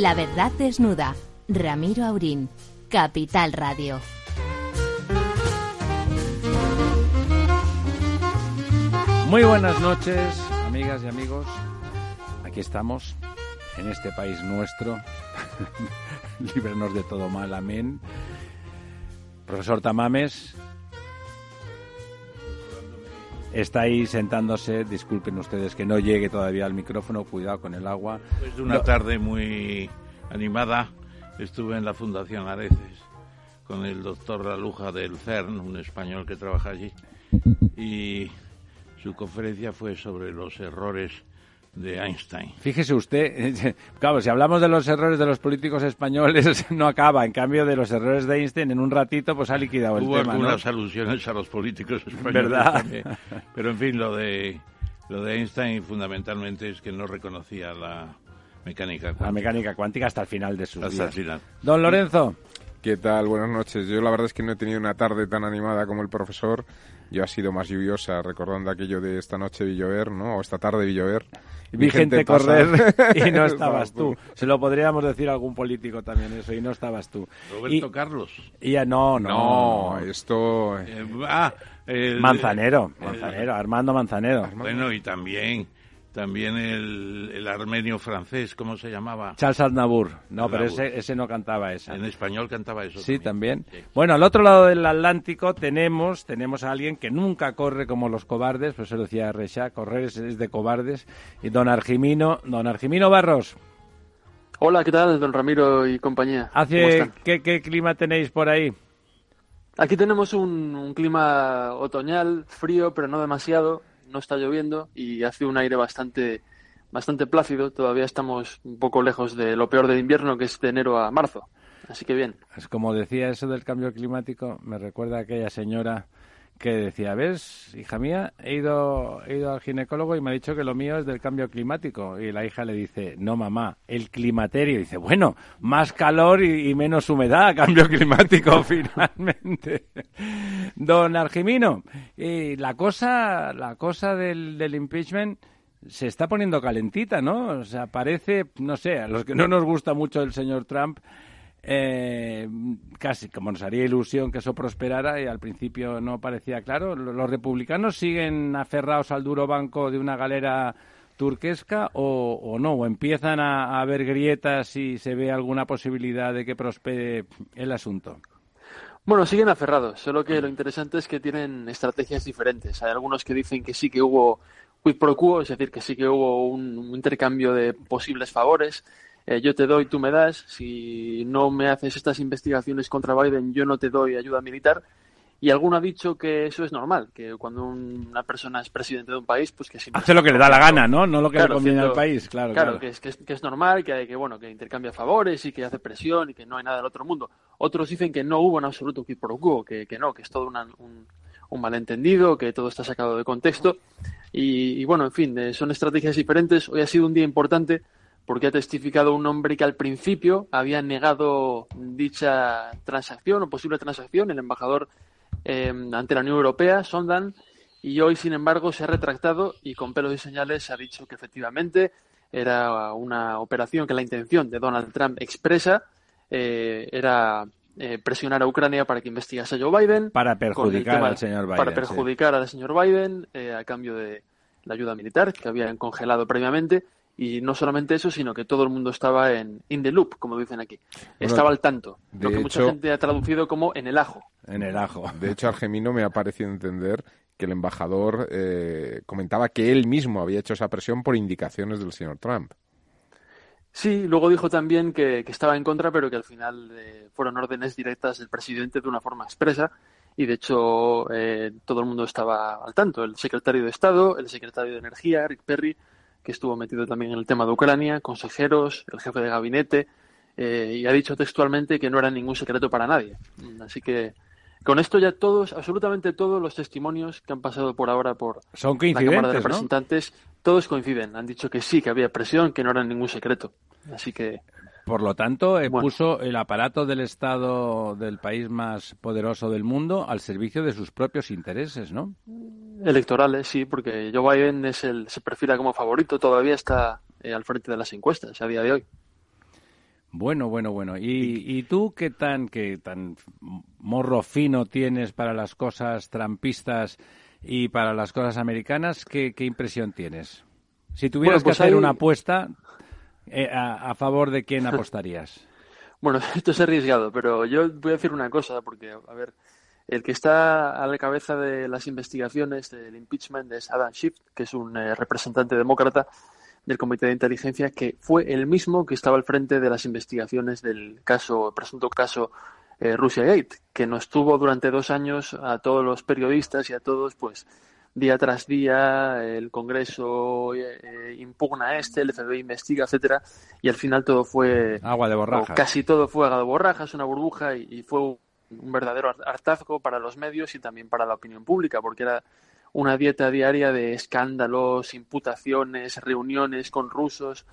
La verdad desnuda. Ramiro Aurín. Capital Radio. Muy buenas noches, amigas y amigos. Aquí estamos, en este país nuestro. Líbranos de todo mal, amén. Profesor Tamames, está ahí sentándose. Disculpen ustedes que no llegue todavía al micrófono. Cuidado con el agua. Es una No- tarde muy animada. Estuve en la Fundación Areces con el doctor Raluja del CERN, un español que trabaja allí, y su conferencia fue sobre los errores de Einstein. Fíjese usted, claro, si hablamos de los errores de los políticos españoles, no acaba. En cambio, de los errores de Einstein, en un ratito, pues ha liquidado el Hubo tema, ¿no? algunas alusiones a los políticos españoles ¿Verdad? también. Pero en fin, lo de lo de Einstein fundamentalmente es que no reconocía la mecánica La cuántica mecánica cuántica hasta el final de sus hasta el días. final. Don Lorenzo, ¿Qué tal? Buenas noches. Yo la verdad es que no he tenido una tarde tan animada como el profesor. Yo ha sido más lluviosa, recordando aquello de esta noche vi llover, ¿no? O esta tarde vi llover. Vi gente correr y no estabas tú. Se lo podríamos decir a algún político también eso, y no estabas tú. Roberto Y, Carlos. y ya no, No, no. esto... Eh, ah, el- Manzanero, el- Manzanero, Armando Manzanero. Bueno, y también, también el, el armenio francés, ¿cómo se llamaba? Charles Aznavour. No, pero ese, ese no cantaba esa. En español cantaba eso. Sí, también. Sí. Bueno, al otro lado del Atlántico tenemos, tenemos a alguien que nunca corre como los cobardes, pues eso lo decía Recha, correr es, es de cobardes. Y don Argimino, don Argimino Barros, Hola, ¿qué tal, don Ramiro y compañía? ¿qué, ¿qué clima tenéis por ahí? Aquí tenemos un, un clima otoñal, frío, pero no demasiado. No está lloviendo y hace un aire bastante, bastante plácido. Todavía estamos un poco lejos de lo peor del invierno, que es de enero a marzo. Así que bien. Es como decía eso del cambio climático, me recuerda a aquella señora que decía, ves, hija mía, he ido, he ido al ginecólogo y me ha dicho que lo mío es del cambio climático. Y la hija le dice, no mamá, el climaterio. Y dice, bueno, más calor y, y menos humedad, cambio climático finalmente. Don Argimino, y la cosa, la cosa del, del impeachment se está poniendo calentita, ¿no? O sea, parece, no sé, a los que no nos gusta mucho el señor Trump, eh, casi como nos haría ilusión que eso prosperara y al principio no parecía claro. Lo- ¿Los republicanos siguen aferrados al duro banco de una galera turquesca o, o no? ¿O empiezan a, haber grietas y se ve alguna posibilidad de que prospere el asunto? Bueno, siguen aferrados, solo que lo interesante es que tienen estrategias diferentes. Hay algunos que dicen que sí que hubo quid pro quo, es decir, que sí que hubo un intercambio de posibles favores. Eh, yo te doy, tú me das. Si no me haces estas investigaciones contra Biden, yo no te doy ayuda militar. Y alguno ha dicho que eso es normal, que cuando un- una persona es presidente de un país, pues que siempre Hace lo que le da la gana, ¿no? No lo que Claro, le conviene al país, claro. Claro, claro. Que, es, que, es, que es normal, que, que bueno, que intercambia favores y que hace presión y que no hay nada del otro mundo. Otros dicen que no hubo en absoluto quid pro quo, que, que no, que es todo una- un, un malentendido, que todo está sacado de contexto. Y, y bueno, en fin, eh, son estrategias diferentes. Hoy ha sido un día importante porque ha testificado un hombre que al principio había negado dicha transacción o posible transacción, el embajador eh, ante la Unión Europea, Sondan, y hoy, sin embargo, se ha retractado y con pelos y señales ha dicho que efectivamente era una operación que la intención de Donald Trump expresa eh, era eh, presionar a Ucrania para que investigase a Joe Biden. Para perjudicar tema- al señor Biden. Para sí. perjudicar al señor Biden a cambio de la ayuda militar que habían congelado previamente. Y no solamente eso, sino que todo el mundo estaba en in the loop, como dicen aquí. Estaba al tanto. Lo que mucha hecho- gente ha traducido como en el ajo. En el ajo. De hecho, Argemino me ha parecido entender que el embajador eh, comentaba que él mismo había hecho esa presión por indicaciones del señor Trump. Sí, luego dijo también que, que estaba en contra, pero que al final eh, fueron órdenes directas del presidente de una forma expresa. Y de hecho, eh, todo el mundo estaba al tanto. El secretario de Estado, el secretario de Energía, Rick Perry, que estuvo metido también en el tema de Ucrania, consejeros, el jefe de gabinete, eh, y ha dicho textualmente que no era ningún secreto para nadie. Así que con esto ya todos, absolutamente todos los testimonios que han pasado por ahora por Son la Cámara de. Representantes, todos coinciden. Han dicho que sí, que había presión, que no era ningún secreto. Así que Por lo tanto, eh, Bueno. puso el aparato del Estado del país más poderoso del mundo al servicio de sus propios intereses, ¿no? electorales, sí, porque Joe Biden es el, se perfila como favorito, todavía está eh, al frente de las encuestas a día de hoy. Bueno, bueno, bueno. ¿Y, y tú qué tan, qué tan morro fino tienes para las cosas trampistas y para las cosas americanas? ¿Qué, qué impresión tienes? Si tuvieras Bueno, pues que hacer hay- una apuesta, eh, a, favor de quién apostarías? Bueno, esto es arriesgado, pero yo voy a decir una cosa, porque, a ver, el que está a la cabeza de las investigaciones del impeachment es Adam Schiff, que es un eh, representante demócrata del Comité de Inteligencia, que fue el mismo que estaba al frente de las investigaciones del caso, presunto caso eh, Russia Gate, que nos tuvo durante dos años a todos los periodistas y a todos, pues, día tras día, el Congreso eh, eh, impugna este, el FBI investiga, etcétera, y al final todo fue Agua de borrajas. casi todo fue a de borrajas, una burbuja, y, y fue un, verdadero har- hartazgo para los medios y también para la opinión pública, porque era una dieta diaria de escándalos, imputaciones, reuniones con rusos,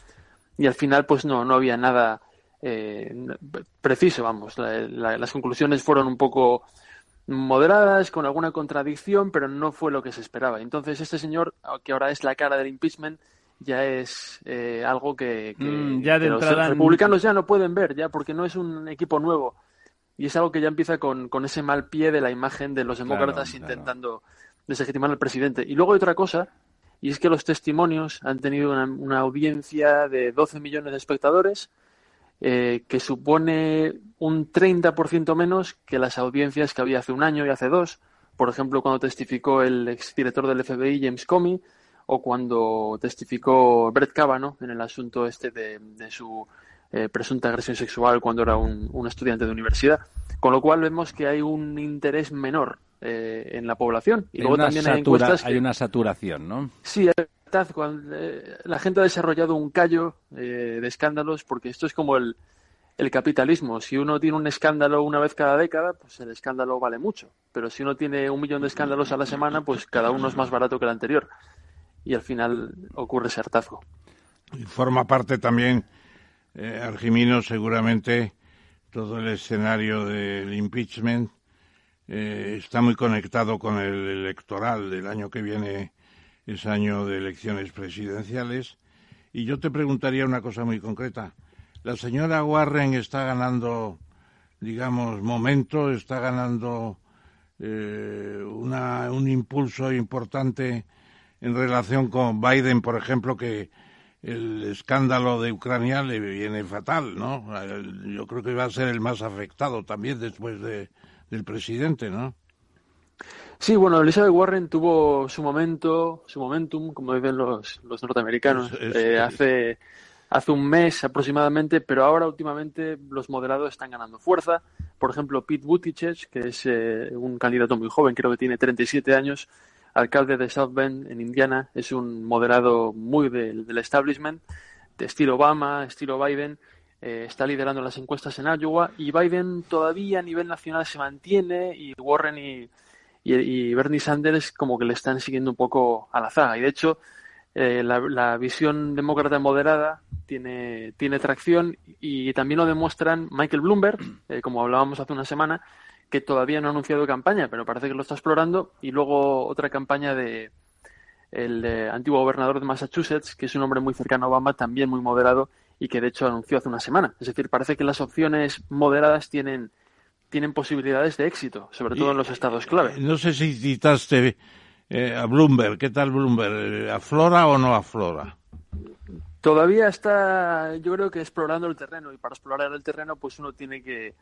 y al final pues no, no había nada eh, preciso, vamos. La- la- las conclusiones fueron un poco moderadas, con alguna contradicción, pero no fue lo que se esperaba. Entonces este señor, que ahora es la cara del impeachment, ya es eh, algo que, que- Mm, ya que los republicanos ya no pueden ver, ya porque no es un equipo nuevo. Y es algo que ya empieza con, con ese mal pie de la imagen de los demócratas Claro, claro. intentando deslegitimar al presidente. Y luego hay otra cosa, y es que los testimonios han tenido una, una audiencia de 12 millones de espectadores, eh, que supone un 30% menos que las audiencias que había hace un año y hace dos. Por ejemplo, cuando testificó el exdirector del FBI, James Comey, o cuando testificó Brett Kavanaugh en el asunto este de, de su eh, presunta agresión sexual cuando era un, un estudiante de universidad. Con lo cual vemos que hay un interés menor eh, en la población. Y Hay luego también hay encuestas que... hay una saturación, ¿no? Sí, verdad, eh, la gente ha desarrollado un callo eh, de escándalos porque esto es como el, el capitalismo. Si uno tiene un escándalo una vez cada década, pues el escándalo vale mucho. Pero si uno tiene un millón de escándalos a la semana, pues cada uno es más barato que el anterior. Y al final ocurre ese hartazgo. Y forma parte también, eh, Argimino, seguramente todo el escenario del impeachment eh, está muy conectado con el electoral del año que viene, es año de elecciones presidenciales. Y yo te preguntaría una cosa muy concreta. La señora Warren está ganando, digamos, momento, está ganando eh, una, un impulso importante en relación con Biden, por ejemplo, que el escándalo de Ucrania le viene fatal, ¿no? Yo creo que va a ser el más afectado también después de, del presidente, ¿no? Sí, bueno, Elizabeth Warren tuvo su momento, su momentum, como dicen los, los norteamericanos, Es- es- eh, hace, hace un mes aproximadamente, pero ahora últimamente los moderados están ganando fuerza. Por ejemplo, Pete Buttigieg, que es eh, un candidato muy joven, creo que tiene 37 años, alcalde de South Bend, en Indiana, es un moderado muy del, del establishment, de estilo Obama, estilo Biden, eh, está liderando las encuestas en Iowa y Biden todavía a nivel nacional se mantiene y Warren y, y, y Bernie Sanders como que le están siguiendo un poco a la zaga. Y de hecho, eh, la, la visión demócrata moderada tiene, tiene tracción y también lo demuestran Michael Bloomberg, eh, como hablábamos hace una semana, que todavía no ha anunciado campaña, pero parece que lo está explorando, y luego otra campaña de el eh, antiguo gobernador de Massachusetts, que es un hombre muy cercano a Obama, también muy moderado, y que de hecho anunció hace una semana. Es decir, parece que las opciones moderadas tienen, tienen posibilidades de éxito, sobre todo Y- en los estados clave. No sé si citaste eh, a Bloomberg. ¿Qué tal Bloomberg? Eh, ¿Aflora o no aflora? Todavía está, yo creo que explorando el terreno y para explorar el terreno pues uno tiene que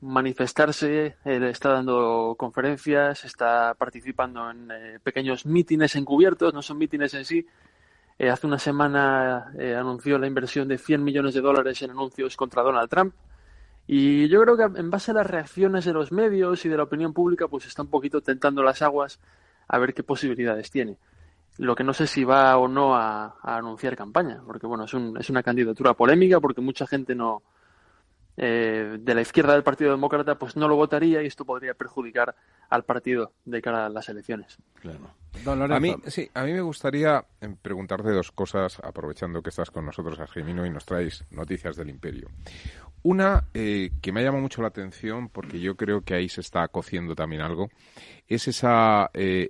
manifestarse, él está dando conferencias, está participando en eh, pequeños mítines encubiertos, no son mítines en sí. Eh, hace una semana eh, anunció la inversión de 100 millones de dólares en anuncios contra Donald Trump. Y yo creo que en base a las reacciones de los medios y de la opinión pública, pues está un poquito tentando las aguas a ver qué posibilidades tiene. Lo que no sé si va o no a, a anunciar campaña, porque bueno, es, un, es una candidatura polémica, porque mucha gente no eh, de la izquierda del Partido Demócrata pues no lo votaría y esto podría perjudicar al partido de cara a las elecciones. Claro. Don A mí, sí, a mí me gustaría eh, preguntarte dos cosas, aprovechando que estás con nosotros, Argemino, y nos traes noticias del imperio. Una eh, que me ha llamado mucho la atención, porque yo creo que ahí se está cociendo también algo, es ese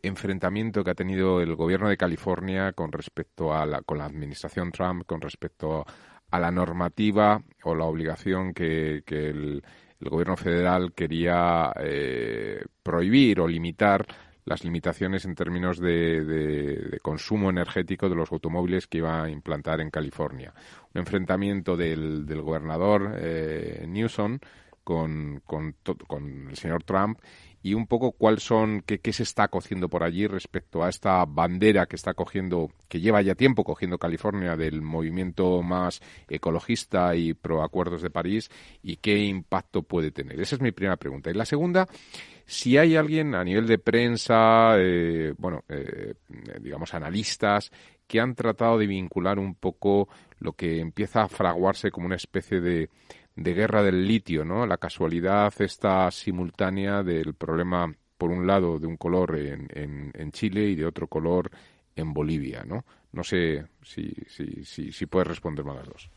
enfrentamiento que ha tenido el gobierno de California con respecto a la, con la administración Trump, con respecto a la normativa o la obligación que, el, gobierno federal quería eh, prohibir o limitar las limitaciones en términos de, consumo energético de los automóviles que iba a implantar en California. Un enfrentamiento del, gobernador eh, Newsom con, con, con, el señor Trump y un poco cuál son, qué, qué se está cociendo por allí respecto a esta bandera que está cogiendo, que lleva ya tiempo cogiendo California del movimiento más ecologista y pro acuerdos de París y qué impacto puede tener. Esa es mi primera pregunta. Y la segunda, si hay alguien a nivel de prensa, eh, bueno, eh, digamos analistas, que han tratado de vincular un poco lo que empieza a fraguarse como una especie de de guerra del litio, ¿no? La casualidad esta simultánea del problema, por un lado, de un color en, en, Chile y de otro color en Bolivia, ¿no? No sé si, si, si, si puedes responderme a las dos.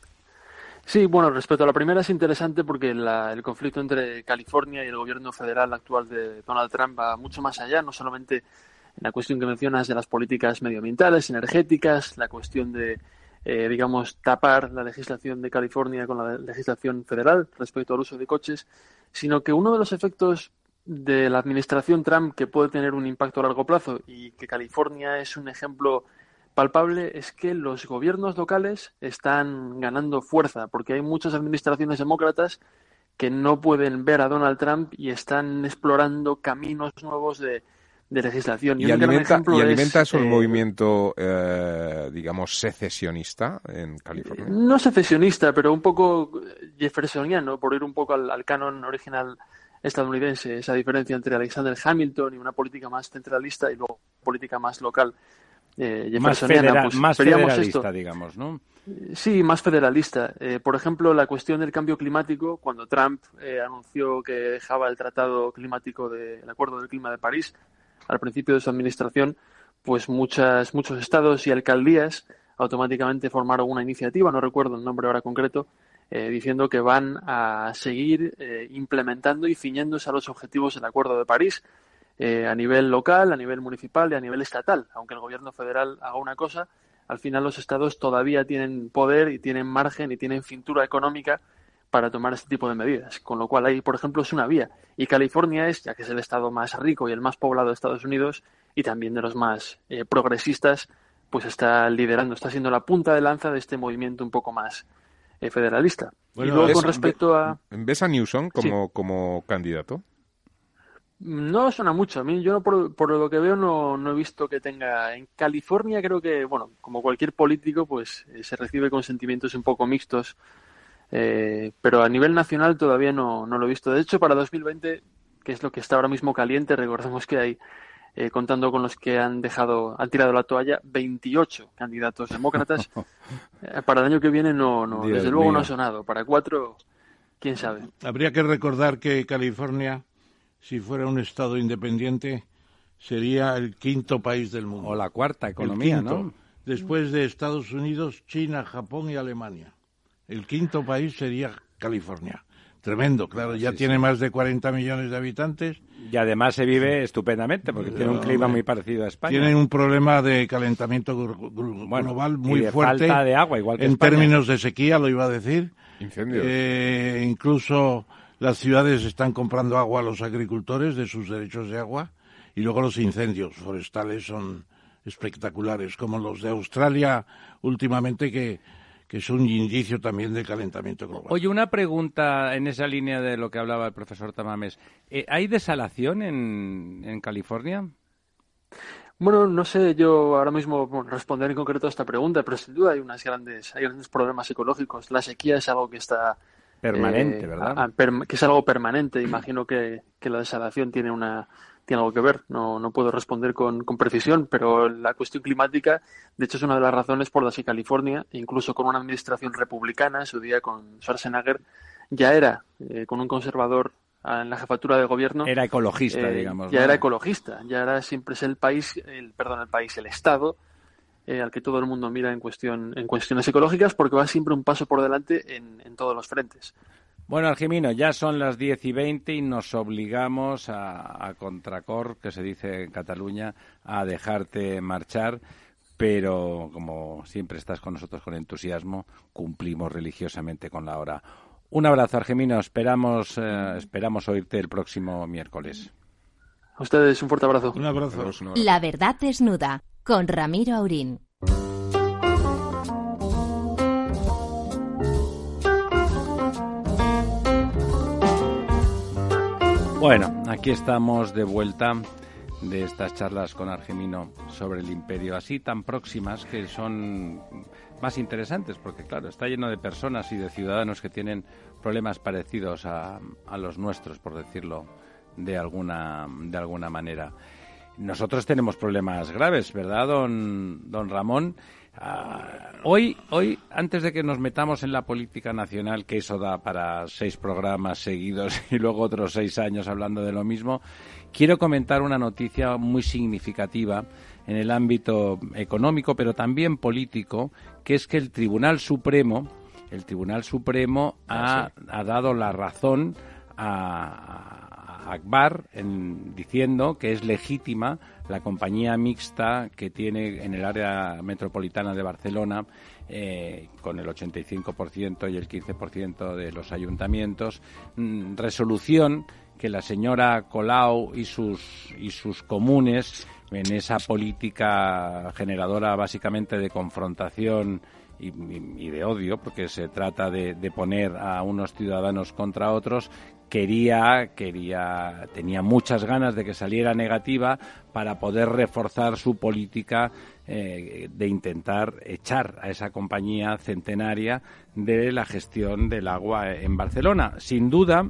Sí, bueno, respecto a la primera es interesante porque el conflicto entre California y el gobierno federal actual de Donald Trump va mucho más allá, no solamente en la cuestión que mencionas de las políticas medioambientales, energéticas, la cuestión de eh, digamos, tapar la legislación de California con la legislación federal respecto al uso de coches, sino que uno de los efectos de la administración Trump que puede tener un impacto a largo plazo y que California es un ejemplo palpable es que los gobiernos locales están ganando fuerza porque hay muchas administraciones demócratas que no pueden ver a Donald Trump y están explorando caminos nuevos de, de legislación. Y, alimenta, y alimenta eso el eh, movimiento, eh, digamos, secesionista en California. No secesionista, pero un poco jeffersoniano, por ir un poco al, canon original estadounidense, esa diferencia entre Alexander Hamilton y una política más centralista y luego política más local. Eh, más, pues, más federalista, digamos, ¿no? Sí, más federalista. Eh, por ejemplo, la cuestión del cambio climático, cuando Trump anunció que dejaba el Tratado Climático del Acuerdo del Clima de París, al principio de su administración, pues muchas, muchos estados y alcaldías automáticamente formaron una iniciativa, no recuerdo el nombre ahora concreto, eh, diciendo que van a seguir eh, implementando y ciñéndose a los objetivos del Acuerdo de París eh, a nivel local, a nivel municipal y a nivel estatal. Aunque el gobierno federal haga una cosa, al final los estados todavía tienen poder y tienen margen y tienen cintura económica para tomar este tipo de medidas. Con lo cual ahí, por ejemplo, es una vía. Y California es, ya que es el estado más rico y el más poblado de Estados Unidos y también de los más eh, progresistas, pues está liderando, está siendo la punta de lanza de este movimiento un poco más eh, federalista. y luego con respecto a... ¿Ves a Newsom como, como candidato? No suena mucho. A mí, yo por, por, lo que veo no, no, he visto que tenga. En California creo que, bueno, como cualquier político, pues eh, se recibe con sentimientos un poco mixtos eh, pero a nivel nacional todavía no, no, lo he visto. De hecho, para 2020, que es lo que está ahora mismo caliente, recordemos que hay, eh, contando con los que han dejado, han tirado la toalla, 28 candidatos demócratas. Eh, para el año que viene no, no desde luego no ha sonado. Para cuatro, quién sabe. Habría que recordar que California, si fuera un estado independiente, sería el quinto país del mundo. O la cuarta economía, ¿no? Después de Estados Unidos, China, Japón y Alemania. El quinto país sería California. Tremendo, claro, ya tiene más de 40 millones de habitantes. Y además se vive estupendamente porque tiene un clima muy parecido a España. Tienen un problema de calentamiento global muy fuerte. Falta de agua, igual que En términos de sequía, lo iba a decir. Incendios. Eh, incluso las ciudades están comprando agua a los agricultores de sus derechos de agua. Y luego los incendios forestales son espectaculares, como los de Australia últimamente que que es un indicio también de calentamiento global. Oye, una pregunta en esa línea de lo que hablaba el profesor Tamames. Eh, ¿Hay desalación en, en California? Bueno, no sé yo ahora mismo responder en concreto a esta pregunta, pero sin duda hay unas grandes, hay grandes problemas ecológicos. La sequía es algo que está permanente, eh, ¿verdad? que es algo permanente. Imagino que, que la desalación tiene una tiene algo que ver. No, no puedo responder con, con, precisión, pero la cuestión climática, de hecho, es una de las razones por las que California, incluso con una administración republicana, en su día con Schwarzenegger, ya era, eh, con un conservador en la jefatura de gobierno. Era ecologista, eh, digamos. Ya era ecologista, ya era siempre es el país, el, perdón, el país, el Estado, eh, al que todo el mundo mira en, cuestión, en cuestiones ecológicas, porque va siempre un paso por delante en, todos los frentes. Bueno, Algimino, ya son las 10 y 20 y nos obligamos a, a contracor, que se dice en Cataluña, a dejarte marchar. pero como siempre estás con nosotros con entusiasmo, cumplimos religiosamente con la hora. Un abrazo, Argemino. Esperamos, eh, esperamos oírte el próximo miércoles. A ustedes un fuerte abrazo. Un abrazo. La verdad desnuda con Ramiro Aurín. Bueno, aquí estamos de vuelta de estas charlas con Argemino sobre el imperio, así tan próximas que son más interesantes, porque claro, está lleno de personas y de ciudadanos que tienen problemas parecidos a, a los nuestros, por decirlo de alguna, de alguna manera. Nosotros tenemos problemas graves, ¿verdad, don, don Ramón? Ah, hoy, hoy, antes de que nos metamos en la política nacional, que eso da para seis programas seguidos y luego otros seis años hablando de lo mismo, quiero comentar una noticia muy significativa en el ámbito económico, pero también político, que es que el Tribunal Supremo, el Tribunal Supremo ha, ha dado la razón a, Akbar en, diciendo que es legítima la compañía mixta que tiene en el área metropolitana de Barcelona eh, con el 85% y el 15% de los ayuntamientos, mm, resolución que la señora Colau y sus, y sus comunes en esa política generadora básicamente de confrontación y, de odio, porque se trata de, poner a unos ciudadanos contra otros, quería, quería, tenía muchas ganas de que saliera negativa para poder reforzar su política eh, de intentar echar a esa compañía centenaria de la gestión del agua en Barcelona. Sin duda,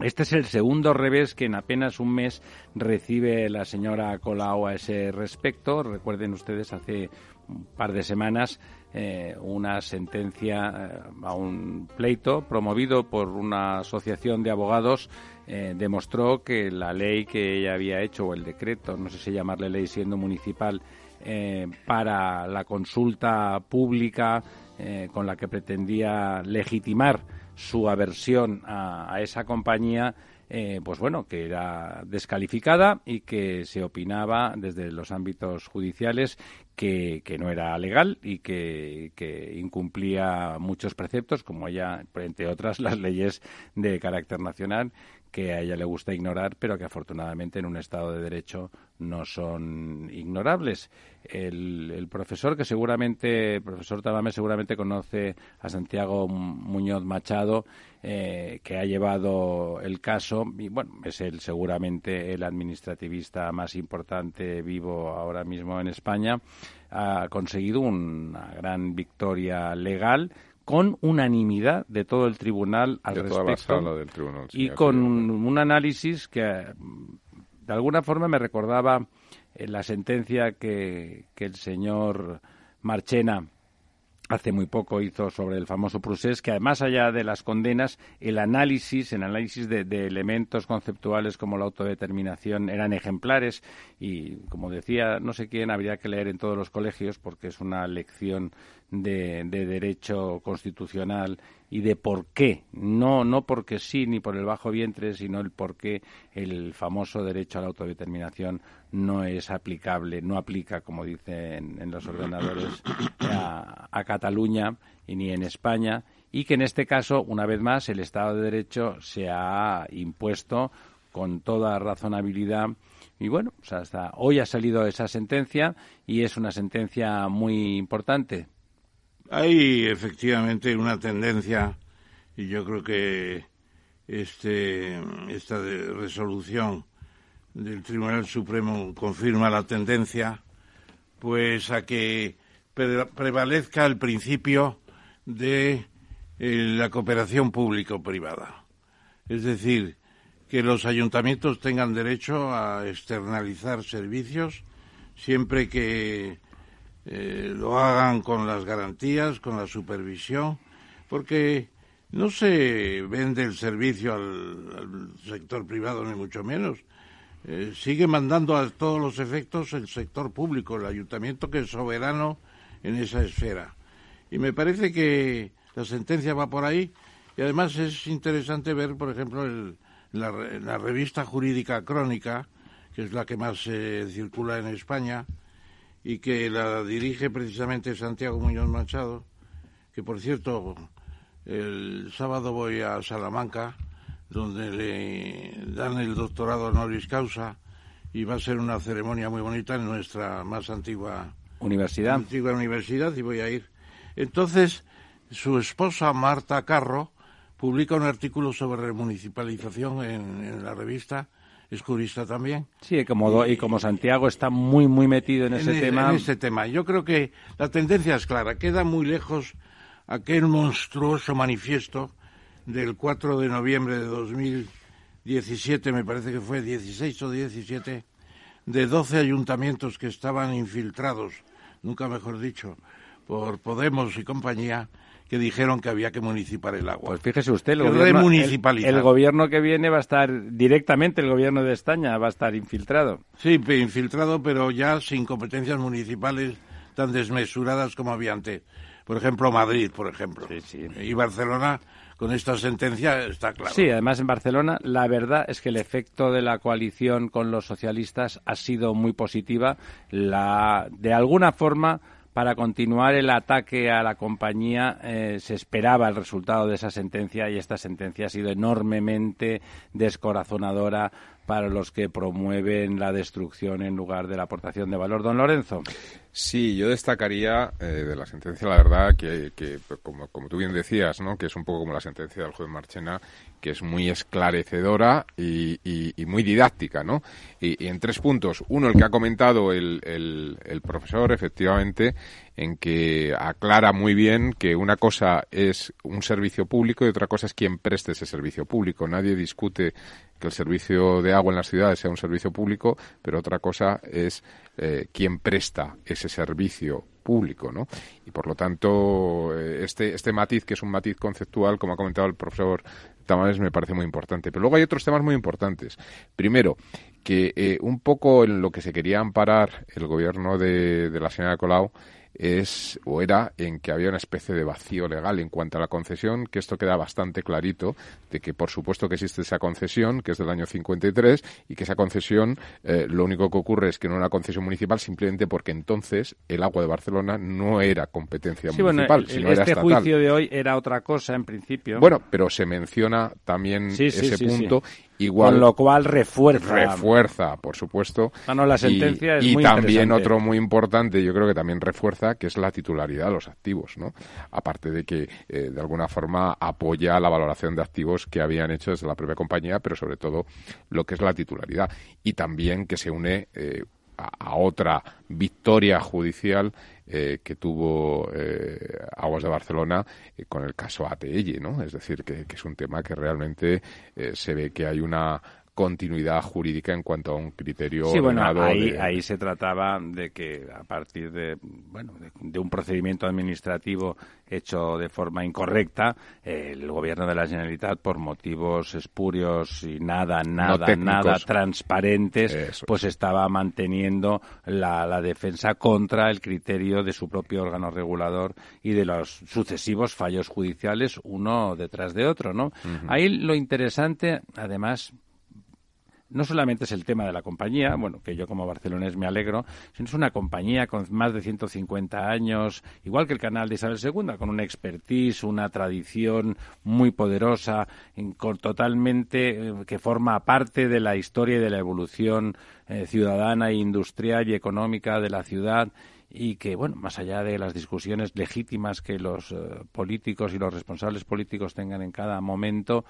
este es el segundo revés que en apenas un mes recibe la señora Colau a ese respecto. Recuerden ustedes, hace un par de semanas eh, una sentencia eh, a un pleito promovido por una asociación de abogados eh, demostró que la ley que ella había hecho o el decreto, no sé si llamarle ley siendo municipal, para la consulta pública con la que pretendía legitimar su aversión a esa compañía pues bueno, que era descalificada y que se opinaba desde los ámbitos judiciales que, no era legal y que, que, incumplía muchos preceptos, como ya, entre otras, las leyes de carácter nacional que a ella le gusta ignorar, pero que afortunadamente en un Estado de Derecho no son ignorables. El, profesor que seguramente, el profesor Tabame seguramente conoce a Santiago Muñoz Machado, eh, que ha llevado el caso, y bueno, es el seguramente el administrativista más importante vivo ahora mismo en España, ha conseguido una gran victoria legal con unanimidad de todo el tribunal al respecto y con un, análisis que de alguna forma me recordaba eh, la sentencia que, que el señor Marchena hace muy poco hizo sobre el famoso Prusés, que además allá de las condenas, el análisis, el análisis de, elementos conceptuales como la autodeterminación eran ejemplares y, como decía, no sé quién, habría que leer en todos los colegios porque es una lección de, de derecho constitucional y de por qué, no, no porque sí ni por el bajo vientre, sino el por qué el famoso derecho a la autodeterminación no es aplicable, no aplica, como dicen en los ordenadores, a, a Cataluña y ni en España, y que en este caso, una vez más, el Estado de Derecho se ha impuesto con toda razonabilidad. Y bueno, pues hasta hoy ha salido esa sentencia y es una sentencia muy importante hay efectivamente una tendencia, y yo creo que este, esta resolución del Tribunal Supremo confirma la tendencia, pues a que prevalezca el principio de eh, la cooperación público-privada. Es decir, que los ayuntamientos tengan derecho a externalizar servicios siempre que eh, lo hagan con las garantías, con la supervisión, porque no se vende el servicio al, sector privado, ni mucho menos. Eh, sigue mandando a todos los efectos el sector público, el ayuntamiento que es soberano en esa esfera. Y me parece que la sentencia va por ahí y además es interesante ver, por ejemplo, el, la, la, revista jurídica crónica, que es la que más se circula en España, y que la dirige precisamente Santiago Muñoz Machado, que por cierto, el sábado voy a Salamanca, donde le dan el doctorado honoris causa y va a ser una ceremonia muy bonita en nuestra más antigua universidad. Antigua universidad y voy a ir. Entonces, su esposa Marta Carro publica un artículo sobre remunicipalización en, la revista es jurista también. Sí, como, y, como Santiago está muy, muy metido en ese tema. En ese tema. Yo creo que la tendencia es clara. Queda muy lejos aquel monstruoso manifiesto del 4 de noviembre de 2017, me parece que fue 16 o 17, de 12 ayuntamientos que estaban infiltrados, nunca mejor dicho, por Podemos y compañía, que dijeron que había que municipar el agua. Pues fíjese usted, el, gobierno, el, gobierno que viene va a estar directamente, el gobierno de España va a estar infiltrado. Sí, infiltrado, pero ya sin competencias municipales tan desmesuradas como había antes. Por ejemplo, Madrid, por ejemplo. Sí, sí. Y Barcelona con esta sentencia está claro. Sí, además en Barcelona la verdad es que el efecto de la coalición con los socialistas ha sido muy positiva. La, de alguna forma, para continuar el ataque a la compañía eh, se esperaba el resultado de esa sentencia y esta sentencia ha sido enormemente descorazonadora para los que promueven la destrucción en lugar de la aportación de valor. Don Lorenzo. Sí, yo destacaría eh, de la sentencia, la verdad, que, como, tú bien decías, ¿no? que es un poco como la sentencia del juez Marchena, que es muy esclarecedora y, muy didáctica, ¿no? Y, en tres puntos. Uno, el que ha comentado el profesor, efectivamente, en que aclara muy bien que una cosa es un servicio público y otra cosa es quien preste ese servicio público. Nadie discute que el servicio de agua en las ciudades sea un servicio público, pero otra cosa es eh, quien presta ese servicio público, ¿no? Y por lo tanto, eh, este, este matiz, que es un matiz conceptual, como ha comentado el profesor Tamares, me parece muy importante. Pero luego hay otros temas muy importantes. Primero, que eh, un poco en lo que se quería amparar el gobierno de, de la señora Colau es o era en que había una especie de vacío legal en cuanto a la concesión, que esto queda bastante clarito, de que por supuesto que existe esa concesión, que es del año 53, y que esa concesión eh, lo único que ocurre es que no era una concesión municipal simplemente porque entonces el agua de Barcelona no era competencia municipal, sino este era juicio de hoy era otra cosa en principio. Bueno, pero se menciona también ese punto Igual, Con lo cual refuerza. Refuerza, por supuesto. Ah, no, la sentencia y, es y también otro muy importante, yo creo que también refuerza, que es la titularidad de los activos, ¿no? Aparte de que, eh, de alguna forma, apoya la valoración de activos que habían hecho desde la propia compañía, pero sobre todo lo que es la titularidad. Y también que se une eh, a, otra victoria judicial eh, que tuvo eh, Aguas de Barcelona eh, con el caso ATL, ¿no? Es decir, que, que es un tema que realmente se ve que hay una continuidad jurídica en cuanto a un criterio sí, bueno, ahí, ahí se trataba de que a partir de bueno de, un procedimiento administrativo hecho de forma incorrecta el gobierno de la Generalitat por motivos espurios y nada nada nada transparentes pues estaba manteniendo la, la defensa contra el criterio de su propio órgano regulador y de los sucesivos fallos judiciales uno detrás de otro no ahí lo interesante además no solamente es el tema de la compañía, bueno, que yo como barcelonés me alegro, sino es una compañía con más de 150 años, igual que el canal de Isabel II, con una expertise, una tradición muy poderosa, totalmente eh, que forma parte de la historia y de la evolución eh, ciudadana, industrial y económica de la ciudad y que, bueno, más allá de las discusiones legítimas que los eh, políticos y los responsables políticos tengan en cada momento,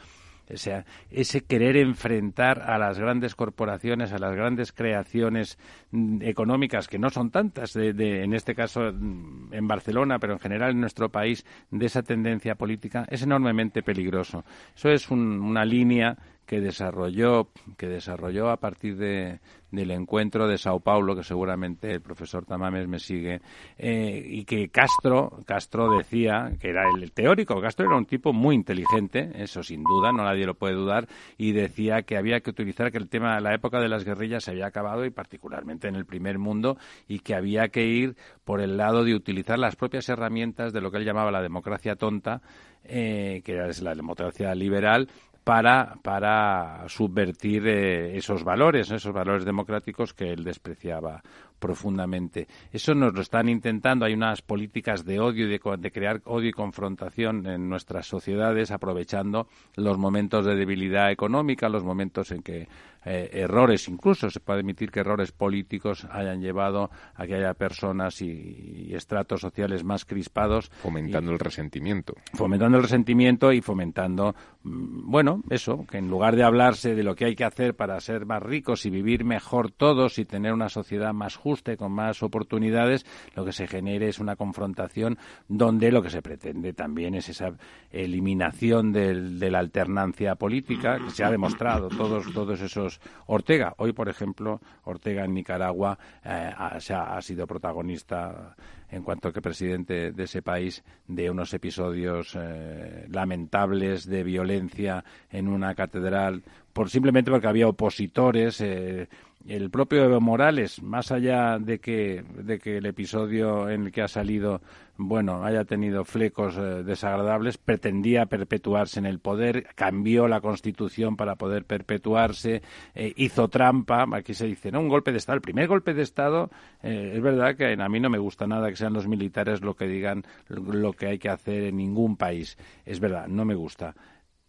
o sea, ese querer enfrentar a las grandes corporaciones, a las grandes creaciones mm, económicas, que no son tantas, de, en este caso mm, en Barcelona, pero en general en nuestro país, de esa tendencia política, es enormemente peligroso. Eso es una línea que desarrolló, que desarrolló a partir de, del encuentro de Sao Paulo, que seguramente el profesor Tamames me sigue, eh, y que Castro, Castro decía que era el teórico, Castro era un tipo muy inteligente, eso sin duda, no nadie lo puede dudar, y decía que había que utilizar que el tema, la época de las guerrillas se había acabado y particularmente en el primer mundo, y que había que ir por el lado de utilizar las propias herramientas de lo que él llamaba la democracia tonta, eh, que era la democracia liberal, para, para subvertir eh, esos valores, esos valores democráticos que él despreciaba profundamente. Eso nos lo están intentando. Hay unas políticas de odio, de, de crear odio y confrontación en nuestras sociedades, aprovechando los momentos de debilidad económica, los momentos en que eh, errores, incluso se puede admitir que errores políticos hayan llevado a que haya personas y, estratos sociales más crispados. Fomentando el resentimiento. Fomentando el resentimiento y fomentando, mm, bueno, eso, que en lugar de hablarse de lo que hay que hacer para ser más ricos y vivir mejor todos y tener una sociedad más justa y con más oportunidades, lo que se genere es una confrontación donde lo que se pretende también es esa eliminación de la alternancia política, que se ha demostrado, todos, todos esos Ortega, hoy por ejemplo, Ortega en Nicaragua eh, ha, sido protagonista en cuanto que presidente de ese país de unos episodios eh, lamentables de violencia en una catedral por simplemente porque había opositores eh, el propio Evo Morales, más allá de que, de que el episodio en el que ha salido, bueno, haya tenido flecos eh, desagradables, pretendía perpetuarse en el poder, cambió la constitución para poder perpetuarse, eh, hizo trampa, aquí se dice, ¿no? Un golpe de Estado. El primer golpe de Estado, eh, es verdad que a mí no me gusta nada que sean los militares lo que digan lo que hay que hacer en ningún país. Es verdad, no me gusta.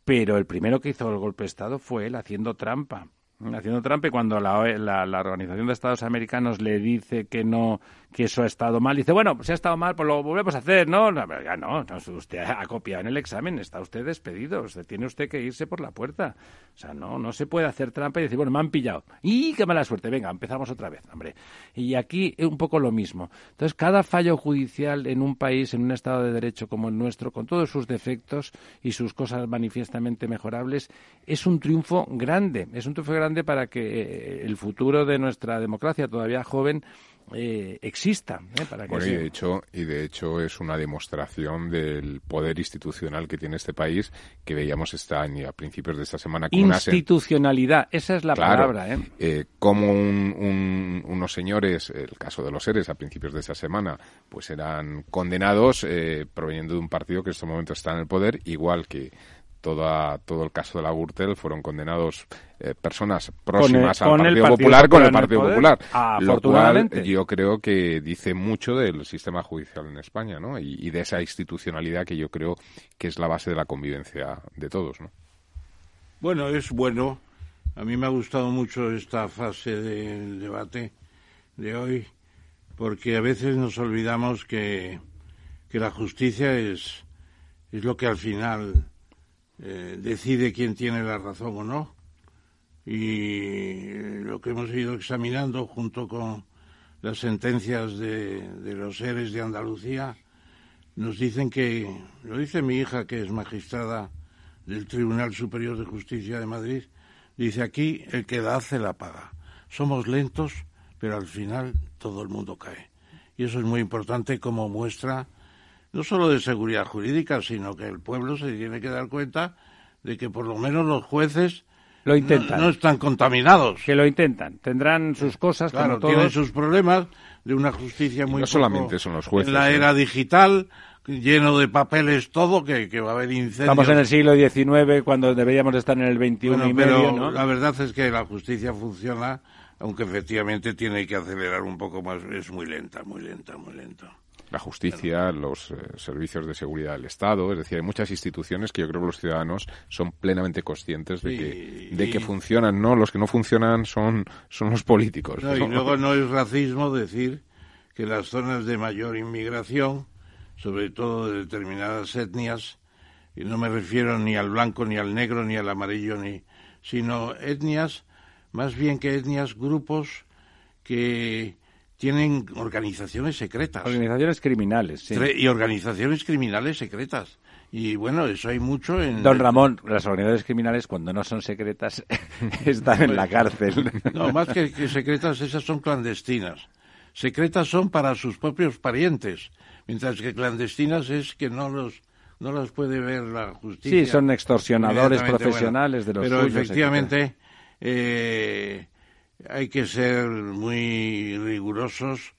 Pero el primero que hizo el golpe de Estado fue él haciendo trampa haciendo trampa y cuando la, la, la, Organización de Estados Americanos le dice que no que eso ha estado mal, dice, bueno, si ha estado mal, pues lo volvemos a hacer, ¿no? No, no, no usted ha copiado en el examen, está usted despedido, tiene usted que irse por la puerta. O sea, no, no se puede hacer trampa y decir, bueno, me han pillado. ¡Y qué mala suerte! Venga, empezamos otra vez, hombre. Y aquí es un poco lo mismo. Entonces, cada fallo judicial en un país, en un Estado de Derecho como el nuestro, con todos sus defectos y sus cosas manifiestamente mejorables, es un triunfo grande. Es un triunfo grande para que eh, el futuro de nuestra democracia, todavía joven, eh, exista. ¿eh? Para que y de hecho y de hecho es una demostración del poder institucional que tiene este país que veíamos esta a principios de esta semana. Institucionalidad, esa es la palabra. ¿eh? ¿eh? como unos señores, el caso de los seres a principios de esta semana, pues eran condenados proveniendo de un partido que en este momento está en el poder, igual que todo el caso de la Gürtel fueron condenados eh, personas próximas al Partido, Popular con el Partido Popular. Lo cual yo creo que dice mucho del sistema judicial en España ¿no? y, de esa institucionalidad que yo creo que es la base de la convivencia de todos. ¿no? Bueno, es bueno. A mí me ha gustado mucho esta fase del debate de hoy porque a veces nos olvidamos que, que la justicia es, es lo que al final eh, decide quién tiene la razón o no. Y lo que hemos ido examinando junto con las sentencias de, de los seres de Andalucía nos dicen que, lo dice mi hija que es magistrada del Tribunal Superior de Justicia de Madrid, dice aquí el que la hace la paga. Somos lentos, pero al final todo el mundo cae. Y eso es muy importante como muestra no solo de seguridad jurídica, sino que el pueblo se tiene que dar cuenta de que por lo menos los jueces lo intentan. No, están contaminados. Que lo intentan. Tendrán sus cosas, claro, tienen sus problemas de una justicia muy. no solamente son los jueces. En la ¿eh? era digital, lleno de papeles todo, que, va a haber incendios. Estamos en el siglo XIX, cuando deberíamos estar en el XXI y pero medio, La verdad es que la justicia funciona, aunque efectivamente tiene que acelerar un poco más. Es muy lenta, muy lenta, muy lenta la justicia, los eh, servicios de seguridad del Estado, es decir, hay muchas instituciones que yo creo que los ciudadanos son plenamente conscientes de que, de que funcionan, ¿no? Los que no funcionan son, son los políticos. y luego no es racismo decir que las zonas de mayor inmigración, sobre todo de determinadas etnias, y no me refiero ni al blanco, ni al negro, ni al amarillo, ni, sino etnias, más bien que etnias, grupos que tienen organizaciones secretas. Organizaciones criminales, sí. Y organizaciones criminales secretas. Y bueno, eso hay mucho en... Don Ramón, las organizaciones criminales cuando no son secretas están en la cárcel. No, más que, secretas, esas son clandestinas. Secretas son para sus propios parientes, mientras que clandestinas es que no los no las puede ver la justicia. Sí, son extorsionadores profesionales de los Pero efectivamente, eh, hay que ser muy rigurosos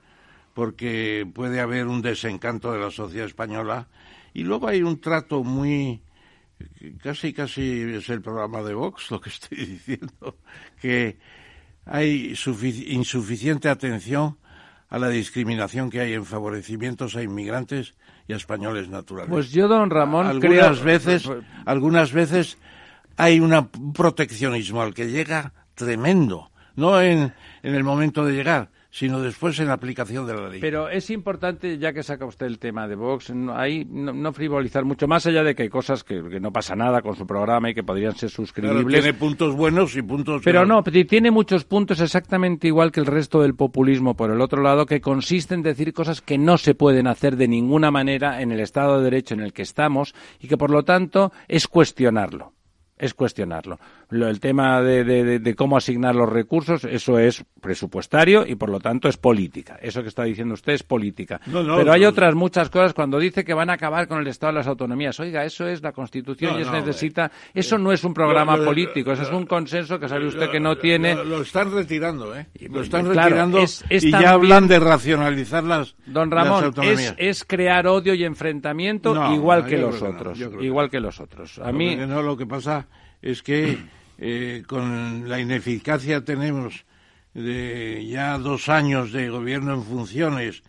porque puede haber un desencanto de la sociedad española y luego hay un trato muy casi casi es el programa de Vox lo que estoy diciendo que hay insuficiente atención a la discriminación que hay en favorecimientos a inmigrantes y a españoles naturales. Pues yo, don Ramón, algunas creo- veces, algunas veces hay una- un proteccionismo al que llega tremendo, no en, en el momento de llegar, sino después en la aplicación de la ley. Pero es importante, ya que saca usted el tema de Vox, no, ahí no, no frivolizar mucho, más allá de que hay cosas que, que no pasa nada con su programa y que podrían ser Claro, suscribibles. tiene puntos buenos y puntos Pero no, tiene muchos puntos exactamente igual que el resto del populismo por el otro lado, que consiste en decir cosas que no se pueden hacer de ninguna manera en el Estado de Derecho en el que estamos y que por lo tanto es cuestionarlo. Es cuestionarlo. Lo- el tema de, de- cómo asignar los recursos, eso es presupuestario y por lo tanto es política. Eso que está diciendo usted es política. No, no, Pero hay no. otras muchas cosas cuando dice que van a acabar con el Estado de las autonomías. Oiga, eso es la Constitución y eso no, necesita. Eso no es un programa lo- lo- político, eso es un consenso que sabe usted que no tiene. Lo, están retirando, ¿eh? Lo están Claro, retirando es- es y ya hablan de racionalizar las, Don Ramón, es, autonomías. es crear odio y enfrentamiento igual que los otros. igual que los otros. A mí, no, lo que pasa es que eh, con la ineficacia tenemos de ya dos años de gobierno en funciones,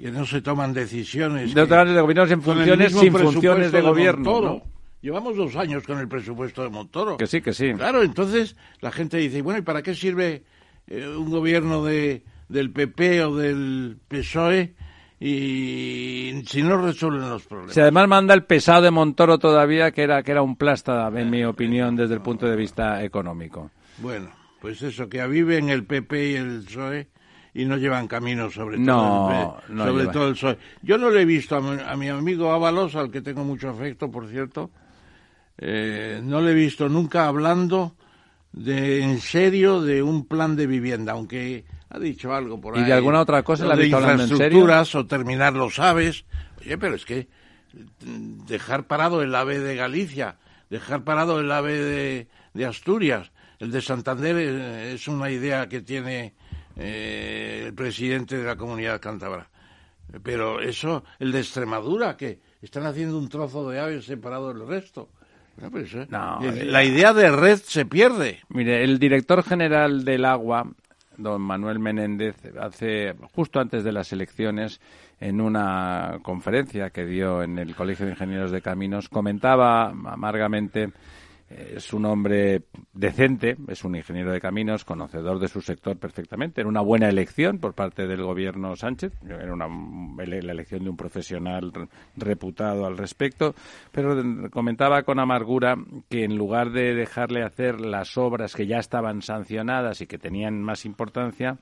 que no se toman decisiones. de otros de gobiernos en funciones sin funciones de, gobierno. Llevamos dos años con el presupuesto de Montoro. Que sí, que sí. Claro, entonces la gente dice, bueno, ¿y para qué sirve eh, un gobierno de, del PP o del PSOE y si no resuelven los problemas? Si además manda el pesado de Montoro todavía, que era, que era un plasta, en mi opinión, desde el punto de vista económico. Bueno, pues eso, que aviven el PP y el PSOE y no llevan camino sobre No, todo el, P- no sobre lleva. todo el PSOE. Yo no le he visto a mi, a mi amigo Ábalos, al que tengo mucho afecto, por cierto, eh, no le he visto nunca hablando de en serio de un plan de vivienda, aunque ha dicho algo por ¿Y ahí. de alguna otra cosa la ha visto hablando en serio? o terminar los aves. Oye, pero es que mm, dejar parado el ave de Galicia, dejar parado el ave de, de Asturias, el de Santander eh, es una idea que tiene eh, el presidente de la comunidad cántabra. Pero eso, el de Extremadura, que están haciendo un trozo de aves separado del resto. No, pero eso- No, eh, eh, la idea de red se pierde. Mire, el director general del agua, don Manuel Menéndez, hace justo antes de las elecciones, en una conferencia que dio en el Colegio de Ingenieros de Caminos, comentaba amargamente es un hombre decente, es un ingeniero de caminos, conocedor de su sector perfectamente. Era una buena elección por parte del gobierno Sánchez, era una, la elección de un profesional re- reputado al respecto, pero comentaba con amargura que en lugar de dejarle hacer las obras que ya estaban sancionadas y que tenían más importancia,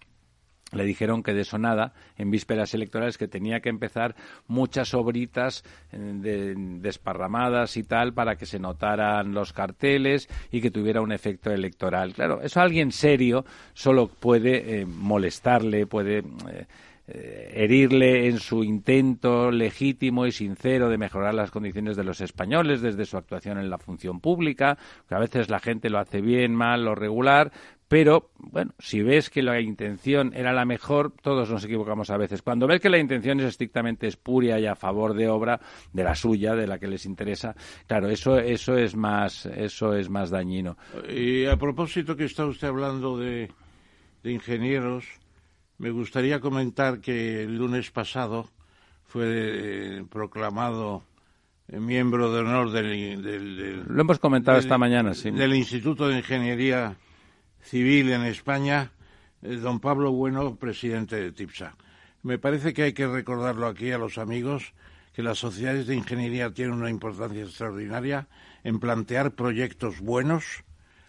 le dijeron que de eso nada, en vísperas electorales, que tenía que empezar muchas obritas eh, de- desparramadas y tal para que se notaran los carteles y que tuviera un efecto electoral. Claro, eso a alguien serio solo puede eh, molestarle, puede eh, herirle en su intento legítimo y sincero de mejorar las condiciones de los españoles desde su actuación en la función pública, que a veces la gente lo hace bien, mal o regular, pero, bueno, si ves que la intención era la mejor, todos nos equivocamos a veces. Cuando ves que la intención es estrictamente espuria y a favor de obra, de la suya, de la que les interesa, claro, eso, eso es más, eso es más dañino. Y a propósito que está usted hablando de, de ingenieros, me gustaría comentar que el lunes pasado fue eh, proclamado eh, miembro de honor del, del- del- Lo hemos comentado del- esta mañana, sí. del Instituto de Ingeniería Civil en España, eh, don Pablo Bueno, presidente de TIPSA. Me parece que hay que recordarlo aquí a los amigos que las sociedades de ingeniería tienen una importancia extraordinaria en plantear proyectos buenos,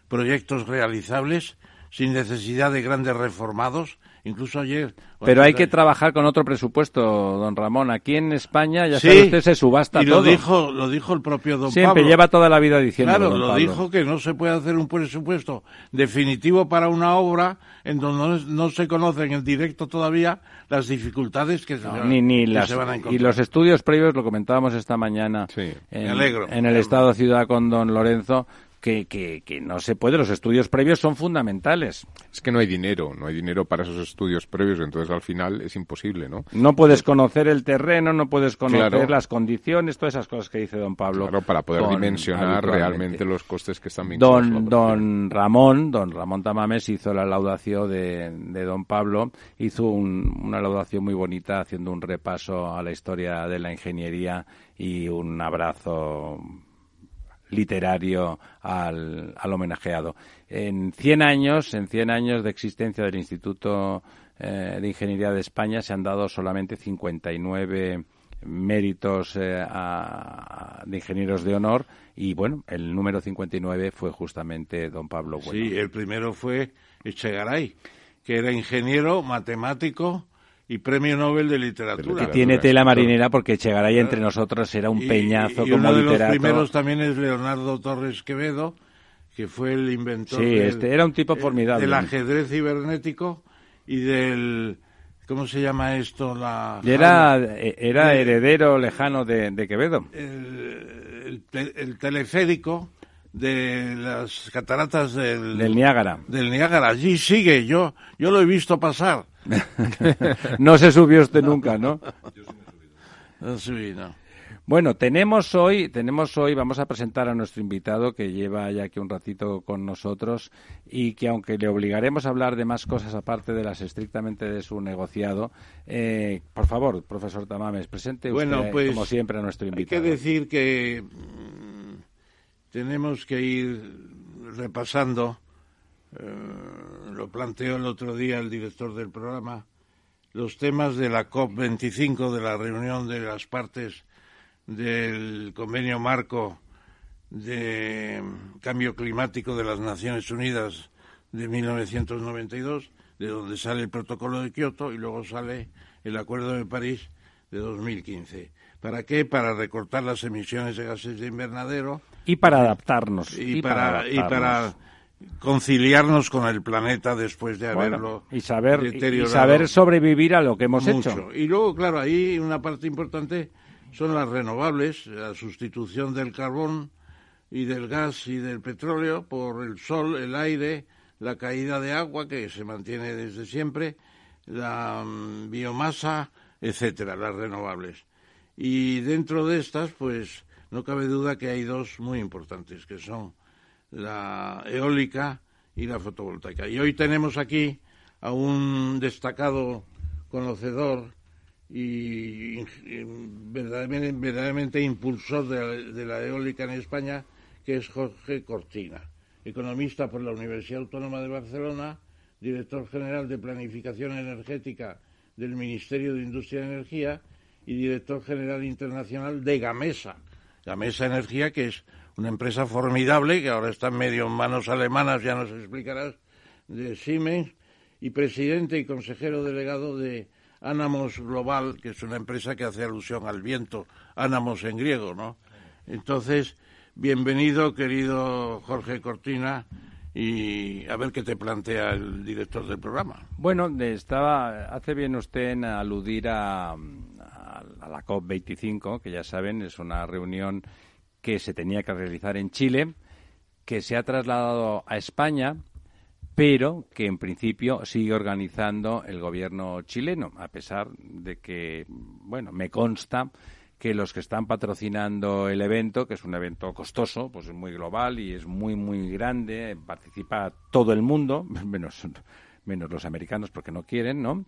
proyectos realizables, sin necesidad de grandes reformados. Incluso ayer. Pero hay que trabajar con otro presupuesto, don Ramón. Aquí en España, ya Sí, sabe usted, se subasta y todo. lo dijo, lo dijo el propio don Siempre Pablo. lleva toda la vida diciendo. Claro, lo dijo que no se puede hacer un presupuesto definitivo para una obra en donde no, no se conocen en directo todavía las dificultades que, se, van- ni, ni que las, se van a y encontrar. los estudios previos, lo comentábamos esta mañana Sí. en, Me alegro. en el Estado Ciudad con don Lorenzo, que, que, que, no se puede. Los estudios previos son fundamentales. Es que no hay dinero, no hay dinero para esos estudios previos, entonces al final es imposible, ¿no? No puedes conocer el terreno, no puedes conocer las condiciones, todas esas cosas que dice don Pablo. Claro, para poder dimensionar realmente los costes que están vinculados. Don, don Ramón, don Ramón Tamames hizo la laudación de, de don Pablo, hizo una laudación muy bonita haciendo un repaso a la historia de la ingeniería y un abrazo literario al, al homenajeado. En 100 años, en 100 años de existencia del Instituto eh, de Ingeniería de España se han dado solamente 59 méritos eh, a, de ingenieros de honor y bueno, el número 59 fue justamente don Pablo Bueno. Sí, el primero fue Echegaray, que era ingeniero, matemático, y premio Nobel de literatura. Y tiene tela marinera porque Echegaray entre nosotros era un peñazo y como uno de literato. los primeros también es Leonardo Torres Quevedo, que fue el inventor sí, del, este era un tipo formidable. del ajedrez cibernético y del ¿cómo se llama esto? La y era era heredero lejano de, de Quevedo. El, el, el teleférico de las cataratas del, del Niágara. Del Niágara, allí sigue, yo yo lo he visto pasar. no se subió usted nunca, ¿no? No subí, no. Bueno, tenemos hoy, tenemos hoy, vamos a presentar a nuestro invitado que lleva ya aquí un ratito con nosotros y que aunque le obligaremos a hablar de más cosas aparte de las estrictamente de su negociado, eh, por favor, profesor Tamames, presente usted bueno, pues, como siempre a nuestro invitado. Hay que decir que mmm, tenemos que ir repasando eh, lo planteó el otro día el director del programa, los temas de la COP25, de la reunión de las partes del convenio marco de cambio climático de las Naciones Unidas de 1992, de donde sale el protocolo de Kioto y luego sale el Acuerdo de París de 2015. ¿Para qué? Para recortar las emisiones de gases de invernadero. Y para adaptarnos. Y, y para, para adaptarnos. y para conciliarnos con el planeta después de haberlo bueno, y saber deteriorado y saber sobrevivir a lo que hemos mucho. hecho y luego claro ahí una parte importante son las renovables la sustitución del carbón y del gas y del petróleo por el sol el aire la caída de agua que se mantiene desde siempre la um, biomasa etcétera las renovables y dentro de estas pues no cabe duda que hay dos muy importantes que son la eólica y la fotovoltaica. Y hoy tenemos aquí a un destacado conocedor y, verdaderamente, verdaderamente, impulsor de la, de la, eólica en España, que es Jorge Cortina, economista por la Universidad Autónoma de Barcelona, director general de Planificación Energética del Ministerio de Industria y Energía y director general internacional de Gamesa. Gamesa Energía, que es una empresa formidable que ahora está medio en manos alemanas, ya nos explicarás, de Siemens, y presidente y consejero delegado de Anamos Global, que es una empresa que hace alusión al viento, Anamos en griego, ¿no? Entonces, bienvenido, querido Jorge Cortina, y a ver qué te plantea el director del programa. Bueno, estaba, hace bien usted en aludir a, la COP25, que ya saben, es una reunión que se tenía que realizar en Chile, que se ha trasladado a España, pero que en principio sigue organizando el gobierno chileno, a pesar de que, bueno, me consta que los que están patrocinando el evento, que es un evento costoso, pues es muy global y es muy, muy grande, participa todo el mundo, menos, menos los americanos porque no quieren, ¿no?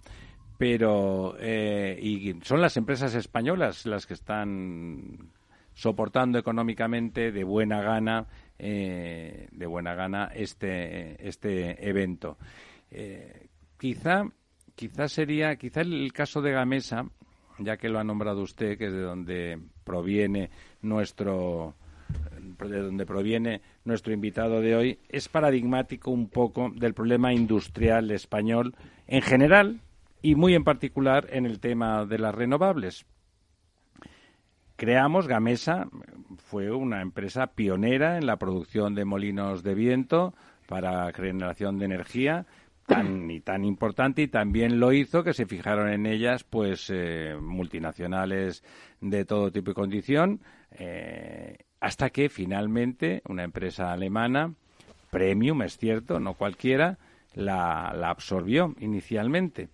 Pero, eh, y son las empresas españolas las que están soportando económicamente de buena gana eh, de buena gana este este evento. Eh, quizá quizá sería quizá el, el, caso de Gamesa ya que lo ha nombrado usted que es de donde proviene nuestro de donde proviene nuestro invitado de hoy es paradigmático un poco del problema industrial español en general y muy en particular en el tema de las renovables creamos Gamesa fue una empresa pionera en la producción de molinos de viento para generación de energía tan y tan importante y también lo hizo que se fijaron en ellas pues eh, multinacionales de todo tipo y condición eh, hasta que finalmente una empresa alemana, Premium, es cierto, no cualquiera, la, absorbió inicialmente.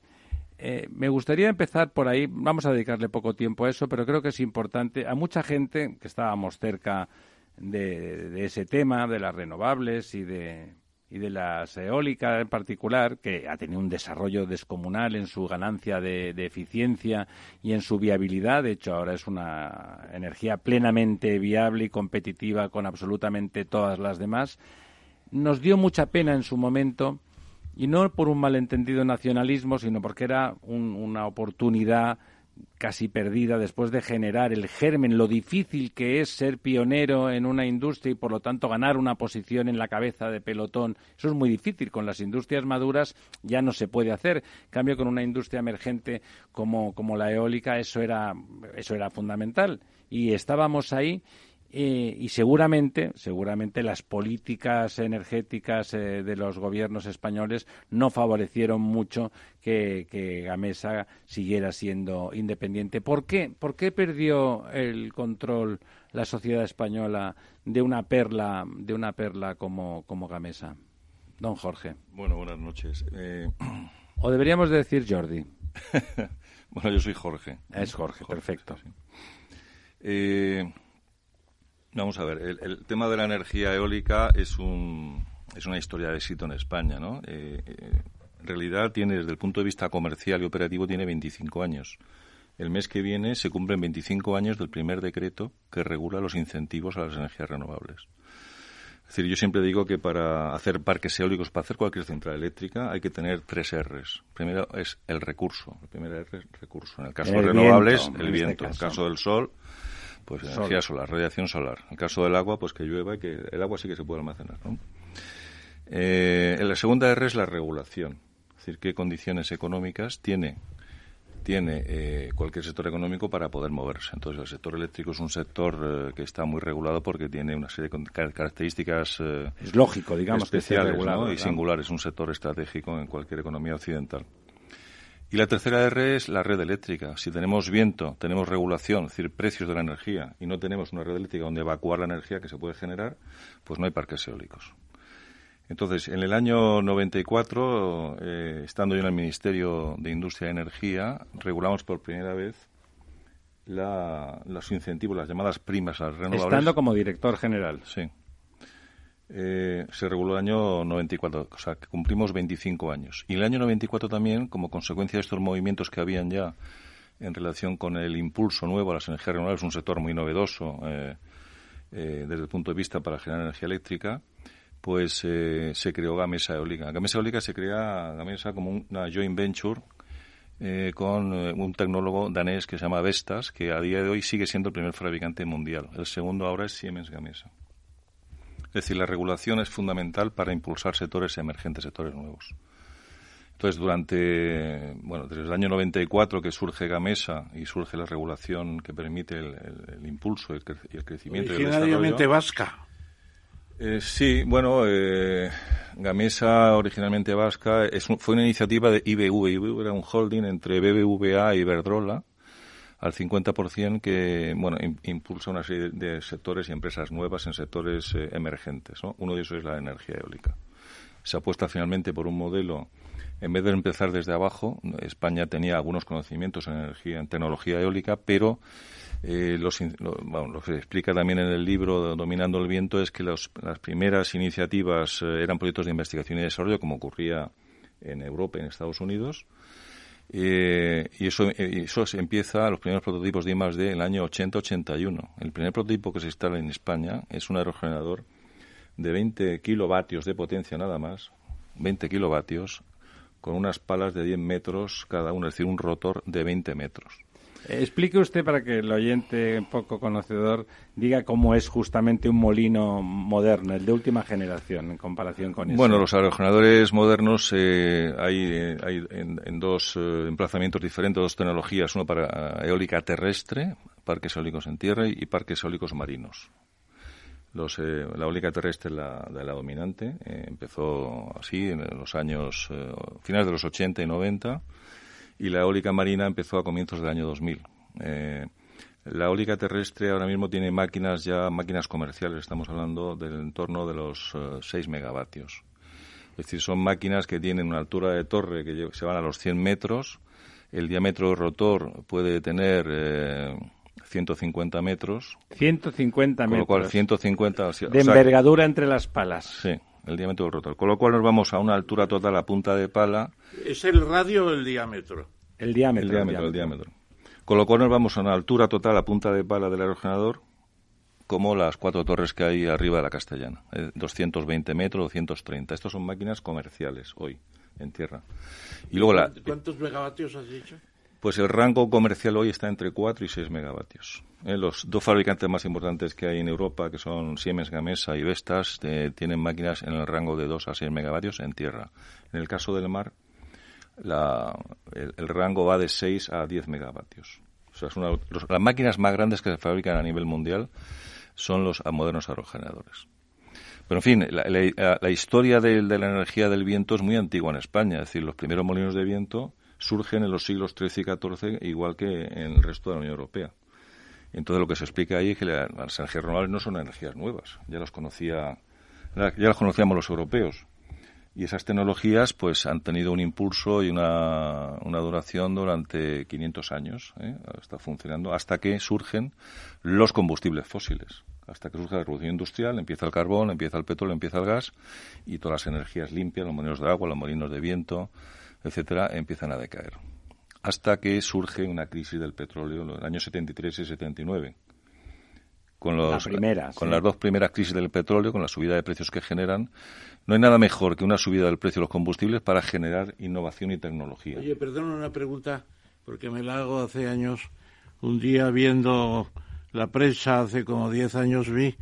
Eh, me gustaría empezar por ahí, vamos a dedicarle poco tiempo a eso, pero creo que es importante. A mucha gente que estábamos cerca de ese tema, de las renovables y de, y de las eólicas en particular, que ha tenido un desarrollo descomunal en su ganancia de, eficiencia y en su viabilidad. De hecho, ahora es una energía plenamente viable y competitiva con absolutamente todas las demás. Nos dio mucha pena en su momento, y no por un malentendido nacionalismo, sino porque era una oportunidad casi perdida después de generar el germen, lo difícil que es ser pionero en una industria y por lo tanto ganar una posición en la cabeza de pelotón. Eso es muy difícil. Con las industrias maduras ya no se puede hacer. En cambio, con una industria emergente como, como la eólica, eso era, eso era fundamental. Y estábamos ahí eh, y seguramente, seguramente las políticas energéticas eh, de los gobiernos españoles no favorecieron mucho que, Gamesa siguiera siendo independiente. ¿Por qué? ¿Por qué perdió el control la sociedad española de una perla, de una perla como, como Gamesa? Don Jorge. Bueno, buenas noches. Eh, o deberíamos decir Jordi. bueno, yo soy Jorge. Es Jorge, perfecto. Eh, Vamos a ver, el, tema de la energía eólica es, un, es una historia de éxito en España, ¿no? Eh, eh, en realidad tiene, desde el punto de vista comercial y operativo, tiene 25 años. El mes que viene se cumplen 25 años del primer decreto que regula los incentivos a las energías renovables. Es decir, yo siempre digo que para hacer parques eólicos, para hacer cualquier central eléctrica, hay que tener tres R's. Primero es el recurso. El primer R es recurso. En el caso de renovables, el este viento. en el caso del sol, pues energía solar, radiación solar. En el caso del agua, pues que llueva y que el agua sí que se puede almacenar. ¿no? Eh, la segunda R es la regulación, es decir, qué condiciones económicas tiene tiene eh, cualquier sector económico para poder moverse. Entonces, el sector eléctrico es un sector eh, que está muy regulado porque tiene una serie de características es lógico, digamos, especiales y singulares. Es un sector estratégico en cualquier economía occidental. Y la tercera R es la red eléctrica. Si tenemos viento, tenemos regulación, es decir, precios de la energía, y no tenemos una red eléctrica donde evacuar la energía que se puede generar, pues no hay parques eólicos. Entonces, en el año 94, eh, estando yo en el Ministerio de Industria y Energía, regulamos por primera vez los incentivos, las llamadas primas a las renovables. Estando como director general. Sí. Eh, se reguló el año 94, o sea, que cumplimos 25 años. Y el año 94 también, como consecuencia de estos movimientos que habían ya en relación con el impulso nuevo a las energías renovables, un sector muy novedoso eh, eh, desde el punto de vista para generar energía eléctrica, pues se creó Gamesa Eólica. Gamesa Eólica se crea Gamesa como una joint venture con un tecnólogo danés que se llama Vestas, que a día de hoy sigue siendo el primer fabricante mundial. El segundo ahora es Siemens Gamesa. Es decir, la regulación es fundamental para impulsar sectores emergentes, sectores nuevos. Entonces, durante, bueno, desde el año 94 que surge Gamesa y surge la regulación que permite el, impulso y el, crecimiento Originariamente vasca. Eh, sí, bueno, eh, Gamesa, originalmente vasca, es fue una iniciativa de IBV. IBV era un holding entre BBVA y Iberdrola, al 50% que bueno impulsa una serie de sectores y empresas nuevas en sectores eh, emergentes. Uno de esos es la energía eólica. Se apuesta finalmente por un modelo, en vez de empezar desde abajo, España tenía algunos conocimientos en energía, en tecnología eólica, pero eh, lo, que se explica también en el libro Dominando el Viento es que las primeras iniciativas eh, eran proyectos de investigación y desarrollo, como ocurría en Europa y en Estados Unidos, eh, y eso, eh, eso se empieza, los primeros prototipos de I en el año 80-81. El primer prototipo que se instala en España es un aerogenerador de 20 kilovatios de potencia nada más, 20 kilovatios, con unas palas de 10 metros cada uno, es decir, un rotor de 20 metros. Explique usted para que el oyente poco conocedor diga cómo es justamente un molino moderno, el de última generación, en comparación con eso. Bueno, los aerogeneradores modernos eh, hay, eh, hay en, dos eh, emplazamientos diferentes, dos tecnologías, uno para eólica terrestre, parques eólicos en tierra y parques eólicos marinos. Los, la eólica terrestre es la, de la dominante, empezó así en los años finales de los 80 y 90 y la eólica marina empezó a comienzos del año 2000. Eh, La eólica terrestre ahora mismo tiene máquinas ya, máquinas comerciales, estamos hablando del entorno de los 6 megavatios. Es decir, son máquinas que tienen una altura de torre que se van a los 100 metros, el diámetro del rotor puede tener eh, 150 metros. 150 metros. Con lo cual, 150. de envergadura entre las palas. Sí, el diámetro del rotor. Con lo cual, nos vamos a una altura total a punta de pala. ¿Es el radio o el diámetro? El diámetro. El diámetro, el diámetro. Con lo cual, nos vamos a una altura total a punta de pala del aerogenerador como las cuatro torres que hay arriba de la Castellana, 220 eh, metros, 230. Estas son máquinas comerciales hoy en tierra. Y luego la, ¿Cuántos megavatios has dicho? Pues el rango comercial hoy está entre 4 y 6 megavatios. Eh, los dos fabricantes más importantes que hay en Europa, que son Siemens Gamesa y Vestas, eh, tienen máquinas en el rango de 2 a 6 megavatios en tierra. En el caso del mar, el, rango va de 6 a 10 megavatios. O sea, las máquinas más grandes que se fabrican a nivel mundial son los modernos aerogeneradores. Pero, en fin, la, historia de, de, la energía del viento es muy antigua en España. Es decir, los primeros molinos de viento surgen en los siglos XIII y XIV, igual que en el resto de la Unión Europea. Entonces, lo que se explica ahí es que las energías renovables no son energías nuevas. Ya las conocía, ya las conocíamos los europeos. Y esas tecnologías pues han tenido un impulso y una, una duración durante 500 años, ¿eh? está funcionando, hasta que surgen los combustibles fósiles hasta que surge la revolución industrial, empieza el carbón, empieza el petróleo, empieza el gas y todas las energías limpias, los molinos de agua, los molinos de viento, etcétera, empiezan a decaer. Hasta que surge una crisis del petróleo en los años 73 y 79. Con, los, con las dos primeras crisis del petróleo, con la subida de precios que generan, no hay nada mejor que una subida del precio de los combustibles para generar innovación y tecnología. Oye, perdona una pregunta, porque me la hago hace años. Un día viendo la prensa hace como 10 años vi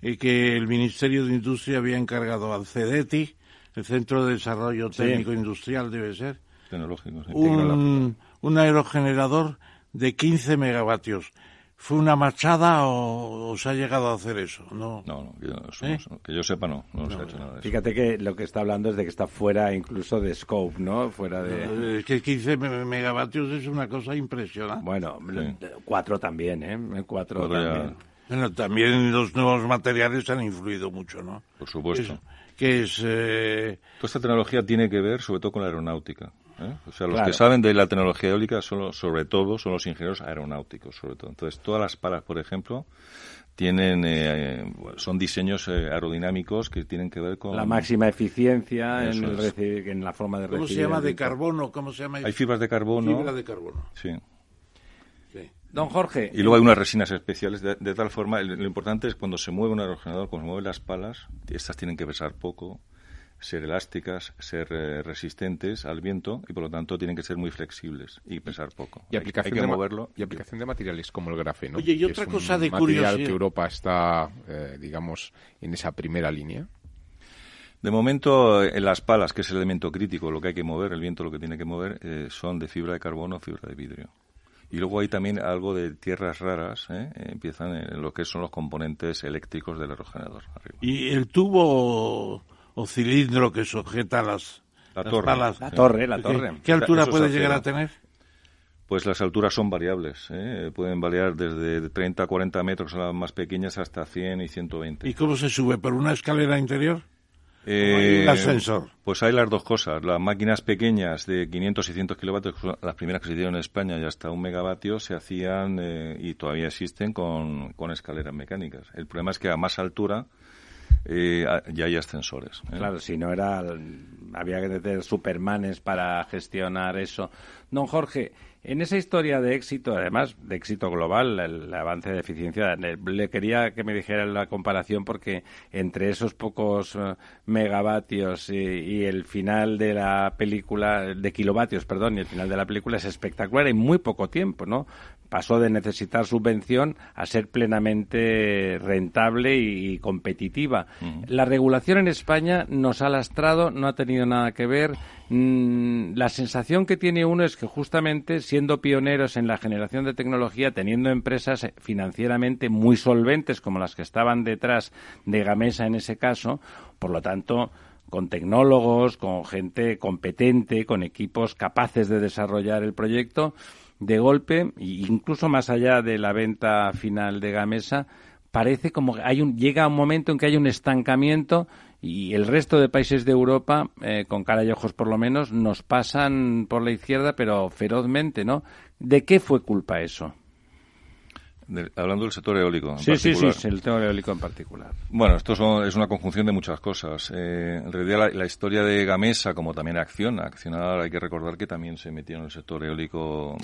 eh, que el Ministerio de Industria había encargado al CEDETI, el Centro de Desarrollo Técnico Industrial debe ser, Tecnológico, un, un, aerogenerador de 15 megavatios. ¿Fue una machada o, se ha llegado a hacer eso? No, no, ¿Eh? que, yo, sepa no, no, se ha hecho nada de eso. Fíjate que lo que está hablando es de que está fuera incluso de scope, ¿no? Fuera de... Es que 15 megavatios es una cosa impresionante. Bueno, cuatro también, ¿eh? Cuatro, también. Bueno, también los nuevos materiales han influido mucho, ¿no? Por supuesto. Que es... Eh... Toda esta tecnología tiene que ver sobre todo con la aeronáutica. ¿eh? O sea, los que saben de la tecnología eólica, son, sobre todo, son los ingenieros aeronáuticos, sobre todo. Entonces, todas las palas, por ejemplo, tienen eh, son diseños eh, aerodinámicos que tienen que ver con la máxima eficiencia en, en, la forma de ¿Cómo se llama de carbono? ¿Cómo se llama? Hay fibras de carbono. Fibra de carbono. Sí. Don Jorge. Y luego hay unas resinas especiales, de, tal forma, lo importante es cuando se mueve un aerogenerador, cuando se mueven las palas, estas tienen que pesar poco, ser elásticas, ser eh, resistentes al viento y por lo tanto tienen que ser muy flexibles y pesar poco. Y aplicación, de, moverlo. Y aplicación de materiales como el grafeno. Oye, y otra cosa de curiosidad. que Europa está, eh, digamos, en esa primera línea. De momento, en las palas, que es el elemento crítico, lo que hay que mover, el viento lo que tiene que mover, eh, son de fibra de carbono o fibra de vidrio. Y luego hay también algo de tierras raras, empiezan en lo que son los componentes eléctricos del aerogenerador. ¿Y el tubo o cilindro que sujeta las, la torre. Palas. La torre, la torre. ¿Qué, altura puede llegar a tener? Pues las alturas son variables, ¿eh? pueden variar desde 30 a 40 metros a las más pequeñas hasta 100 y 120. ¿Y cómo se sube? ¿Por una escalera interior? Eh, ascensor? Pues hay las dos cosas. Las máquinas pequeñas de 500 y 100 kilovatios, las primeras que se hicieron en España y hasta un megavatio, se hacían eh, y todavía existen con, con escaleras mecánicas. El problema es que a más altura eh, ya hay ascensores. ¿eh? Claro, si no era, había que tener supermanes para gestionar eso. Don Jorge, en esa historia de éxito, además de éxito global, el, avance de eficiencia, le, quería que me dijera la comparación porque entre esos pocos eh, megavatios y, el final de la película, de kilovatios, perdón, y el final de la película es espectacular en muy poco tiempo, ¿no? Pasó de necesitar subvención a ser plenamente rentable y, competitiva. La regulación en España nos ha lastrado, no ha tenido nada que ver. Mm, la sensación que tiene uno es que justamente siendo pioneros en la generación de tecnología, teniendo empresas financieramente muy solventes como las que estaban detrás de Gamesa en ese caso, por lo tanto, con tecnólogos, con gente competente, con equipos capaces de desarrollar el proyecto, de golpe, incluso más allá de la venta final de Gamesa, parece como que hay un, llega un momento en que hay un estancamiento y el resto de países de Europa, eh, con cara y ojos por lo menos, nos pasan por la izquierda, pero ferozmente, ¿no? ¿De qué fue culpa eso? Hablando del sector eólico. sí, sí, sí, el sector eólico en particular. Bueno, esto es una conjunción de muchas cosas. Eh, en realidad, la, historia de Gamesa, como también Acciona, Acciona hay que recordar que también se metió en el sector eólico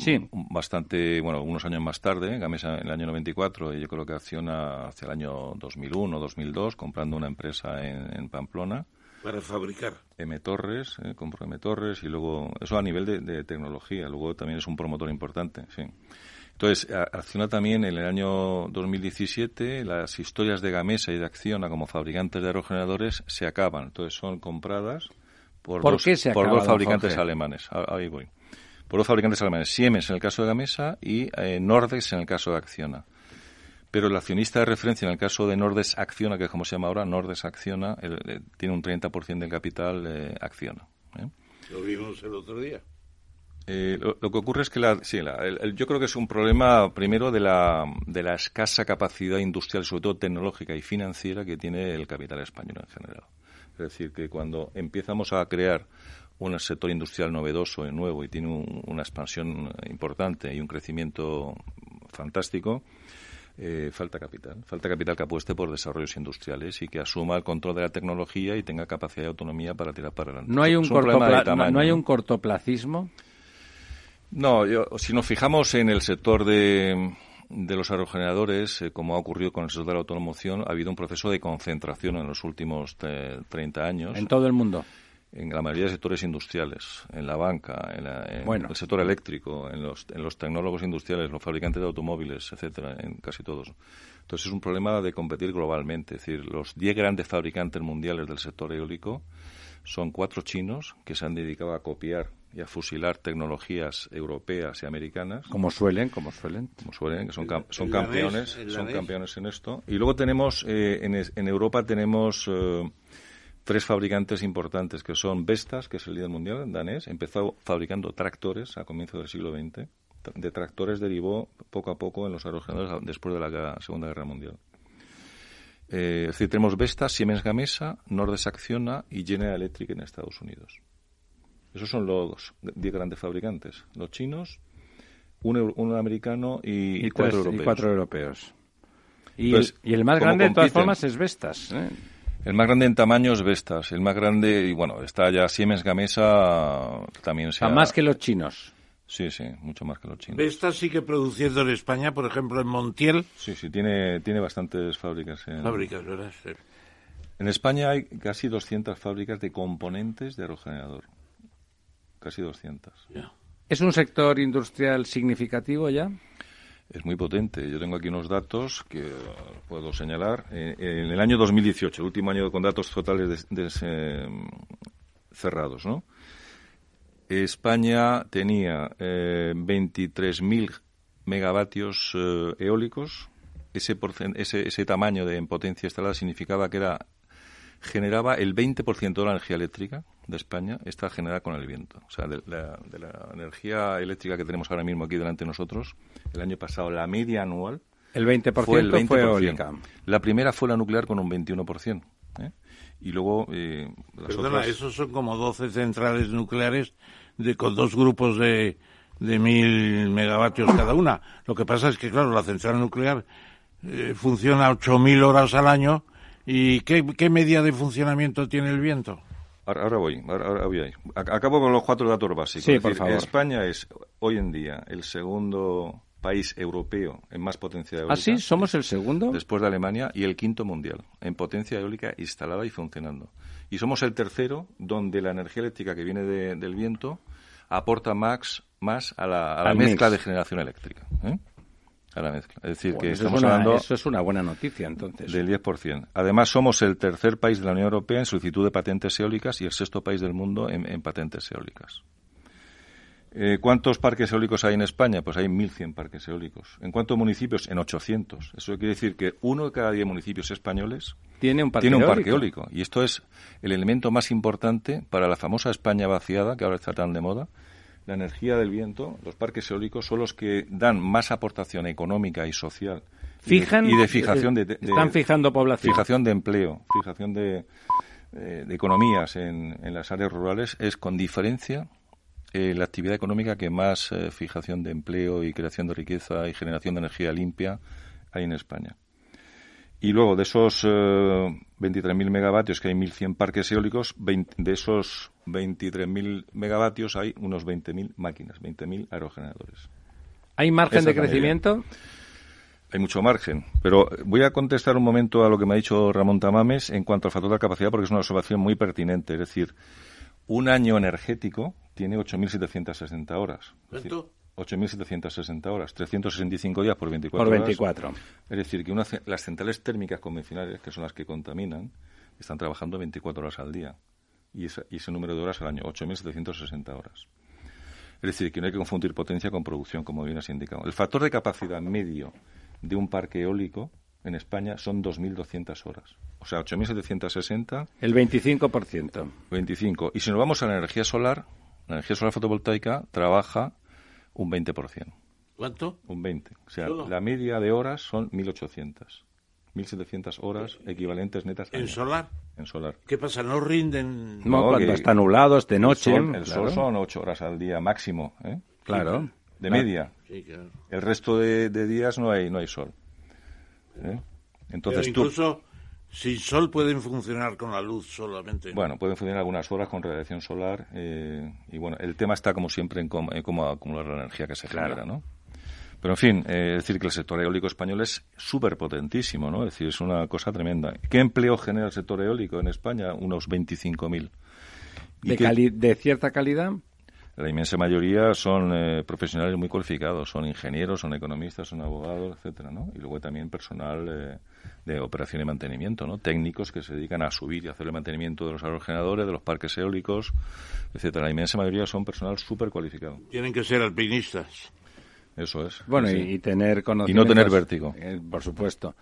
bastante, bueno, unos años más tarde, Gamesa en el año 94, y yo creo que Acciona hacia el año 2001 2002, comprando una empresa en, Pamplona. Para fabricar. M Torres, eh, compró M Torres, y luego, eso a nivel de, de tecnología, luego también es un promotor importante, sí. Entonces, Acciona también en el año 2017, las historias de Gamesa y de Acciona como fabricantes de aerogeneradores se acaban. Entonces, son compradas por, dos, por dos fabricantes alemanes. Ahí voy. Por dos fabricantes alemanes. Siemens en el caso de Gamesa y eh, Nordex en el caso de Acciona. Pero el accionista de referencia en el caso de Nordex Acciona, que es como se llama ahora, Nordex Acciona, tiene un 30% del capital eh, Acciona. ¿eh? Lo vimos el otro día. Eh, lo, que ocurre es que la, sí, yo creo que es un problema primero de la, de la escasa capacidad industrial, sobre todo tecnológica y financiera, que tiene el capital español en general. Es decir, que cuando empezamos a crear un sector industrial novedoso y nuevo y tiene una expansión importante y un crecimiento fantástico, eh, falta capital. Falta capital que apueste por desarrollos industriales y que asuma el control de la tecnología y tenga capacidad de autonomía para tirar para adelante. ¿No hay un, no hay un cortoplacismo? No, si nos fijamos en el sector de, los aerogeneradores, eh, como ha ocurrido con el sector de la automoción, ha habido un proceso de concentración en los últimos 30 años. En todo el mundo. En la mayoría de sectores industriales, en la banca, en, el sector eléctrico, en los, en los tecnólogos industriales, los fabricantes de automóviles, etcétera, en casi todos. Entonces es un problema de competir globalmente. Es decir, los 10 grandes fabricantes mundiales del sector eólico son cuatro chinos que se han dedicado a copiar y a fusilar tecnologías europeas y americanas. Como suelen, como suelen. Como suelen, que son, son campeones, son campeones en esto. Y luego tenemos, eh, en, en, Europa tenemos eh, tres fabricantes importantes, que son Vestas, que es el líder mundial danés, empezó fabricando tractores a comienzos del siglo XX. De tractores derivó poco a poco en los aerogeneradores después de la Segunda Guerra Mundial. Eh, es decir, tenemos Vestas, Siemens Gamesa, Nordes Acciona y General Electric en Estados Unidos. Esos son los 10 grandes fabricantes. Los chinos, un, americano y, cuatro europeos. Y cuatro europeos. Y, el, más grande, de todas formas, es Vestas. ¿eh? El más grande en tamaño es Vestas. El más grande, y bueno, está ya Siemens Gamesa, también sea... más que los chinos. Sí, sí, mucho más que los chinos. ¿Vestas sigue produciendo en España, por ejemplo, en Montiel? Sí, sí, tiene, tiene bastantes fábricas. En... Fábricas, ¿verdad? En España hay casi 200 fábricas de componentes de aerogenerador casi 200. ¿Es un sector industrial significativo ya? Es muy potente. Yo tengo aquí unos datos que puedo señalar. Eh, en el año 2018, el último año con datos totales cerrados, ¿no? España tenía eh, 23.000 megavatios eh, eólicos. Ese, ese, ese tamaño de potencia instalada significaba que era generaba el 20% de la energía eléctrica de España está generada con el viento. O sea, de la, energía eléctrica que tenemos ahora mismo aquí delante de nosotros, el año pasado la media anual el 20%, fue, el 20%. eólica. La primera fue la nuclear con un 21%. ¿eh? Y luego eh, Perdona, esos son como 12 centrales nucleares de, con dos grupos de, de mil megavatios cada una. Lo que pasa es que, claro, la central nuclear eh, funciona 8.000 horas al año ¿Y qué, qué media de funcionamiento tiene el viento? Ahora, voy, ahora, voy ahí. Acabo con los cuatro datos básicos. Sí, por favor. España es hoy en día el segundo país europeo en más potencia eólica. ¿Ah, sí? ¿Somos el segundo? Después de Alemania y el quinto mundial en potencia eólica instalada y funcionando. Y somos el tercero donde la energía eléctrica que viene del viento aporta más, más a la, mezcla de generación eléctrica. ¿eh? la mezcla. Es decir, que estamos hablando. Eso es una buena noticia, entonces. Del 10%. Además, somos el tercer país de la Unión Europea en solicitud de patentes eólicas y el sexto país del mundo en, patentes eólicas. Eh, ¿Cuántos parques eólicos hay en España? Pues hay 1.100 parques eólicos. ¿En cuántos municipios? En 800. Eso quiere decir que uno de cada diez municipios españoles tiene un parque, tiene un parque eólico. Y esto es el elemento más importante para la famosa España vaciada, que ahora está tan de moda, la energía del viento, los parques eólicos, son los que dan más aportación económica y social. Fijan, y de, fijación de, de, Están fijando población. Fijación de empleo, fijación de, eh, de economías en, en, las áreas rurales es con diferencia eh, la actividad económica que más eh, fijación de empleo y creación de riqueza y generación de energía limpia hay en España. Y luego, de esos eh, 23.000 megavatios, que hay 1.100 parques eólicos, 20, de esos 23.000 megavatios hay unos 20.000 máquinas, 20.000 aerogeneradores. ¿Hay margen Esa de crecimiento? Hay mucho margen, pero voy a contestar un momento a lo que me ha dicho Ramón Tamames en cuanto al factor de capacidad, porque es una observación muy pertinente. Es decir, un año energético tiene 8.760 horas. ¿Cuánto? 8.760 horas, 365 días por 24 por 24. horas. Es decir, que una, las centrales térmicas convencionales, que son las que contaminan, están trabajando 24 horas al día. Y, esa, y ese número de horas al año, 8.760 horas. Es decir, que no hay que confundir potencia con producción, como bien has indicado. El factor de capacidad medio de un parque eólico en España son 2.200 horas. O sea, 8.760. El 25%. 25. Y si nos vamos a la energía solar, la energía solar fotovoltaica trabaja un 20%. ¿Cuánto? Un 20. O sea, ¿Solo? la media de horas son 1.800. 1.700 horas equivalentes netas. ¿En solar? En solar. ¿Qué pasa? ¿No rinden? No, no cuando está nublado, de noche. El sol, el claro. sol son 8 horas al día máximo. ¿eh? Claro. De media. Sí, claro. El resto de, de, días no hay, no hay sol. ¿Eh? Entonces Pero incluso tú... sin sol pueden funcionar con la luz solamente. Bueno, pueden funcionar algunas horas con radiación solar. Eh, y bueno, el tema está como siempre en cómo, en cómo acumular la energía que se claro. genera, ¿no? Pero en fin, eh, es decir que el sector eólico español es súper potentísimo, ¿no? Es decir, es una cosa tremenda. ¿Qué empleo genera el sector eólico en España? Unos 25.000. ¿De. ¿De cierta calidad? La inmensa mayoría son eh, profesionales muy cualificados, son ingenieros, son economistas, son abogados, etcétera, ¿no? Y luego también personal eh, de operación y mantenimiento, ¿no? Técnicos que se dedican a subir y hacer el mantenimiento de los aerogeneradores, de los parques eólicos, etcétera. La inmensa mayoría son personal súper cualificado. Tienen que ser alpinistas. Eso es. Bueno, sí. y, y, tener Y conocimientos. no tener vértigo. Eh, por supuesto.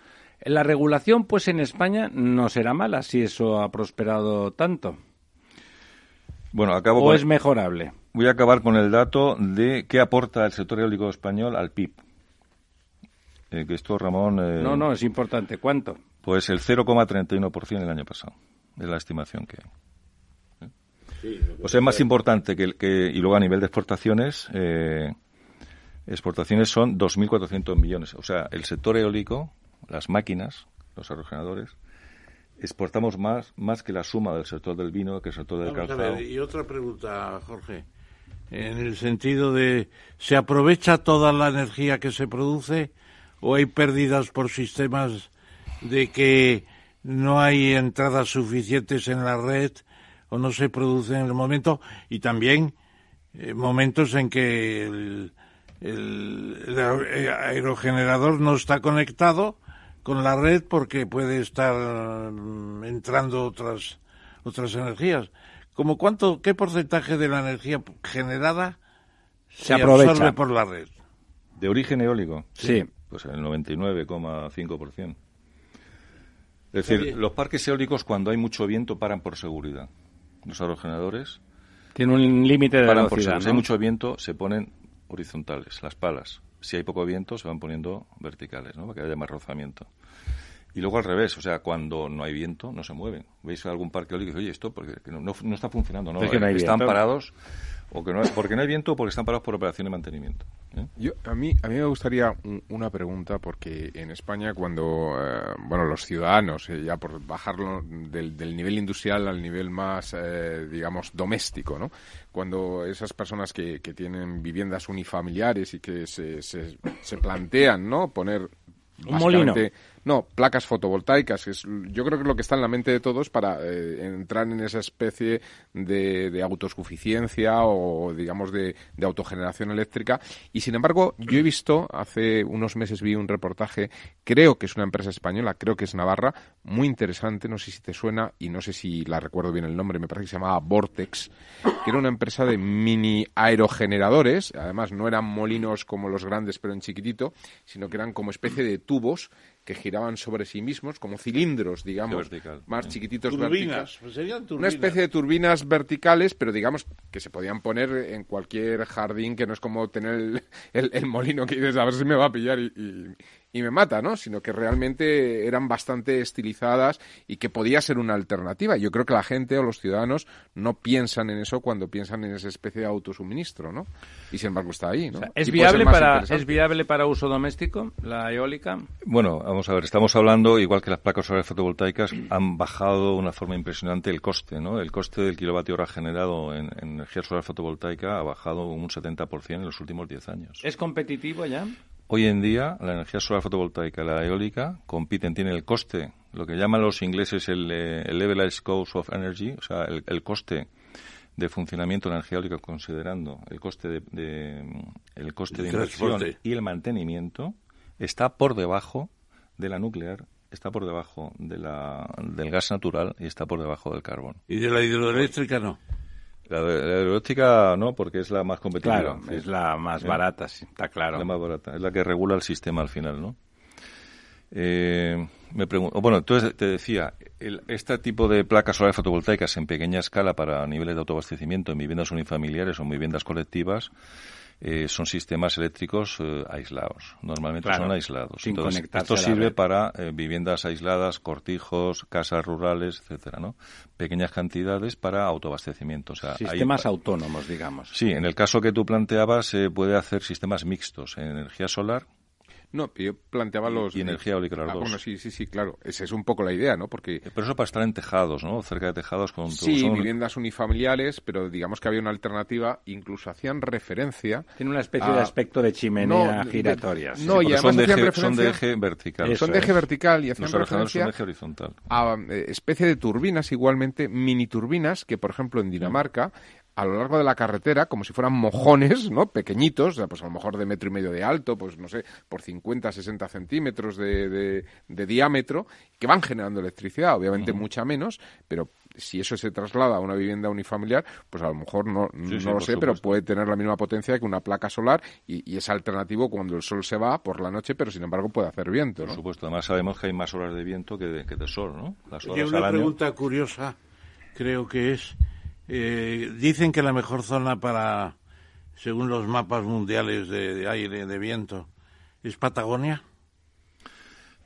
La regulación, pues en España no será mala si eso ha prosperado tanto. Bueno, acabo ¿O con... es mejorable? Voy a acabar con el dato de qué aporta el sector eólico español al PIB. Eh, que esto, Ramón... Eh, no, no, es importante. ¿Cuánto? Pues el 0,31% el año pasado. Es la estimación que hay. Sí, o sea, es más importante que, el, que... Y luego a nivel de exportaciones... Eh, exportaciones son 2.400 millones. O sea, el sector eólico, las máquinas, los aerogeneradores, exportamos más, más que la suma del sector del vino, que el sector del Vamos calzado. A ver, y otra pregunta, Jorge. En el sentido de, ¿se aprovecha toda la energía que se produce o hay pérdidas por sistemas de que no hay entradas suficientes en la red o no se produce en el momento? Y también eh, momentos en que el, el, el, aerogenerador no está conectado con la red porque puede estar um, entrando otras otras energías. Como cuánto, qué porcentaje de la energía generada se, se aprovecha absorbe por la red? De origen eólico. Sí. Pues el 99,5%. Es decir, los parques eólicos cuando hay mucho viento paran por seguridad. Los aerogeneradores tienen un límite de paran velocidad. por seguridad. ¿no? Si hay mucho viento se ponen horizontales, las palas. Si hay poco viento, se van poniendo verticales, ¿no? Para que haya más rozamiento. Y luego al revés, o sea, cuando no hay viento, no se mueven. ¿Veis algún parque eólico y dice, oye, esto porque no, no, no, está funcionando? No, es que no hay están viento. parados, o que no, porque no hay viento o porque están parados por operación de mantenimiento. ¿eh? Yo, a, mí, a mí me gustaría un, una pregunta, porque en España cuando, eh, bueno, los ciudadanos, eh, ya por bajarlo del, del, nivel industrial al nivel más, eh, digamos, doméstico, ¿no? Cuando esas personas que, que tienen viviendas unifamiliares y que se, se, se plantean, ¿no? Poner un molino. No, placas fotovoltaicas. Es, yo creo que es lo que está en la mente de todos para eh, entrar en esa especie de, de, autosuficiencia o, digamos, de, de, autogeneración eléctrica. Y, sin embargo, yo he visto, hace unos meses vi un reportaje, creo que es una empresa española, creo que es Navarra, muy interesante, no sé si te suena y no sé si la recuerdo bien el nombre, me parece que se llamaba Vortex, que era una empresa de mini aerogeneradores, además no eran molinos como los grandes, pero en chiquitito, sino que eran como especie de tubos que giraban sobre sí mismos, como cilindros, digamos, Vertical, más sí. chiquititos Turbinas, verticales. pues serían Una turbinas. especie de turbinas verticales, pero digamos que se podían poner en cualquier jardín, que no es como tener el, el- el molino que dices, a ver si me va a pillar y, y- y me mata, ¿no? Sino que realmente eran bastante estilizadas y que podía ser una alternativa. Yo creo que la gente o los ciudadanos no piensan en eso cuando piensan en esa especie de autosuministro, ¿no? Y sin embargo está ahí, ¿no? O sea, ¿es, Y puede ser viable más para, interesante. ¿Es viable para uso doméstico la eólica? Bueno, vamos a ver, estamos hablando, igual que las placas solares fotovoltaicas, han bajado de una forma impresionante el coste, ¿no? El coste del kilovatio hora generado en, en energía solar fotovoltaica ha bajado un 70% en los últimos 10 años. ¿Es competitivo ya? Hoy en día, la energía solar fotovoltaica y la eólica compiten, tienen el coste, lo que llaman los ingleses el, eh, el levelized cost of energy, o sea, el, el coste de funcionamiento de la energía eólica considerando el coste de, de- el coste de inversión y el mantenimiento está por debajo de la nuclear, está por debajo de la, del gas natural y está por debajo del carbón. Y de la hidroeléctrica no. La, la no, porque es la más competitiva. Claro, Sí. es la más ¿Eh? barata, sí, está claro. La más barata, es la que regula el sistema al final, ¿no? Eh, me pregunto, bueno, entonces te decía, el- este tipo de placas solares fotovoltaicas en pequeña escala para niveles de autoabastecimiento en viviendas unifamiliares o en viviendas colectivas eh, son sistemas eléctricos eh, aislados. Normalmente Claro, son aislados. sin Entonces, esto sirve para eh, viviendas aisladas, cortijos, casas rurales, etcétera, ¿no? Pequeñas cantidades para autoabastecimiento. O sea, ahí- Sistemas autónomos, digamos. Sí, en el caso que tú planteabas, se puede hacer sistemas mixtos en energía solar No, yo planteaba los... y energía eólica, las Ah, dos. bueno, sí, sí, sí, claro. Esa es un poco la idea, ¿no? Porque Pero eso para estar en tejados, ¿no? Cerca de tejados con... Sí, son- viviendas unifamiliares, pero digamos que había una alternativa, incluso hacían referencia. Tiene una especie de aspecto de chimenea no, de- giratoria. no, sí. y además son, de hacían eje, son de eje vertical. Eso son de eje es. vertical y hacían Los ordenadores son referencia de eje horizontal. a eh, especie de turbinas igualmente, mini turbinas, que por ejemplo en Dinamarca, a lo largo de la carretera, como si fueran mojones, ¿no? Pequeñitos, o sea, pues a lo mejor de metro y medio de alto, pues no sé, por 50, 60 centímetros de, de- de diámetro, que van generando electricidad, obviamente mucha menos, pero si eso se traslada a una vivienda unifamiliar, pues a lo mejor no, Sí, no sí, lo sé, pero puede tener la misma potencia que una placa solar y, y es alternativo cuando el sol se va por la noche, pero sin embargo puede hacer viento, Por supuesto. Además sabemos que hay más horas de viento que de, que de sol, ¿no? Las una al año... pregunta curiosa, creo que es, eh, dicen que la mejor zona para, según los mapas mundiales de, de aire, de viento, es Patagonia.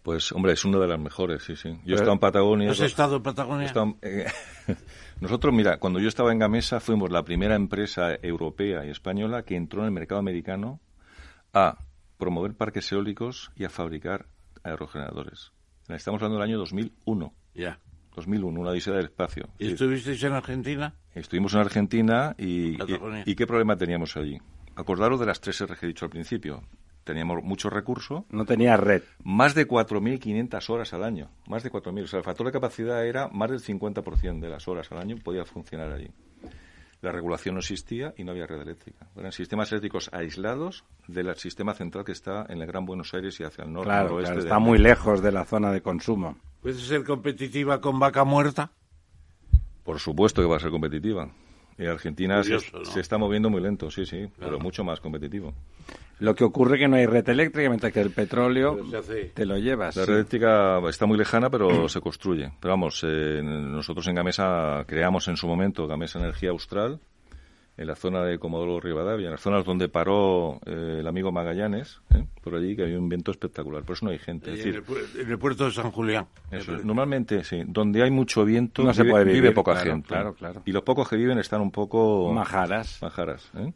Pues, hombre, es una de las mejores, sí, sí. Yo he estado en Patagonia... ¿Has estado en Patagonia? Estado- eh, Nosotros, mira, cuando yo estaba en Gamesa fuimos la primera empresa europea y española que entró en el mercado americano a promover parques eólicos y a fabricar aerogeneradores. Estamos hablando del año 2001. Ya. 2001, una odisea del espacio. ¿Y Sí. estuvisteis en Argentina? Estuvimos en Argentina y, Patagonia. y, y ¿qué problema teníamos allí? Acordaros de las tres R que he dicho al principio. Teníamos mucho recurso, No tenía red. más de 4.500 horas al año. Más de 4.000. O sea, el factor de capacidad era más del 50% de las horas al año podía funcionar allí. La regulación no existía y no había red eléctrica. Eran sistemas eléctricos aislados del sistema central que está en el Gran Buenos Aires y hacia el norte Claro, noroeste. claro, de- está muy lejos de la zona de consumo. ¿Puede ser competitiva con vaca muerta? Por supuesto que va a ser competitiva. Y Argentina se, Curioso, ¿no? se está moviendo muy lento, sí, sí, pero mucho más competitivo. Lo que ocurre que no hay red eléctrica, mientras que el petróleo te lo llevas. La sí. red eléctrica está muy lejana, pero se construye. Pero vamos, eh, nosotros en Gamesa creamos en su momento Gamesa Energía Austral, en la zona de Comodoro Rivadavia, en las zonas donde paró eh, el amigo Magallanes, ¿eh? por allí, que había un viento espectacular. Por eso no hay gente. Es en, el, decir, pu- en el puerto de San Julián. eso normalmente, sí, donde hay mucho viento, No se vive, puede vive vivir, poca claro, gente. claro, claro. Y los pocos que viven están un poco... Majaras. Majaras, ¿eh?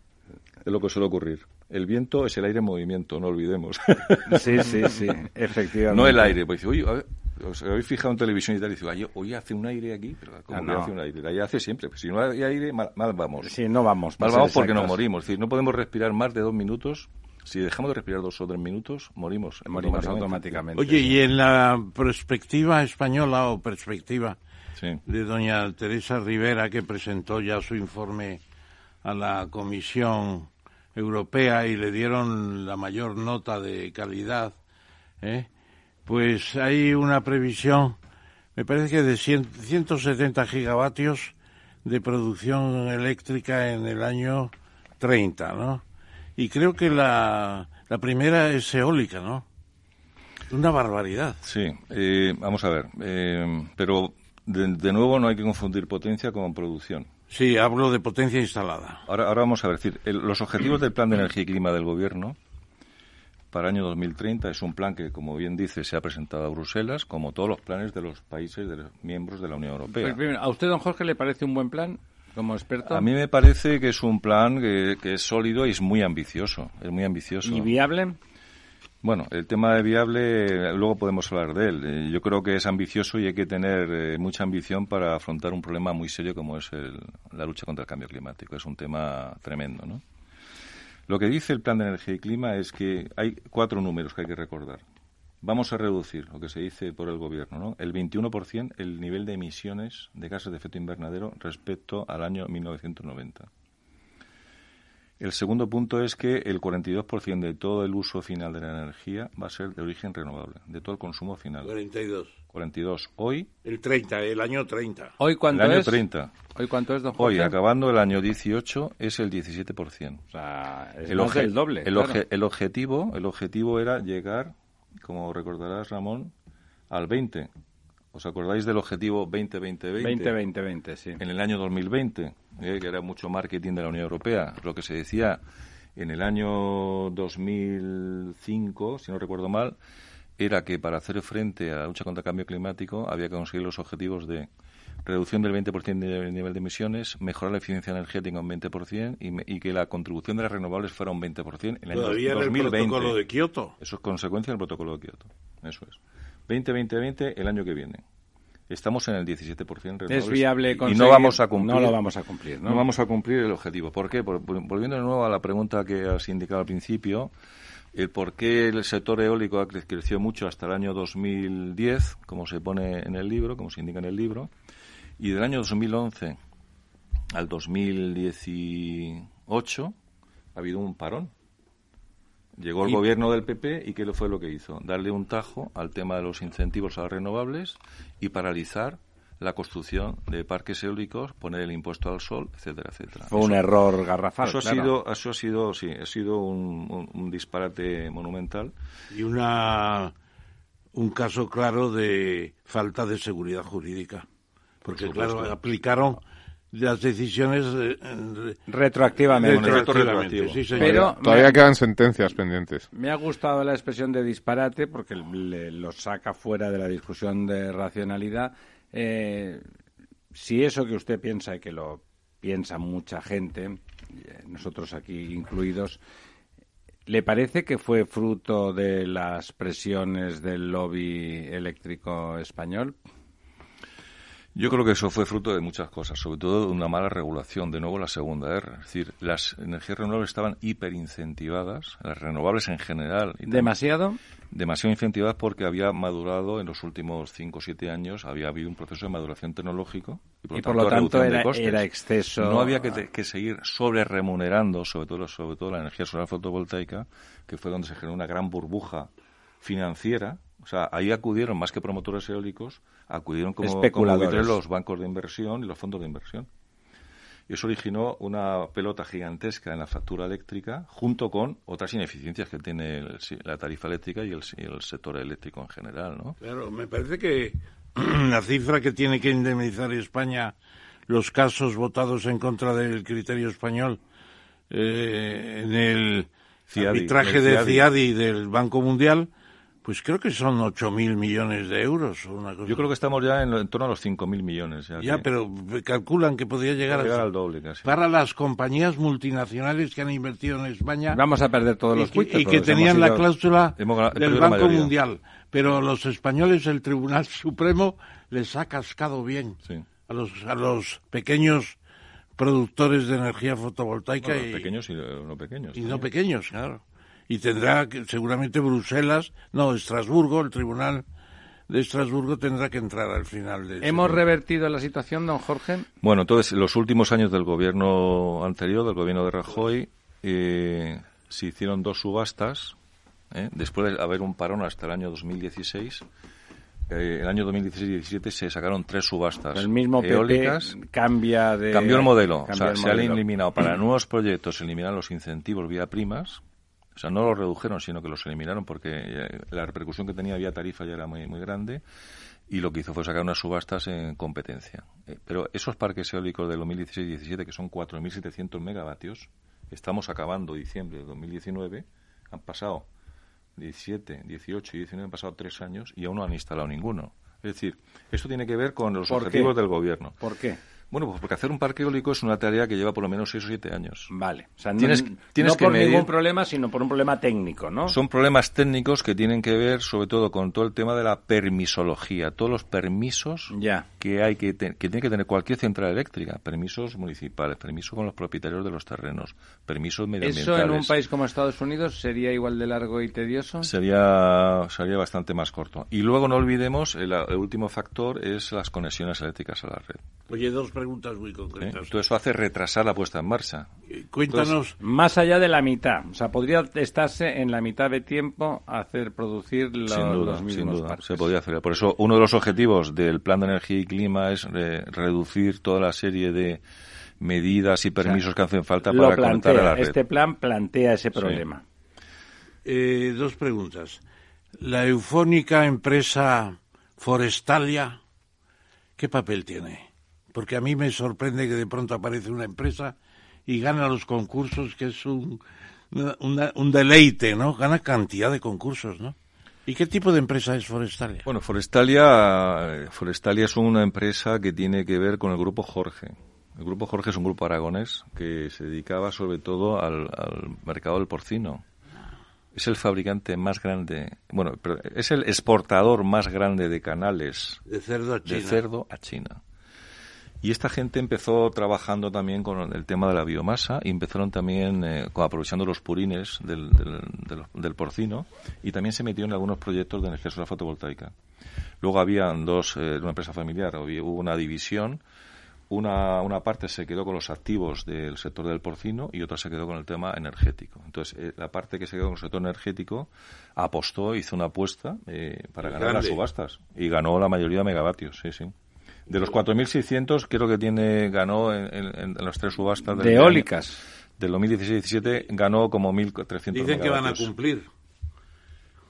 Es lo que suele ocurrir. El viento es el aire en movimiento, no olvidemos. Sí, sí, sí, efectivamente. No el aire, pues dice, oye, a ver, os habéis fijado en televisión y tal, y dice, "Oye, hoy hace un aire aquí, pero ¿cómo Ah, que no. hace un aire? Ahí hace siempre, pues si no hay aire, mal, mal vamos. Sí, no vamos. mal para vamos porque nos morimos, es decir, no podemos respirar más de dos minutos, si dejamos de respirar dos o tres minutos, morimos. Morimos automáticamente. Oye, y en la perspectiva española o perspectiva Sí. de doña Teresa Rivera, que presentó ya su informe a la Comisión Europea y le dieron la mayor nota de calidad, ¿eh? Pues hay una previsión, me parece que de 100 170 gigavatios de producción eléctrica en el año 30, ¿no? Y creo que la, la primera es eólica, ¿no? Una barbaridad. Sí, eh, vamos a ver. Eh, pero de, de nuevo no hay que confundir potencia con producción. Sí, hablo de potencia instalada. Ahora, ahora vamos a ver, decir, el- los objetivos del Plan de Energía y Clima del Gobierno para el año 2030 es un plan que, como bien dice, se ha presentado a Bruselas, como todos los planes de los países de los miembros de la Unión Europea. Pues primero, ¿A usted, don Jorge, le parece un buen plan como experto? A mí me parece que es un plan que, que es sólido y es muy ambicioso. Es muy ambicioso. ¿Y viable? Bueno, el tema de viable, luego podemos hablar de él. Eh, Yo creo que es ambicioso y hay que tener eh, mucha ambición para afrontar un problema muy serio como es el- la lucha contra el cambio climático. Es un tema tremendo, ¿no? Lo que dice el Plan de Energía y Clima es que hay cuatro números que hay que recordar. Vamos a reducir, lo que se dice por el Gobierno, ¿no? el 21% el nivel de emisiones de gases de efecto invernadero respecto al año 1990. El segundo punto es que el 42% de todo el uso final de la energía va a ser de origen renovable, de todo el consumo final. 42. 42. Hoy, El 30, el año 30. ¿Hoy el cuánto año es? 30. ¿Hoy cuánto es, don Jorge? Hoy, acabando el año 18, es el 17%. O sea, es el, más del doble. el, claro. el objetivo, el objetivo era llegar, como recordarás, Ramón, al 20. ¿Os acordáis del objetivo 20-20-20? 20-20-20, sí. en el año 2020, eh, que era mucho marketing de la Unión Europea, lo que se decía en el año 2005, si no recuerdo mal, era que para hacer frente a la lucha contra el cambio climático había que conseguir los objetivos de reducción del 20% del nivel de emisiones, mejorar la eficiencia energética un 20% y, me- y que la contribución de las renovables fuera un 20% en el año Todavía en el 2020. protocolo de Kioto. Eso es consecuencia del protocolo de Kioto. Eso es. 20-20-20 el año que viene. Estamos en el 17% Es viable y- no vamos a cumplir No lo vamos a cumplir, ¿no? no vamos a cumplir el objetivo. ¿Por qué? Por- volviendo de nuevo a la pregunta que has indicado al principio, el por qué el sector eólico ha cre- creció mucho hasta el año 2010, como se pone en el libro, como se indica en el libro, y del año 2011 al 2018 ha habido un parón. Llegó el Y- gobierno del PP y ¿qué fue lo que hizo? Darle un tajo al tema de los incentivos a las renovables y paralizar la construcción de parques eólicos, poner el impuesto al sol, etcétera, etcétera. Fue un error garrafal, eso ha sido, eso ha sido, sí, ha sido un, un- un disparate monumental. Y una un caso claro de falta de seguridad jurídica. Porque, claro, aplicaron las decisiones eh, Retroactivamente. Sí. Pero Todavía me, quedan sentencias pendientes. me ha gustado la expresión de disparate porque le- lo saca fuera de la discusión de racionalidad. Eh, si eso que usted piensa y que lo piensa mucha gente, eh, nosotros aquí incluidos, ¿le parece que fue fruto de las presiones del lobby eléctrico español? Yo creo que eso fue fruto de muchas cosas, sobre todo de una mala regulación, de nuevo la segunda R. Es decir, las energías renovables estaban hiperincentivadas, las renovables en general. y ¿Demasiado? demasiado incentivadas porque había madurado en los últimos 5 o 7 años, había habido un proceso de maduración tecnológico y por, Y por lo tanto era- exceso. No había que, te- que seguir sobre remunerando, sobre todo, sobre todo la energía solar fotovoltaica, que fue donde se generó una gran burbuja financiera. O sea, ahí acudieron, más que promotores eólicos, acudieron como, Especuladores. los bancos de inversión y los fondos de inversión. Y eso originó una pelota gigantesca en la factura eléctrica, junto con otras ineficiencias que tiene el la tarifa eléctrica y el, sector eléctrico en general, ¿no? Claro, me parece que la cifra que tiene que indemnizar España los casos votados en contra del criterio español eh, en el CIADI, arbitraje el de CIADI. CIADI del Banco Mundial, pues creo que son 8.000 millones de euros. o Una cosa. Yo creo que estamos ya en, torno a los 5.000 millones. Ya, pero calculan que podría llegar, llegar a... al doble casi. Para las compañías multinacionales que han invertido en España Vamos a perder todos y los que, cuitos, y que tenían la ido- cláusula Hemos del Banco. Mundial. Pero los españoles, el Tribunal Supremo les ha cascado bien Sí. a los a los pequeños productores de energía fotovoltaica Bueno, y, pequeños y no pequeños. y no pequeños, claro. Y tendrá que, seguramente Bruselas, no, Estrasburgo, el Tribunal de Estrasburgo tendrá que entrar al final de ¿Hemos revertido la situación, don Jorge? Bueno, entonces, los últimos años del gobierno anterior, del gobierno de Rajoy, eh, se hicieron dos subastas. ¿eh? Después de haber un parón hasta el año 2016, eh, el año 2016-17 se sacaron tres subastas El mismo PP eólicas. cambia de... Cambió el modelo. cambia o sea, el se han eliminado para nuevos proyectos, se eliminan los incentivos vía primas. O sea, no los redujeron, sino que los eliminaron porque eh, la repercusión que tenía vía tarifa ya era muy, muy grande y lo que hizo fue sacar unas subastas en competencia. Eh, pero esos parques eólicos de 2016-17, que son 4.700 megavatios, estamos acabando diciembre de 2019, han pasado 17, 18 y 19, han pasado tres años y aún no han instalado ninguno. Es decir, esto tiene que ver con los objetivos del gobierno. ¿Por qué? Bueno, pues porque hacer un parque eólico es una tarea que lleva por lo menos 6 o 7 años. Vale. O sea, Tienes- no, tienes no que por medir- ningún problema, sino por un problema técnico, ¿no? Son problemas técnicos que tienen que ver sobre todo con todo el tema de la permisología, todos los permisos Ya. que hay que, te- que tiene que tener cualquier central eléctrica, permisos municipales, permisos con los propietarios de los terrenos, permisos medioambientales. ¿Eso en un país como Estados Unidos sería igual de largo y tedioso? sería sería bastante más corto. Y luego no olvidemos el, el último factor es las conexiones eléctricas a la red. Oye, dos preguntas muy ¿eh? concretas. Todo eso hace retrasar la puesta en marcha. Eh, Cuéntanos, Más allá de la mitad. O sea, podría estarse en la mitad de tiempo a hacer producir lo- sin duda, los sin duda, parques. se podría hacer. Por eso uno de los objetivos del Plan de Energía y Clima es eh, reducir toda la serie de medidas y permisos que hacen falta para conectar a la plantea. red. Este plan plantea ese problema. eh, dos preguntas. La eufónica empresa Forestalia, ¿qué papel tiene? Porque a mí me sorprende que de pronto aparece una empresa y gana los concursos, que es un, una- un deleite, ¿no? Gana cantidad de concursos, ¿no? ¿Y qué tipo de empresa es Forestalia? Bueno, Forestalia, Forestalia es una empresa que tiene que ver con el grupo Jorge. El grupo Jorge es un grupo aragonés que se dedicaba sobre todo al, al mercado del porcino. Es el fabricante más grande, bueno, pero es el exportador más grande de canales de cerdo a China. de cerdo a China. Y esta gente empezó trabajando también con el tema de la biomasa y empezaron también eh, aprovechando los purines del, del, del- del porcino y también se metieron en algunos proyectos de energía solar fotovoltaica. Luego habían dos, eh, una empresa familiar, hubo una división, una, una parte se quedó con los activos del sector del porcino y otra se quedó con el tema energético. Entonces, eh, la parte que se quedó con el sector energético apostó, hizo una apuesta eh, para ganar Grande. las subastas y ganó la mayoría de megavatios, sí, sí. De los 4.600, creo que tiene ganó en, en- en las tres subastas De año- eólicas. del 2016-17 ganó como 1.300 Dicen que van a cumplir.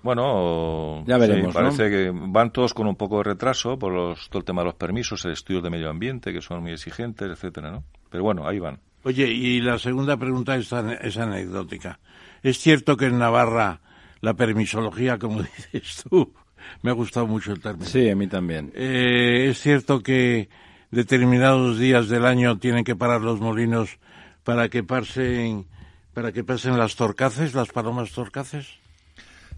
Bueno, Ya veremos, sí, ¿no? parece que van todos con un poco de retraso por los, todo el tema de los permisos, el estudio de medio ambiente, que son muy exigentes, etcétera, ¿no? Pero bueno, ahí van. Oye, y la segunda pregunta es, es anecdótica. ¿Es cierto que en Navarra la permisología, como dices tú, me ha gustado mucho el término? Sí, a mí también. Eh, ¿Es cierto que determinados días del año tienen que parar los molinos para que pasen, para que pasen las torcaces, las palomas torcaces?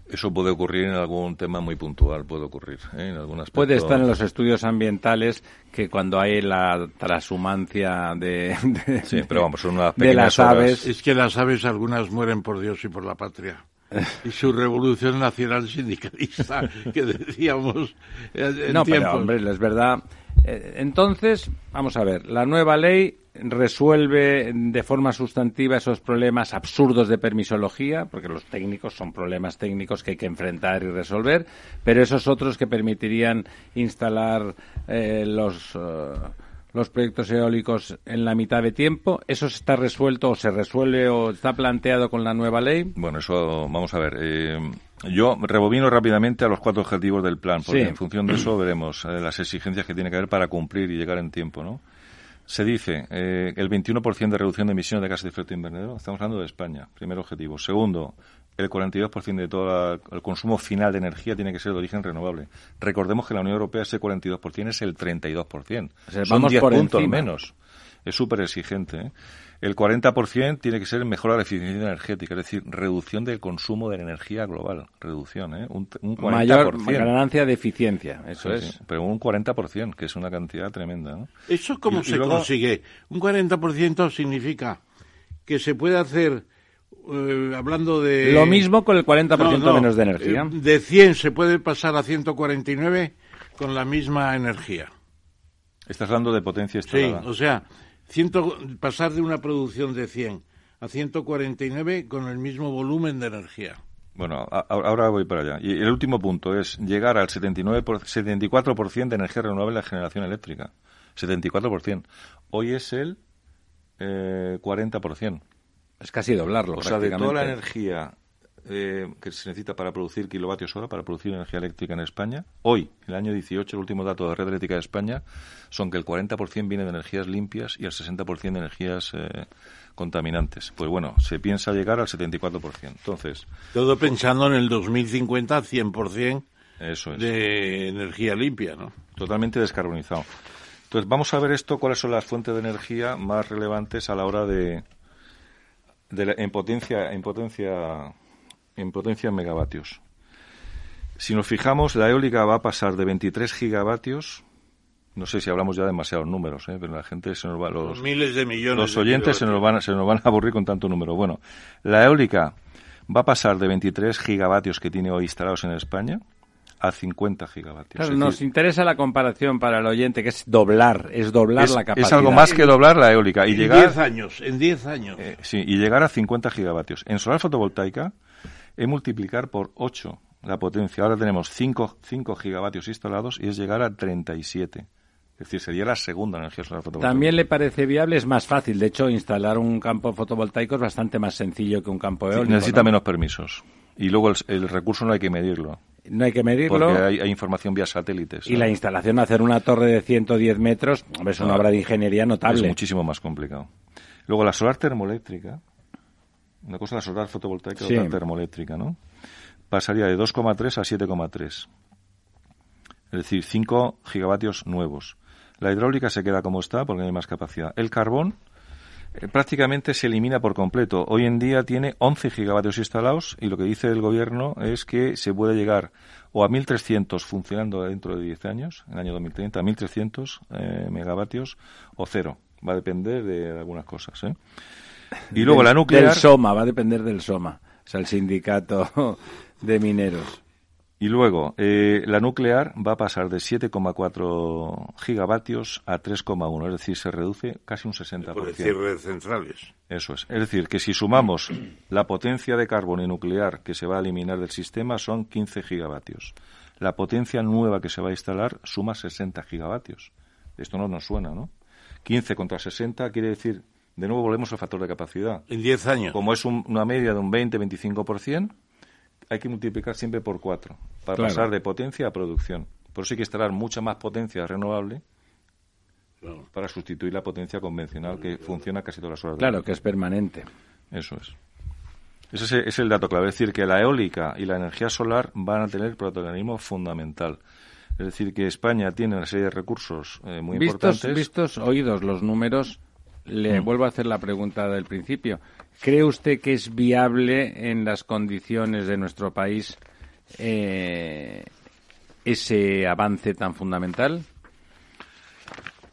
Eso puede ocurrir en algún tema muy puntual, puede ocurrir, ¿eh? en algún aspecto. Puede estar en los estudios ambientales que cuando hay la transhumancia de, de- Sí, pero vamos, son unas de las horas. aves. Es que las aves algunas mueren por Dios y por la patria. Y su revolución nacional sindicalista que decíamos en No, pero hombre, es verdad. Eh, Entonces, vamos a ver, la nueva ley resuelve de forma sustantiva esos problemas absurdos de permisología, porque los técnicos son problemas técnicos que hay que enfrentar y resolver, pero esos otros que permitirían instalar eh, los eh, los proyectos eólicos en la mitad de tiempo, ¿eso está resuelto o se resuelve o está planteado con la nueva ley? Bueno, eso, vamos a ver. eh, yo rebobino rápidamente a los cuatro objetivos del plan, porque Sí. en función de eso veremos eh, las exigencias que tiene que haber para cumplir y llegar en tiempo, ¿no? Se dice eh, el 21% de reducción de emisiones de gases de efecto invernadero. Estamos hablando de España, primer objetivo. Segundo, el 42% de todo la- el consumo final de energía tiene que ser de origen renovable. Recordemos que en la Unión Europea ese 42% es el 32%. O sea, Son vamos 10 por puntos encima. menos. Es súper exigente. ¿eh? El 40% tiene que ser mejora de la eficiencia energética, es decir, reducción del consumo de la energía global. Reducción, ¿eh? Un, un 40%. Mayor ganancia de eficiencia, eso Sí, es. sí, pero un 40%, que es una cantidad tremenda. ¿no? ¿Eso cómo Y- y se luego- consigue? Un 40% significa que se puede hacer, eh, hablando de... Lo mismo con el 40% No, no, menos de energía. eh, De 100 se puede pasar a 149 con la misma energía. Estás hablando de potencia Sí, instalada. o sea, ciento- pasar de una producción de 100 a 149 con el mismo volumen de energía. Bueno, a- ahora voy para allá. Y el último punto es llegar al 79 por- 74% de energía renovable en la generación eléctrica. 74%. Hoy es el eh, 40%. Es casi doblarlo, O sea, de toda la energía eh, que se necesita para producir kilovatios hora, para producir energía eléctrica en España, hoy, el año 18, el último dato de Red Eléctrica de España, son que el 40% viene de energías limpias y el 60% de energías eh, contaminantes. Pues bueno, se piensa llegar al 74%. Entonces. Todo pensando en el 2050, 100% eso es. de energía limpia, ¿no? Totalmente descarbonizado. Entonces, vamos a ver esto, cuáles son las fuentes de energía más relevantes a la hora de, de la- en potencia, en potencia, en potencia en megavatios. Si nos fijamos, la eólica va a pasar de 23 gigavatios. No sé si hablamos ya de demasiados números, ¿eh? pero la gente se nos va los, miles de millones. los de oyentes se nos, van, se nos van a aburrir con tanto número. Bueno, la eólica va a pasar de 23 gigavatios que tiene hoy instalados en España a 50 gigavatios. Claro, Es nos decir, interesa la comparación para el oyente, que es doblar, es doblar es, la es capacidad. algo más que doblar la eólica y En llegar 10 años, en 10 años. eh, sí, y llegar a 50 gigavatios. En solar fotovoltaica es multiplicar por 8 la potencia. Ahora tenemos 5, 5 gigavatios instalados y es llegar a 37. Es decir, sería la segunda energía solar fotovoltaica. También le parece viable, es más fácil. De hecho, instalar un campo fotovoltaico es bastante más sencillo que un campo Sí, eólico. necesita ¿no? menos permisos. Y luego el, el recurso no hay que medirlo, No hay que medirlo. porque hay, hay información vía satélites. Y la instalación, hacer una torre de 110 metros, es una Ah, obra de ingeniería Es notable. muchísimo más complicado. Luego la solar termoeléctrica, una cosa la solar fotovoltaica Sí. otra termoeléctrica, ¿no? Pasaría de 2,3 a 7,3. Es decir, 5 gigavatios nuevos. La hidráulica se queda como está porque no hay más capacidad. El carbón eh, prácticamente se elimina por completo. Hoy en día tiene 11 gigavatios instalados y lo que dice el gobierno es que se puede llegar o a 1.300 funcionando dentro de 10 años, en el año 2030, a 1.300 eh, megavatios o cero. Va a depender de algunas cosas. ¿eh? Y luego Del- la nuclear... Del SOMA, va a depender del SOMA, o sea, el sindicato de mineros. Y luego, eh, la nuclear va a pasar de 7,4 gigavatios a 3,1, es decir, se reduce casi un 60%. Por el cierre de centrales. Eso es. Es decir, que si sumamos la potencia de carbón y nuclear que se va a eliminar del sistema son 15 gigavatios. La potencia nueva que se va a instalar suma 60 gigavatios. Esto no nos suena, ¿no? 15 contra 60 quiere decir, de nuevo volvemos al factor de capacidad. En 10 años. Como es un- una media de un 20-25%, hay que multiplicar siempre por 4 para Claro. pasar de potencia a producción. Por eso hay que instalar mucha más potencia renovable Claro. para sustituir la potencia convencional que funciona casi todas las horas. del Claro, que es permanente. Eso es. Ese es, el- es el dato clave. Es decir, que la eólica y la energía solar van a tener protagonismo fundamental. Es decir, que España tiene una serie de recursos eh, muy Vistos, importantes. vistos, oídos los números, le Mm. vuelvo a hacer la pregunta del principio. ¿Cree usted que es viable en las condiciones de nuestro país eh, ese avance tan fundamental?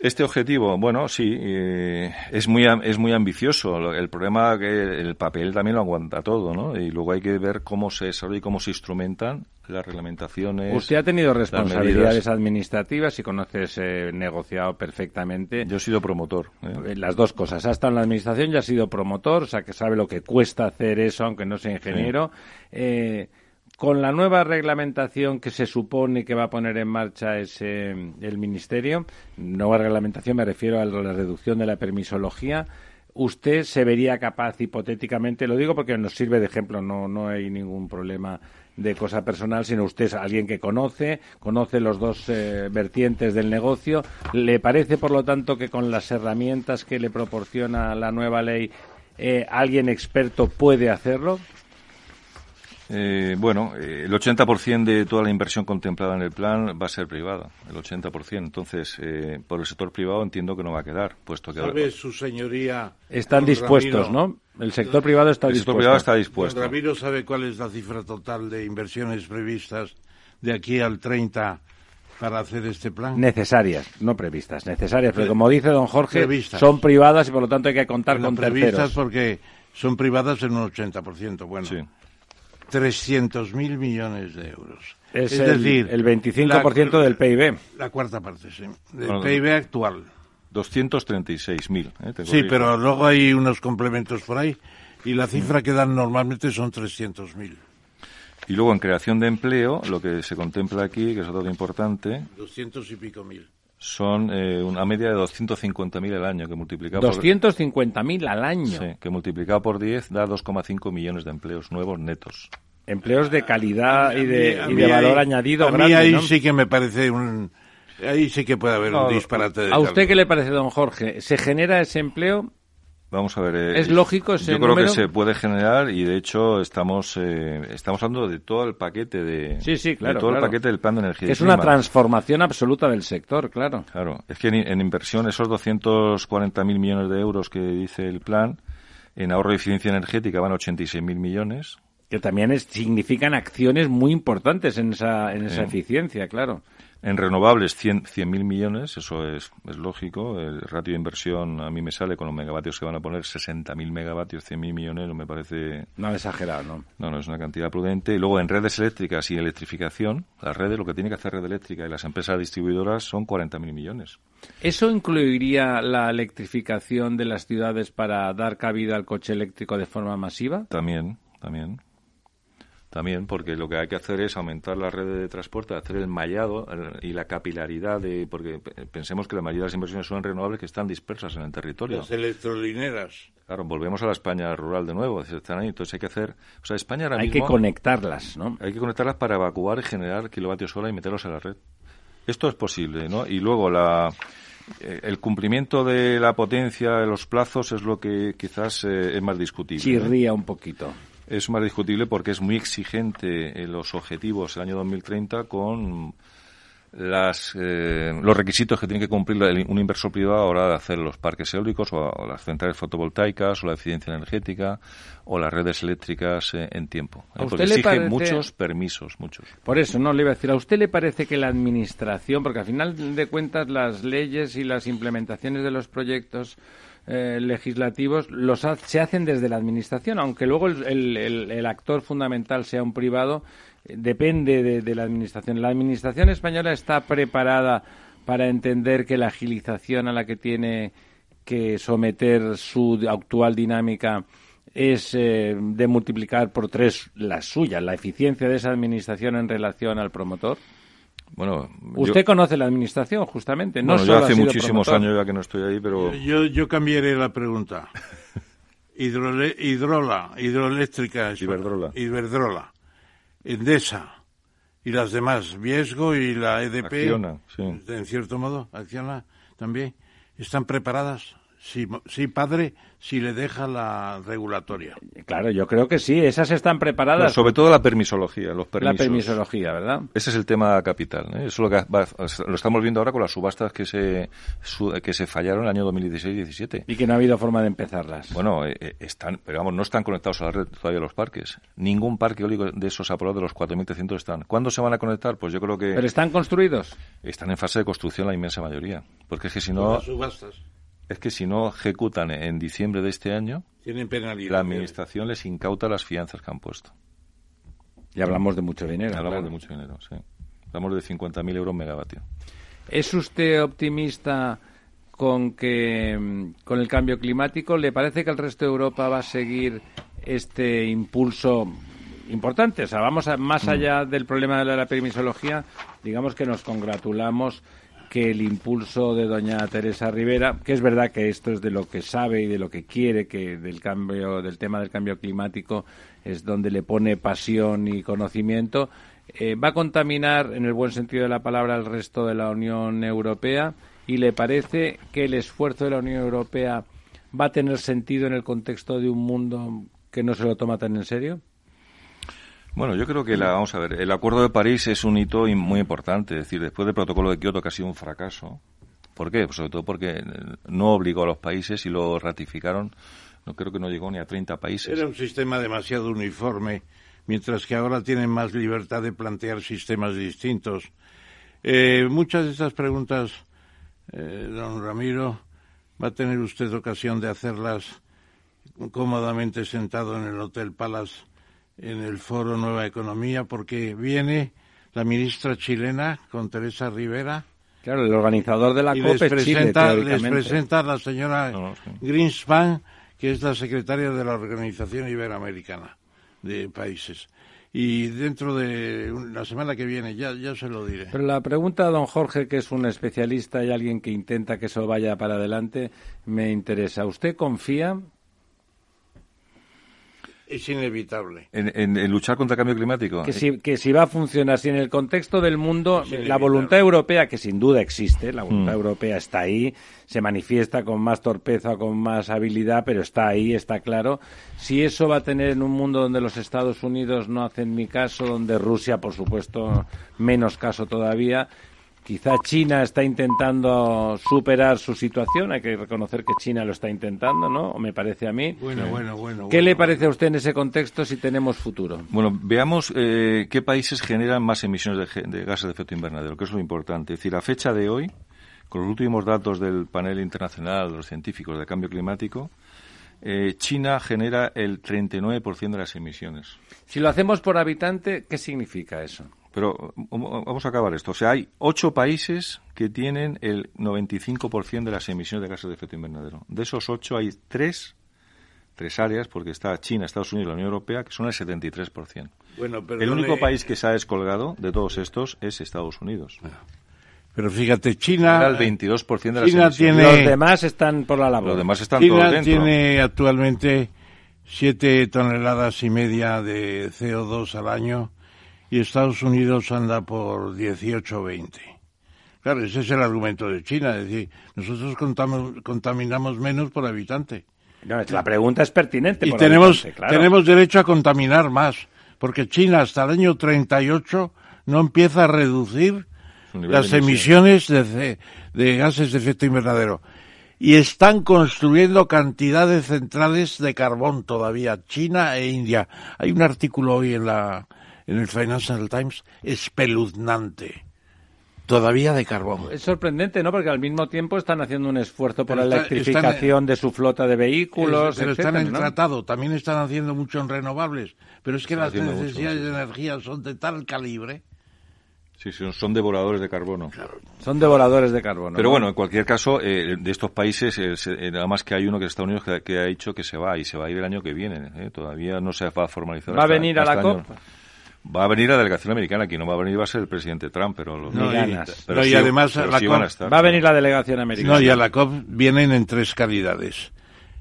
Este objetivo, bueno, sí, eh, es muy es muy ambicioso. El problema que el papel también lo aguanta todo, ¿no? Y luego hay que ver cómo se desarrolla y cómo se instrumentan las reglamentaciones. Usted ha tenido responsabilidades administrativas y conoce ese negociado perfectamente. Yo he sido promotor. ¿eh? Eh, Las dos cosas. Ha estado en la administración y ha sido promotor, o sea que sabe lo que cuesta hacer eso, aunque no sea ingeniero. Eh, con la nueva reglamentación que se supone que va a poner en marcha ese, el Ministerio, nueva reglamentación me refiero a la reducción de la permisología, ¿usted se vería capaz hipotéticamente, lo digo porque nos sirve de ejemplo, no, no hay ningún problema de cosa personal, sino usted es alguien que conoce, conoce los dos eh, vertientes del negocio. ¿Le parece, por lo tanto, que con las herramientas que le proporciona la nueva ley, eh, alguien experto puede hacerlo? Eh, bueno, eh, el 80% de toda la inversión contemplada en el plan va a ser privada, el 80%. Entonces, eh, por el sector privado entiendo que no va a quedar, puesto que ¿Sabe su señoría? Están don dispuestos, Ramiro? ¿no? El sector privado está el dispuesto. sector privado está Don dispuesto. Ramiro sabe cuál es la cifra total de inversiones previstas de aquí al 30 para hacer este plan. Necesarias, no previstas, necesarias. Pero como dice don Jorge, Previstas. son privadas y por lo tanto hay que contar Bueno, con previstas terceros. porque son privadas en un 80%. Bueno, Sí. 300.000 millones de euros. Es, Es, el, decir, el 25% del PIB. La cuarta parte, sí. Del Bueno, PIB actual. 236.000. ¿eh? Sí, pero luego hay unos complementos por ahí y la cifra que dan normalmente son 300.000. Y luego en creación de empleo, lo que se contempla aquí, que es otro dato importante, 200 y pico mil. Son eh, una media de 250.000 al año, que multiplicado por, 250.000 al año. sí, que multiplicado por 10 da 2,5 millones de empleos nuevos netos. Empleos de calidad A y mí- de, a y mí de valor ahí- añadido A mí grande, ahí ¿no? sí que me parece un... Ahí sí que puede haber No, un disparate de ¿A usted qué le parece, don Jorge? ¿Se genera ese empleo? Vamos a ver. eh, ¿Es lógico ese Yo creo número? que se puede generar y de hecho estamos eh, estamos hablando de todo el paquete de Sí, sí, claro, de todo claro. el paquete del plan de energía. Es una transformación absoluta del sector, claro. Claro, es que en, en inversión esos 240.000 millones de euros que dice el plan en ahorro y eficiencia energética van a 86.000 millones. Que también es- significan acciones muy importantes en esa, en esa Sí. eficiencia, claro. En renovables 100 100.000 millones, eso es, es lógico. El ratio de inversión a mí me sale con los megavatios que van a poner 60.000 megavatios, 100.000 millones, no me parece No exagerado, ¿no? No, no, es una cantidad prudente. Y luego en redes eléctricas y electrificación, las redes, lo que tiene que hacer red eléctrica y las empresas distribuidoras son 40.000 millones. ¿Eso incluiría la electrificación de las ciudades para dar cabida al coche eléctrico de forma masiva? También, también. También, porque lo que hay que hacer es aumentar la red de transporte, hacer el mallado y la capilaridad de. Porque pe- pensemos que la mayoría de las inversiones son renovables que están dispersas en el territorio. Las electrolineras. Claro, volvemos a la España rural de nuevo. Están ahí, entonces hay que hacer. O sea, España ahora Hay que conectarlas, ¿no? Hay que conectarlas para evacuar y generar kilovatios hora y meterlos en la red. Esto es posible, ¿no? Y luego la, eh, el cumplimiento de la potencia de los plazos es lo que quizás eh, es más discutible. ¿eh? Chirría un poquito. Es más discutible porque es muy exigente en los objetivos del año 2030 con las, eh, los requisitos que tiene que cumplir un inversor privado a la hora de hacer los parques eólicos o, o las centrales fotovoltaicas o la eficiencia energética o las redes eléctricas eh, en tiempo. ¿A ¿eh? usted Porque le exige parece- muchos permisos, muchos. Por eso, no, le iba a decir, ¿a usted le parece que la administración, porque al final de cuentas las leyes y las implementaciones de los proyectos eh, legislativos los ha- se hacen desde la administración, aunque luego el, el- actor fundamental sea un privado, eh, depende de, de la administración. La administración española está preparada para entender que la agilización a la que tiene que someter su actual dinámica es eh, de multiplicar por tres la suya, la eficiencia de esa administración en relación al promotor. Bueno, Usted yo, conoce la administración, justamente. No bueno, yo solo ha hace sido muchísimos promotor. años ya que no estoy ahí, pero Yo, yo cambiaré la pregunta. Hidrole- hidrola, hidroeléctrica. Iberdrola. Iberdrola. Endesa. Y las demás, Viesgo y la EDP. Acciona, sí. En cierto modo, Acciona también. ¿Están preparadas? Sí, mo- sí, padre, si le deja la regulatoria. Claro, yo creo que sí. Esas están No, preparadas. sobre todo la permisología, los la permisos. permisología, ¿verdad? Ese es el tema capital. ¿eh? Eso es lo, que va- lo estamos viendo ahora con las subastas que se, su- que se fallaron en el año 2016-17. Y que no ha habido forma de empezarlas. Bueno, eh, eh, están, pero vamos, no están conectados a la red todavía los parques. Ningún parque eólico de esos aprobados de los 4.300 están. ¿Cuándo se van a conectar? Pues yo creo que ¿Pero están construidos? están en fase de construcción la inmensa mayoría. Porque es que si no, Las subastas es que si no ejecutan en diciembre de este año, tienen penalidad. la administración les incauta las fianzas que han puesto. Y hablamos de mucho dinero. Hablamos claro. de mucho dinero, sí. Hablamos de 50.000 euros megavatio. ¿Es usted optimista con que mm, con el cambio climático? ¿Le parece que el resto de Europa va a seguir este impulso importante? O sea, vamos a, más allá del problema de la permisología, digamos que nos congratulamos que el impulso de doña Teresa Rivera, que es verdad que esto es de lo que sabe y de lo que quiere, que del cambio, del tema del cambio climático es donde le pone pasión y conocimiento, eh, va a contaminar en el buen sentido de la palabra el resto de la Unión Europea y le parece que el esfuerzo de la Unión Europea va a tener sentido en el contexto de un mundo que no se lo toma tan en serio? Bueno, yo creo que la, vamos a ver, el Acuerdo de París es un hito muy importante. Es decir, después del Protocolo de Kioto, que ha sido un fracaso. ¿Por qué? Pues sobre todo porque eh, no obligó a los países y lo ratificaron. No creo que no llegó ni a 30 países. Era un sistema demasiado uniforme, mientras que ahora tienen más libertad de plantear sistemas distintos. Eh, muchas de estas preguntas, eh, don Ramiro, va a tener usted ocasión de hacerlas cómodamente sentado en el Hotel Palace en el Foro Nueva Economía, porque viene la ministra chilena con Teresa Rivera Claro, el organizador de la y COP les Chile, presenta, les presenta a la señora No, sí. Greenspan, que es la secretaria de la Organización Iberoamericana de Países. Y dentro de la semana que viene, ya, ya se lo diré. Pero la pregunta a don Jorge, que es un especialista y alguien que intenta que eso vaya para adelante, me interesa. ¿Usted confía? Es inevitable. En, en, luchar contra el cambio climático. Que si, que si va a funcionar, si en el contexto del mundo, la voluntad europea, que sin duda existe, la voluntad Mm. europea está ahí, se manifiesta con más torpeza, con más habilidad, pero está ahí, está claro. Si eso va a tener en un mundo donde los Estados Unidos no hacen ni caso, donde Rusia, por supuesto, menos caso todavía, Quizá China está intentando superar su situación, hay que reconocer que China lo está intentando, ¿no? O me parece a mí. Bueno, bueno, bueno. ¿Qué bueno. le parece a usted en ese contexto si tenemos futuro? Bueno, veamos eh, qué países generan más emisiones de gases de efecto invernadero, que es lo importante. Es decir, a fecha de hoy, con los últimos datos del panel internacional de los científicos de cambio climático, eh, China genera el 39% de las emisiones. Si lo hacemos por habitante, ¿qué significa eso? Pero um, vamos a acabar esto. O sea, hay ocho países que tienen el 95% de las emisiones de gases de efecto invernadero. De esos ocho hay tres, tres áreas, porque está China, Estados Unidos y la Unión Europea, que son el 73%. Bueno, El perdone, único país que se ha descolgado de todos estos es Estados Unidos. Pero fíjate, China. Era el 22% de las China emisiones. tiene- Los demás están por la labor. Los demás están todos China dentro. tiene actualmente 7 toneladas y media de CO2 al año y Estados Unidos anda por 18 o 20. Claro, ese es el argumento de China, es decir, nosotros contamos- contaminamos menos por habitante. No, la pregunta es pertinente. Y por tenemos, habitante, claro. tenemos derecho a contaminar más, porque China hasta el año 38 no empieza a reducir las de emisiones de, de gases de efecto invernadero. Y están construyendo cantidad de centrales de carbón todavía, China e India. Hay un artículo hoy en, la, en el Financial Times espeluznante. Todavía de carbón. Es sorprendente, ¿no? Porque al mismo tiempo están haciendo un esfuerzo por Pero la está- electrificación de su flota de vehículos, pero están etcétera, en el ¿no? tratado, también están haciendo mucho en renovables, pero es que las mucho, necesidades sí. de energía son de tal calibre. Sí, sí, son devoradores de carbono. Son devoradores de carbono. Pero ¿no? bueno, en cualquier caso, eh, de estos países, eh, se- eh, nada más que hay uno que es Estados Unidos que, que ha dicho que se va y se va a ir el año que viene. eh. Todavía no se va a formalizar. ¿Va a venir a hasta la año. Va a venir la delegación americana. Quien no va a venir va a ser el presidente Trump, pero los No, pero No, y sí- además pero la sí COP van a estar. Va a venir la delegación americana. No, y a la COP vienen en tres calidades.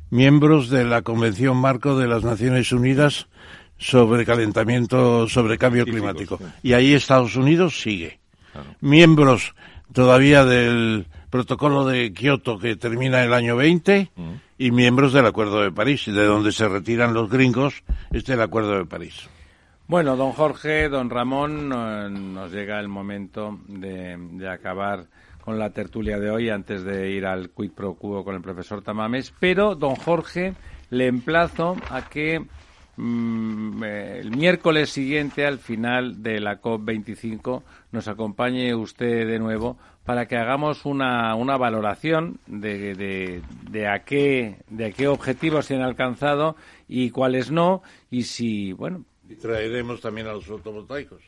Miembros de la Convención Marco de las Naciones Unidas sobre calentamiento, sobre cambio climático. Y ahí Estados Unidos sigue. Claro. Miembros todavía del protocolo de Kioto que termina el año 20 y miembros del Acuerdo de París, de donde se retiran los gringos, este es el Acuerdo de París. Bueno, don Jorge, don Ramón, eh, nos llega el momento de, acabar con la tertulia de hoy antes de ir al quid pro quo con el profesor Tamames. Pero, don Jorge, le emplazo a que mm, eh, el miércoles siguiente, al final de la COP25, nos acompañe usted de nuevo para que hagamos una, valoración de, de, de a qué, de a qué objetivos se han alcanzado y cuáles no, y si, bueno, Y traeremos también a los fotovoltaicos.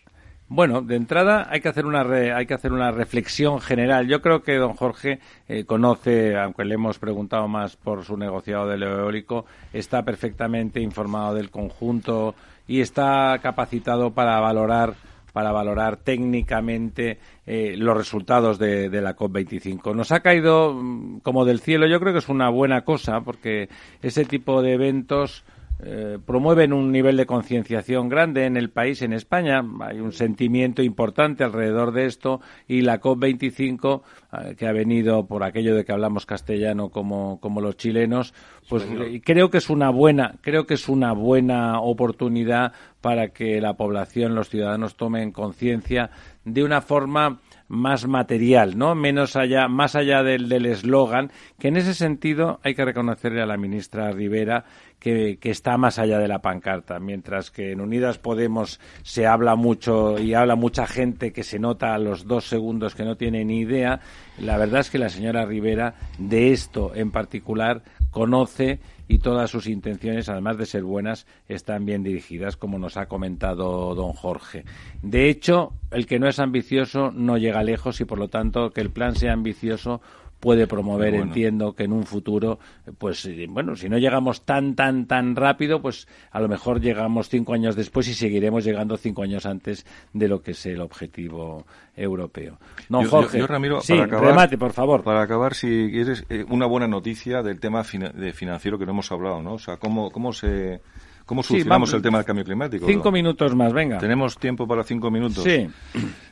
bueno, de entrada hay que hacer una re- hay que hacer una reflexión general. Yo creo que don Jorge eh, conoce, aunque le hemos preguntado más por su negociado del eólico, está perfectamente informado del conjunto y está capacitado para valorar para valorar técnicamente eh, los resultados de, la COP25. Nos ha caído mm, como del cielo, yo creo que es una buena cosa, porque ese tipo de eventos eh, promueven un nivel de concienciación grande en el país, en España. Hay un sentimiento importante alrededor de esto y la COP25, eh, que ha venido por aquello de que hablamos castellano como, como los chilenos, pues eh, creo que es una buena, creo que es una buena oportunidad para que la población, los ciudadanos tomen conciencia de una forma más material, ¿no? Menos allá, más allá del del eslogan, que en ese sentido hay que reconocerle a la ministra Rivera que, está más allá de la pancarta, mientras que en Unidas Podemos se habla mucho y habla mucha gente que se nota a los dos segundos que no tiene ni idea, la verdad es que la señora Rivera de esto en particular conoce y todas sus intenciones, además de ser buenas, están bien dirigidas, como nos ha comentado don Jorge. De hecho, el que no es ambicioso no llega lejos y, por lo tanto, que el plan sea ambicioso puede promover, Bueno. entiendo que en un futuro, pues eh, bueno, si no llegamos tan, tan, tan rápido, pues a lo mejor llegamos cinco años después y seguiremos llegando cinco años antes de lo que es el objetivo europeo. Yo- yo- Jorge, yo, Ramiro, sí, para acabar- remate, por favor. Para acabar, si quieres, eh, una buena noticia del tema fina- de financiero que no hemos hablado, ¿no? O sea, cómo, cómo se ¿Cómo Sí, solucionamos el tema del cambio climático? Cinco no? minutos más, venga. ¿Tenemos tiempo para cinco minutos? Sí.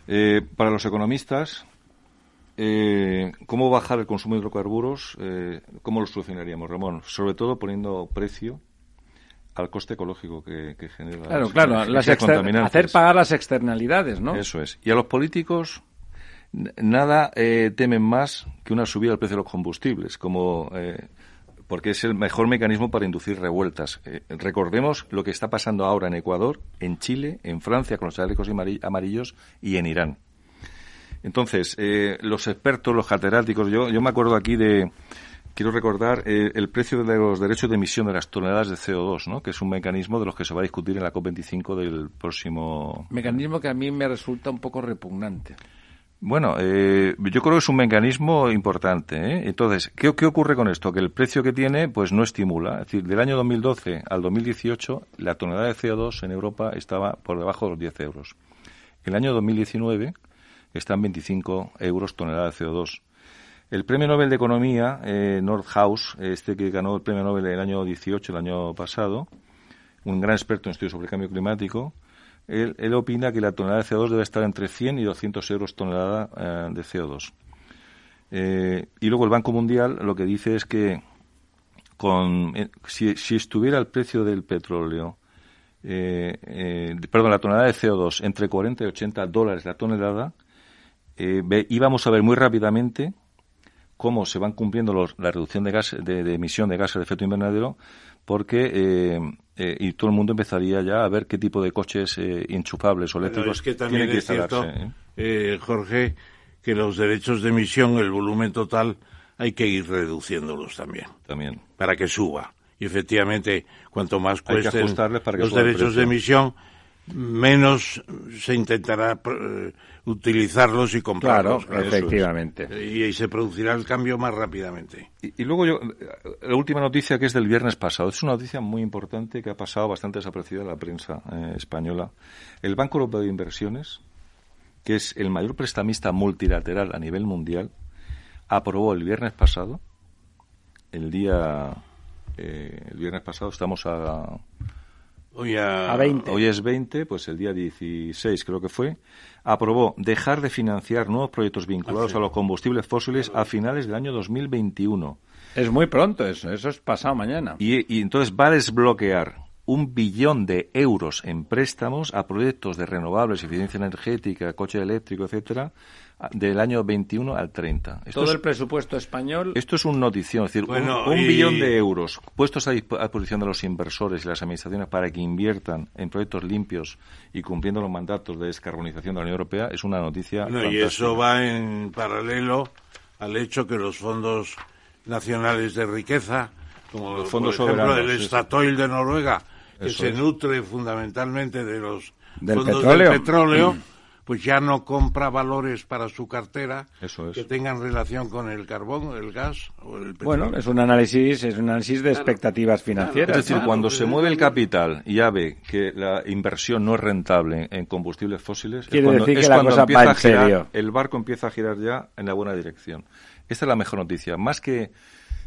Eh, para los economistas, eh, ¿cómo bajar el consumo de hidrocarburos? Eh, ¿Cómo lo solucionaríamos, Ramón? Sobre todo poniendo precio al coste ecológico que, que genera. Claro, las claro. Las hacer pagar las externalidades, ¿no? Eso es. Y a los políticos nada eh, temen más que una subida del precio de los combustibles, como eh, porque es el mejor mecanismo para inducir revueltas. Eh, recordemos lo que está pasando ahora en Ecuador, en Chile, en Francia con los chalecos amari- amarillos y en Irán. Entonces, eh, los expertos, los catedráticos, yo, yo me acuerdo aquí de, quiero recordar eh, el precio de los derechos de emisión de las toneladas de CO2, ¿no? que es un mecanismo de los que se va a discutir en la COP25 del próximo Mecanismo que a mí me resulta un poco repugnante. bueno, eh, yo creo que es un mecanismo importante. ¿eh? Entonces, ¿qué, qué ocurre con esto? Que el precio que tiene, pues no estimula. Es decir, del año 2012 al 2018, la tonelada de CO2 en Europa estaba por debajo de los 10 euros. El año 2019 están 25 euros tonelada de CO2. El premio Nobel de Economía, eh, Nordhaus, este que ganó el premio Nobel el año 18, el año pasado, un gran experto en estudios sobre cambio climático, él, él opina que la tonelada de CO2 debe estar entre 100 y 200 euros tonelada eh, de CO2. Eh, y luego el Banco Mundial lo que dice es que con, eh, si, si estuviera el precio del petróleo, eh, eh, perdón, la tonelada de CO2 entre 40 y 80 dólares la tonelada, eh, ve- íbamos a ver muy rápidamente cómo se van cumpliendo los- la reducción de, gas, de, de emisión de gases de efecto invernadero, porque eh, eh, y todo el mundo empezaría ya a ver qué tipo de coches eh, enchufables o Pero eléctricos es que también tienen que es cierto. ¿eh? Jorge, que los derechos de emisión, el volumen total, hay que ir reduciéndolos también, También. para que suba. Y efectivamente, cuanto más cuesten los derechos de emisión, menos se intentará eh, utilizarlos y comprarlos. claro. efectivamente. Y, y se producirá el cambio más rápidamente. Y, y luego yo, eh, la última noticia que es del viernes pasado. Es una noticia muy importante que ha pasado bastante desaparecida en la prensa eh, española. El Banco Europeo de Inversiones, que es el mayor prestamista multilateral a nivel mundial, aprobó el viernes pasado, el día, eh, el viernes pasado estamos a, Hoy a, A 20. Hoy es 20, pues el día 16 creo que fue, aprobó dejar de financiar nuevos proyectos vinculados a los combustibles fósiles a finales del año 2021. Es muy pronto eso, eso es pasado mañana. Y, y entonces va a desbloquear un billón de euros en préstamos a proyectos de renovables, eficiencia energética, coche eléctrico, etcétera, del año 21 al 30. Esto Todo es, el presupuesto español esto es un notición, es decir, un- Bueno, un, y- billón de euros puestos a dispo- a disposición de los inversores y las administraciones para que inviertan en proyectos limpios y cumpliendo los mandatos de descarbonización de la Unión Europea es una noticia Bueno, y eso va en paralelo al hecho que los fondos nacionales de riqueza, como Los fondos por ejemplo soberanos, el. Statoil de Noruega, que Eso se es. nutre fundamentalmente de los Del fondos petróleo. del petróleo, pues ya no compra valores para su cartera Eso es. que tengan relación con el carbón, el gas o el petróleo. Bueno, es un análisis, es un análisis de expectativas financieras. Es decir, cuando se mueve el capital y ya ve que la inversión no es rentable en combustibles fósiles, Quiere es cuando, decir que es la cuando cosa empieza a girar, serio. el barco empieza a girar ya en la buena dirección. Esta es la mejor noticia, más que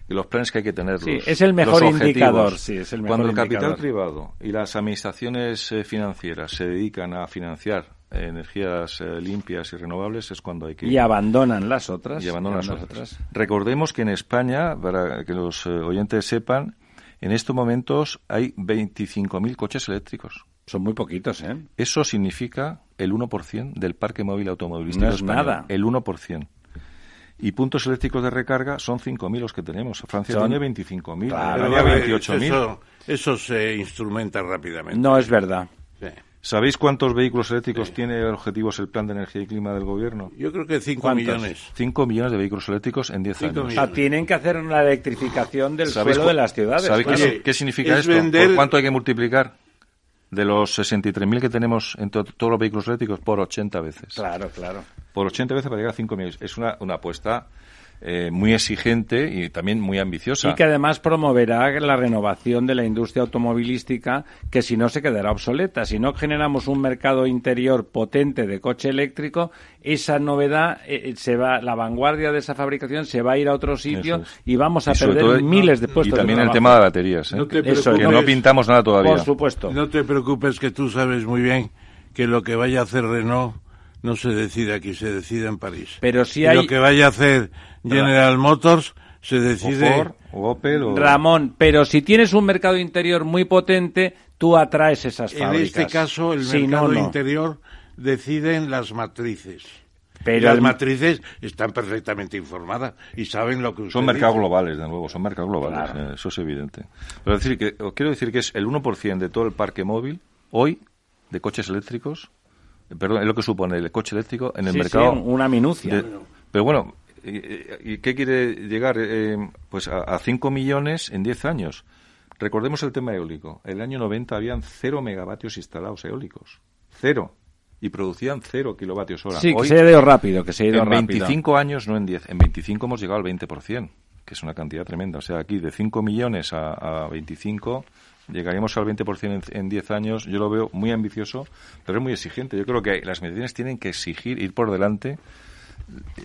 los planes que hay que tener. Sí, es el mejor indicador, sí, es el mejor Cuando el capital indicador. privado y las administraciones eh, financieras se dedican a financiar energías eh, limpias y renovables, es cuando hay que Y abandonan las otras. y abandonan las las otras. Recordemos que en España, para que los eh, oyentes sepan, en estos momentos hay 25.000 coches eléctricos. Son muy poquitos, ¿eh? Eso significa el 1% del parque móvil automovilístico No es español. nada. El 1%. Y puntos eléctricos de recarga son 5.000 los que tenemos. Francia Son- tiene 25.000, Claro, Pero, Alemania eh, 28.000. Eso, eso se instrumenta rápidamente. No es verdad. Sí. ¿Sabéis cuántos vehículos eléctricos tiene objetivos el Plan de Energía y Clima del Gobierno? Yo creo que 5 ¿Cuántos? millones. 5 millones de vehículos eléctricos en 10 Cinco años. O sea, tienen que hacer una electrificación del ¿Sabéis suelo de las ciudades. ¿Sabéis qué, claro. Oye, qué significa es esto? vender- ¿Por cuánto hay que multiplicar? De los 63.000 que tenemos en to- todos los vehículos eléctricos por 80 veces. Claro, claro. Por 80 veces para llegar a 5 millones. Es una, una apuesta eh, muy exigente y también muy ambiciosa. Y que además promoverá la renovación de la industria automovilística, que si no se quedará obsoleta. Si no generamos un mercado interior potente de coche eléctrico, esa novedad eh, se va, la vanguardia de esa fabricación se va a ir a otro sitio y vamos a perder miles de puestos. Y también el tema de baterías, ¿eh? que no pintamos nada todavía. Por supuesto. No te preocupes que tú sabes muy bien que lo que vaya a hacer Renault no se decide aquí, se decide en París. Pero si hay... lo que vaya a hacer General Motors se decide... O Opel, o... Ramón, pero si tienes un mercado interior muy potente, tú atraes esas fábricas. En este caso, el mercado interior deciden las matrices. Pero las matrices están perfectamente informadas y saben lo que Son mercados globales, de nuevo, son mercados globales, eh, eso es evidente. Pero decir que, quiero decir que es el 1% de todo el parque móvil hoy de coches eléctricos perdón, es lo que supone el coche eléctrico en el mercado. Sí, una minucia. pero bueno, ¿y, qué quiere llegar? Eh, pues a 5 millones en 10 años. Recordemos el tema eólico. En el año 90 habían cero megavatios instalados eólicos. Cero. Y producían cero kilovatios hora. Sí, que se ha ido rápido, que se ha ido en 25 años, no en 10. En 25 hemos llegado al 20%, que es una cantidad tremenda. O sea, aquí de 5 millones a, a 25 llegaríamos al 20% en, 10 años, yo lo veo muy ambicioso, pero es muy exigente. Yo creo que las medidas tienen que exigir, ir por delante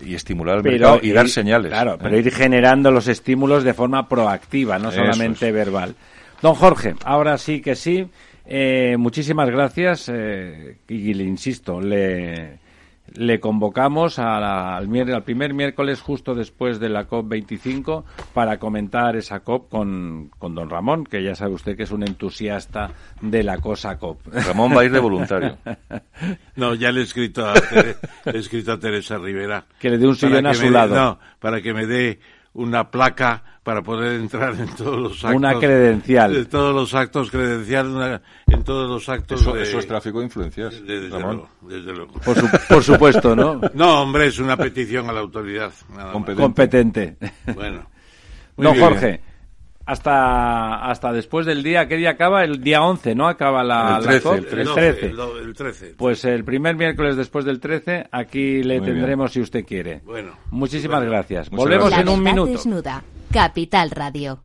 y estimular el mercado y, dar señales. Claro, pero ¿eh? ir generando los estímulos de forma proactiva, no solamente verbal. Don Jorge, ahora sí que sí. Eh, muchísimas gracias eh, y le insisto, le, le convocamos al, primer miércoles justo después de la COP25 para comentar esa COP con, don Ramón, que ya sabe usted que es un entusiasta de la cosa COP. Ramón va a ir de voluntario. No, ya le he escrito a, he escrito a Teresa Rivera. Que le dé un sillón a su lado. no, para que me dé una placa para poder entrar en todos los actos. Una credencial. En todos los actos, credencial en todos los actos. Eso, eso es tráfico de influencias. desde, luego, desde luego. Por, supuesto, ¿no? No, hombre, es una petición a la autoridad. Competente. Bueno. no, Jorge. Hasta, hasta después del día, ¿qué día acaba? El día 11, ¿no? Acaba la, el 13, el, 13. El, 13. Pues el primer miércoles después del 13, aquí le tendremos si usted quiere. Bueno. Muchísimas gracias. Volvemos en un minuto. Desnuda. Capital Radio.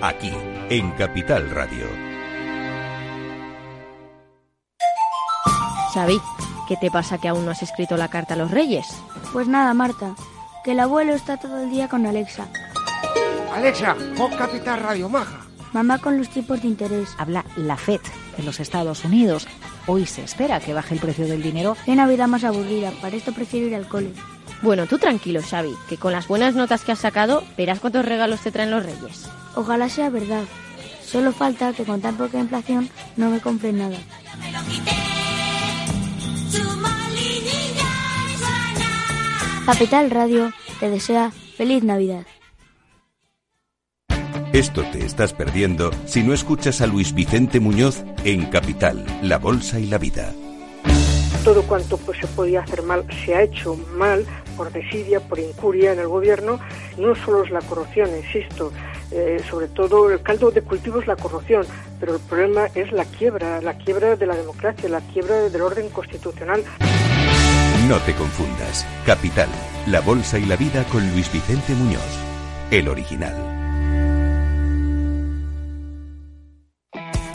Aquí en Capital Radio. Xavi, ¿qué te pasa que aún no has escrito la carta a los reyes? Pues nada, Marta, que el abuelo está todo el día con Alexa. Alexa, pon Capital Radio Maja. Mamá con los tipos de interés. Habla la FED en los Estados Unidos. Hoy se espera que baje el precio del dinero. Qué Navidad más aburrida, para esto prefiero ir al cole. Bueno, tú tranquilo, Xavi, que con las buenas notas que has sacado, verás cuántos regalos te traen los reyes. Ojalá sea verdad. Solo falta que con tan poca inflación no me compren nada. Capital Radio te desea feliz Navidad. Esto te estás perdiendo si no escuchas a Luis Vicente Muñoz en Capital, La Bolsa y la Vida. Todo cuanto pues, se podía hacer mal se ha hecho mal por desidia, por incuria en el gobierno. No solo es la corrupción, insisto, eh, sobre todo el caldo de cultivo es la corrupción, pero el problema es la quiebra, la quiebra de la democracia, la quiebra del orden constitucional. No te confundas. Capital, la bolsa y la vida con Luis Vicente Muñoz, el original.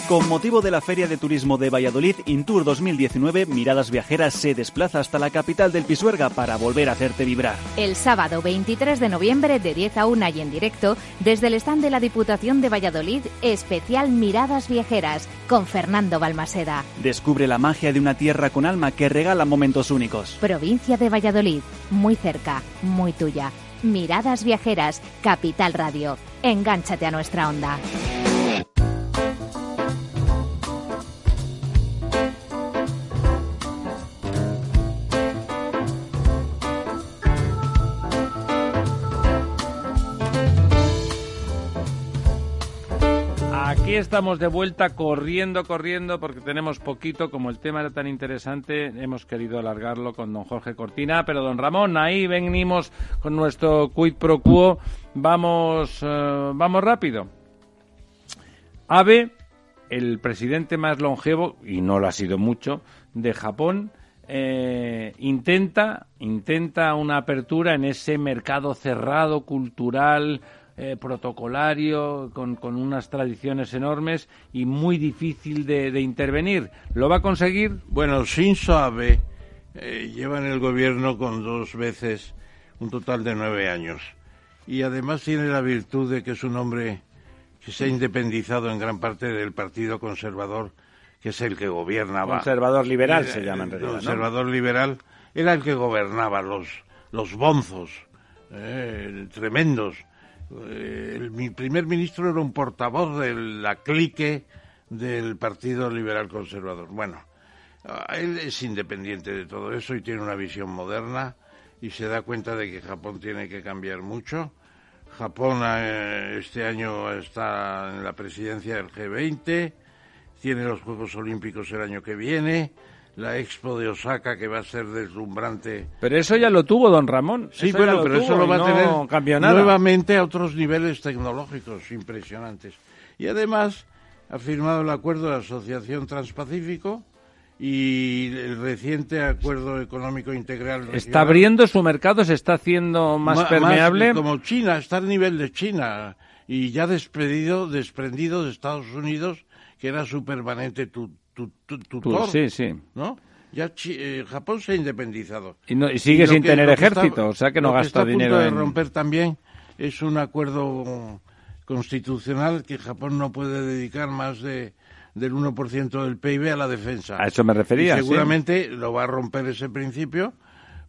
Con motivo de la Feria de Turismo de Valladolid Intour 2019, Miradas Viajeras se desplaza hasta la capital del Pisuerga para volver a hacerte vibrar. El sábado 23 de noviembre de 10 a 1 y en directo, desde el stand de la Diputación de Valladolid, especial Miradas Viajeras con Fernando Balmaseda. Descubre la magia de una tierra con alma que regala momentos únicos. Provincia de Valladolid, muy cerca, muy tuya. Miradas Viajeras, Capital Radio. Engánchate a nuestra onda. Aquí estamos de vuelta corriendo, corriendo, porque tenemos poquito. Como el tema era tan interesante, hemos querido alargarlo con don Jorge Cortina. Pero don Ramón, ahí venimos con nuestro quid pro quo. Vamos, eh, vamos rápido. Abe, el presidente más longevo, y no lo ha sido mucho, de Japón, eh, intenta, intenta una apertura en ese mercado cerrado, cultural, eh, protocolario, con, con, unas tradiciones enormes y muy difícil de, de intervenir. ¿Lo va a conseguir? Bueno, Shinzo Abe eh, lleva en el gobierno con dos veces un total de nueve años. Y además tiene la virtud de que es un hombre que se ha independizado en gran parte del Partido Conservador, que es el que gobernaba. Conservador liberal se llama en realidad. Conservador liberal era el que gobernaba los, los bonzos, eh, tremendos. Eh, el, mi primer ministro era un portavoz de la clique del Partido Liberal Conservador. Bueno, él es independiente de todo eso y tiene una visión moderna y se da cuenta de que Japón tiene que cambiar mucho. Japón eh, este año está en la presidencia del G20, tiene los Juegos Olímpicos el año que viene, la Expo de Osaka que va a ser deslumbrante. Pero eso ya lo tuvo don Ramón. Sí, eso bueno, pero eso lo va no a tener nuevamente a otros niveles tecnológicos impresionantes. Y además ha firmado el acuerdo de asociación Transpacífico y el reciente acuerdo económico integral. Regional. Está abriendo su mercado, se está haciendo más Ma- permeable. como China, está al nivel de China y ya despedido, desprendido de Estados Unidos, que era su permanente tu, tu- tu- tutor. sí, sí. ¿no? Ya eh, Japón se ha independizado. Y no- y sigue sin que- tener está- ejército, o sea que no lo gasta está a punto dinero de en- romper también es un acuerdo constitucional que Japón no puede dedicar más de del 1% del PIB a la defensa. A eso me refería, Y sí. seguramente lo va a romper ese principio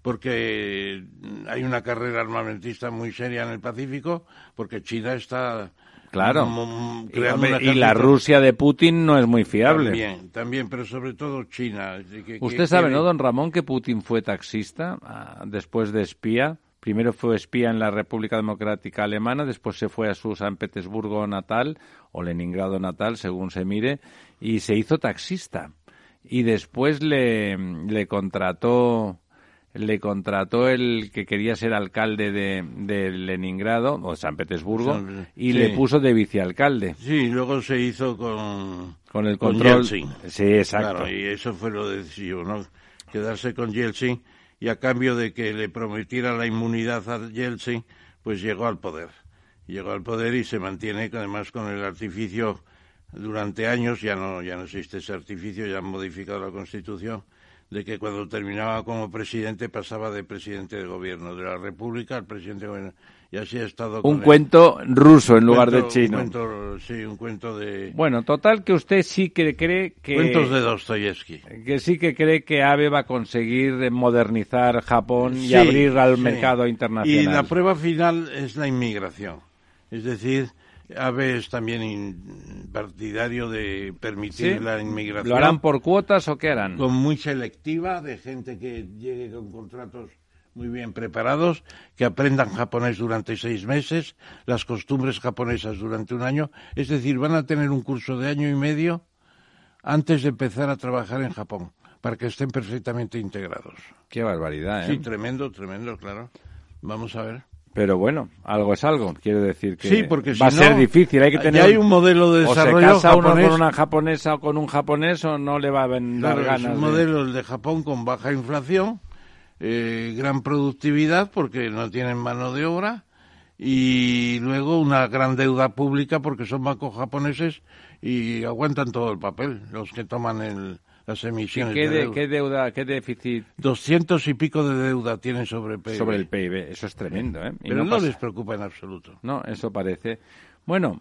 porque hay una carrera armamentista muy seria en el Pacífico porque China está Claro. mm, Y, un y la. Rusia de Putin no es muy fiable. También, también, pero sobre todo China. que- Usted que- sabe, que- ¿no, don Ramón, que Putin fue taxista ah, después de espía? Primero fue espía en la República Democrática Alemana, después se fue a su San Petersburgo natal o Leningrado natal, según se mire, y se hizo taxista. Y después le, le contrató le contrató el que quería ser alcalde de, de Leningrado o San Petersburgo San- y sí. le puso de vicealcalde. Sí, luego se hizo con, Con el con control. Yeltsin. Sí, exacto. Claro, y eso fue lo decisivo, ¿no? Quedarse con Yeltsin y a cambio de que le prometiera la inmunidad a Yeltsin, pues llegó al poder. Llegó al poder y se mantiene además con el artificio durante años, ya no, ya no existe ese artificio, ya han modificado la Constitución, de que cuando terminaba como presidente pasaba de presidente de gobierno de la República al presidente de gobierno. Y así ha estado con Un él. cuento ruso en lugar cuento- de chino. Un cuento, sí, un cuento de... Bueno, total que usted sí que cree que Cuentos de Dostoyevsky. que sí que cree que AVE va a conseguir modernizar Japón y abrir al sí. mercado Y internacional. la prueba final es la inmigración. Es decir, AVE es también partidario de permitir ¿Sí? la inmigración. ¿Lo harán por cuotas o qué harán? Con muy selectiva, de gente que llegue con contratos muy bien preparados, que aprendan japonés durante seis meses, las costumbres japonesas durante un año. Es decir, van a tener un curso de año y medio antes de empezar a trabajar en Japón, para que estén perfectamente integrados. Qué barbaridad, ¿eh? Sí, tremendo, tremendo, claro. Vamos a ver. Pero bueno, algo es algo. Quiero decir que Sí, porque va a ser difícil. Hay que tener. hay un modelo de o desarrollo se casa uno con una japonesa o con un japonés o no le va a dar Claro, es ganas. un de- modelo el de Japón con baja inflación, eh, gran productividad porque no tienen mano de obra y luego una gran deuda pública porque son bancos japoneses y aguantan todo el papel los que toman el, las ¿Y emisiones qué, de de- deuda. qué deuda, qué déficit Doscientos y pico de deuda tienen sobre PIB. sobre el PIB? Eso es tremendo, ¿eh? Y Pero no, pasa- les preocupa en absoluto. No, eso parece. Bueno,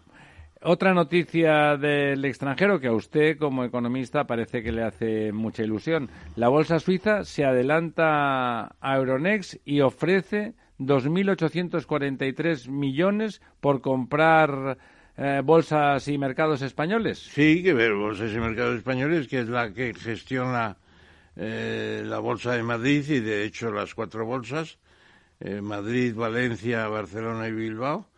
otra noticia del extranjero que a usted como economista parece que le hace mucha ilusión. La bolsa suiza se adelanta a Euronext y ofrece 2.843 millones por comprar eh, bolsas y mercados españoles. Sí, que ver Bolsas y Mercados Españoles, que es la que gestiona eh, la Bolsa de Madrid y de hecho las cuatro bolsas, eh, Madrid, Valencia, Barcelona y Bilbao.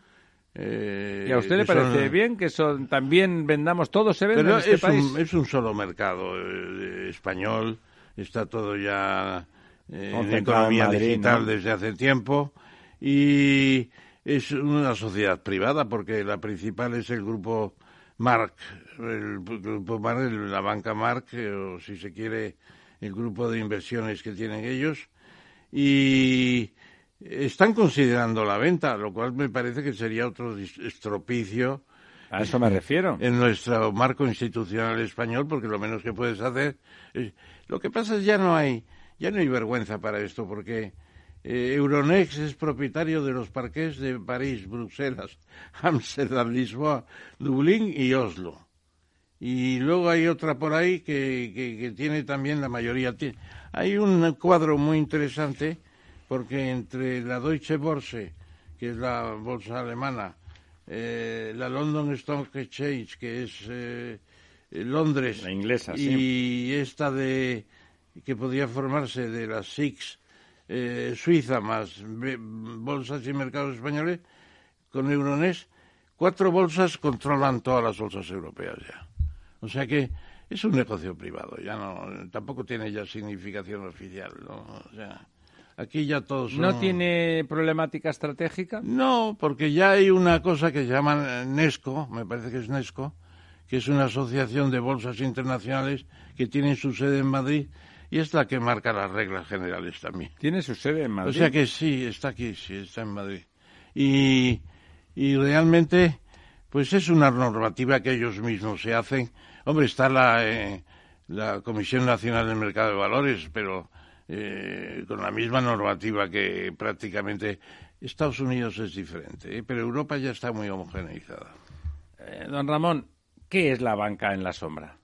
Eh, ¿Y a usted le son- parece bien que son, también vendamos todo se vende Pero en este es, país? un, es un solo mercado eh, español, está todo ya en economía Madrid, digital ¿no? desde hace tiempo y es una sociedad privada porque la principal es el grupo Mark, el grupo Mark, la banca Mark, eh, o si se quiere, el grupo de inversiones que tienen ellos y están considerando la venta, lo cual me parece que sería otro estropicio A eso me refiero. en nuestro marco institucional español, porque lo menos que puedes hacer es... Lo que pasa es ya no hay, ya no hay vergüenza para esto, porque eh, Euronext es propietario de los parques de París, Bruselas, Ámsterdam, Lisboa, Dublín y Oslo. Y luego hay otra por ahí que, que, que tiene también la mayoría. Hay un cuadro muy interesante porque entre la Deutsche Börse, que es la bolsa alemana, eh, la London Stock Exchange, que es eh, Londres, La inglesa, y sí. esta de que podría formarse de las SIX eh, Suiza más bolsas y mercados españoles con Euronext, cuatro bolsas controlan todas las bolsas europeas ya. O sea que es un negocio privado, ya no, tampoco tiene ya significación oficial, ¿no? O sea, aquí ya todos son... ¿No tiene problemática estratégica? No, porque ya hay una cosa que se llama Nesco, me parece que es Nesco, que es una asociación de bolsas internacionales que tiene su sede en Madrid y es la que marca las reglas generales también. Tiene su sede en Madrid. O sea que sí, está aquí, sí, está en Madrid. Y, y realmente, pues es una normativa que ellos mismos se hacen. Hombre, está la, eh, la Comisión Nacional del Mercado de Valores, pero eh, con la misma normativa que prácticamente Estados Unidos es diferente, ¿eh? pero Europa ya está muy homogeneizada. Eh, don Ramón, ¿qué es la banca en la sombra?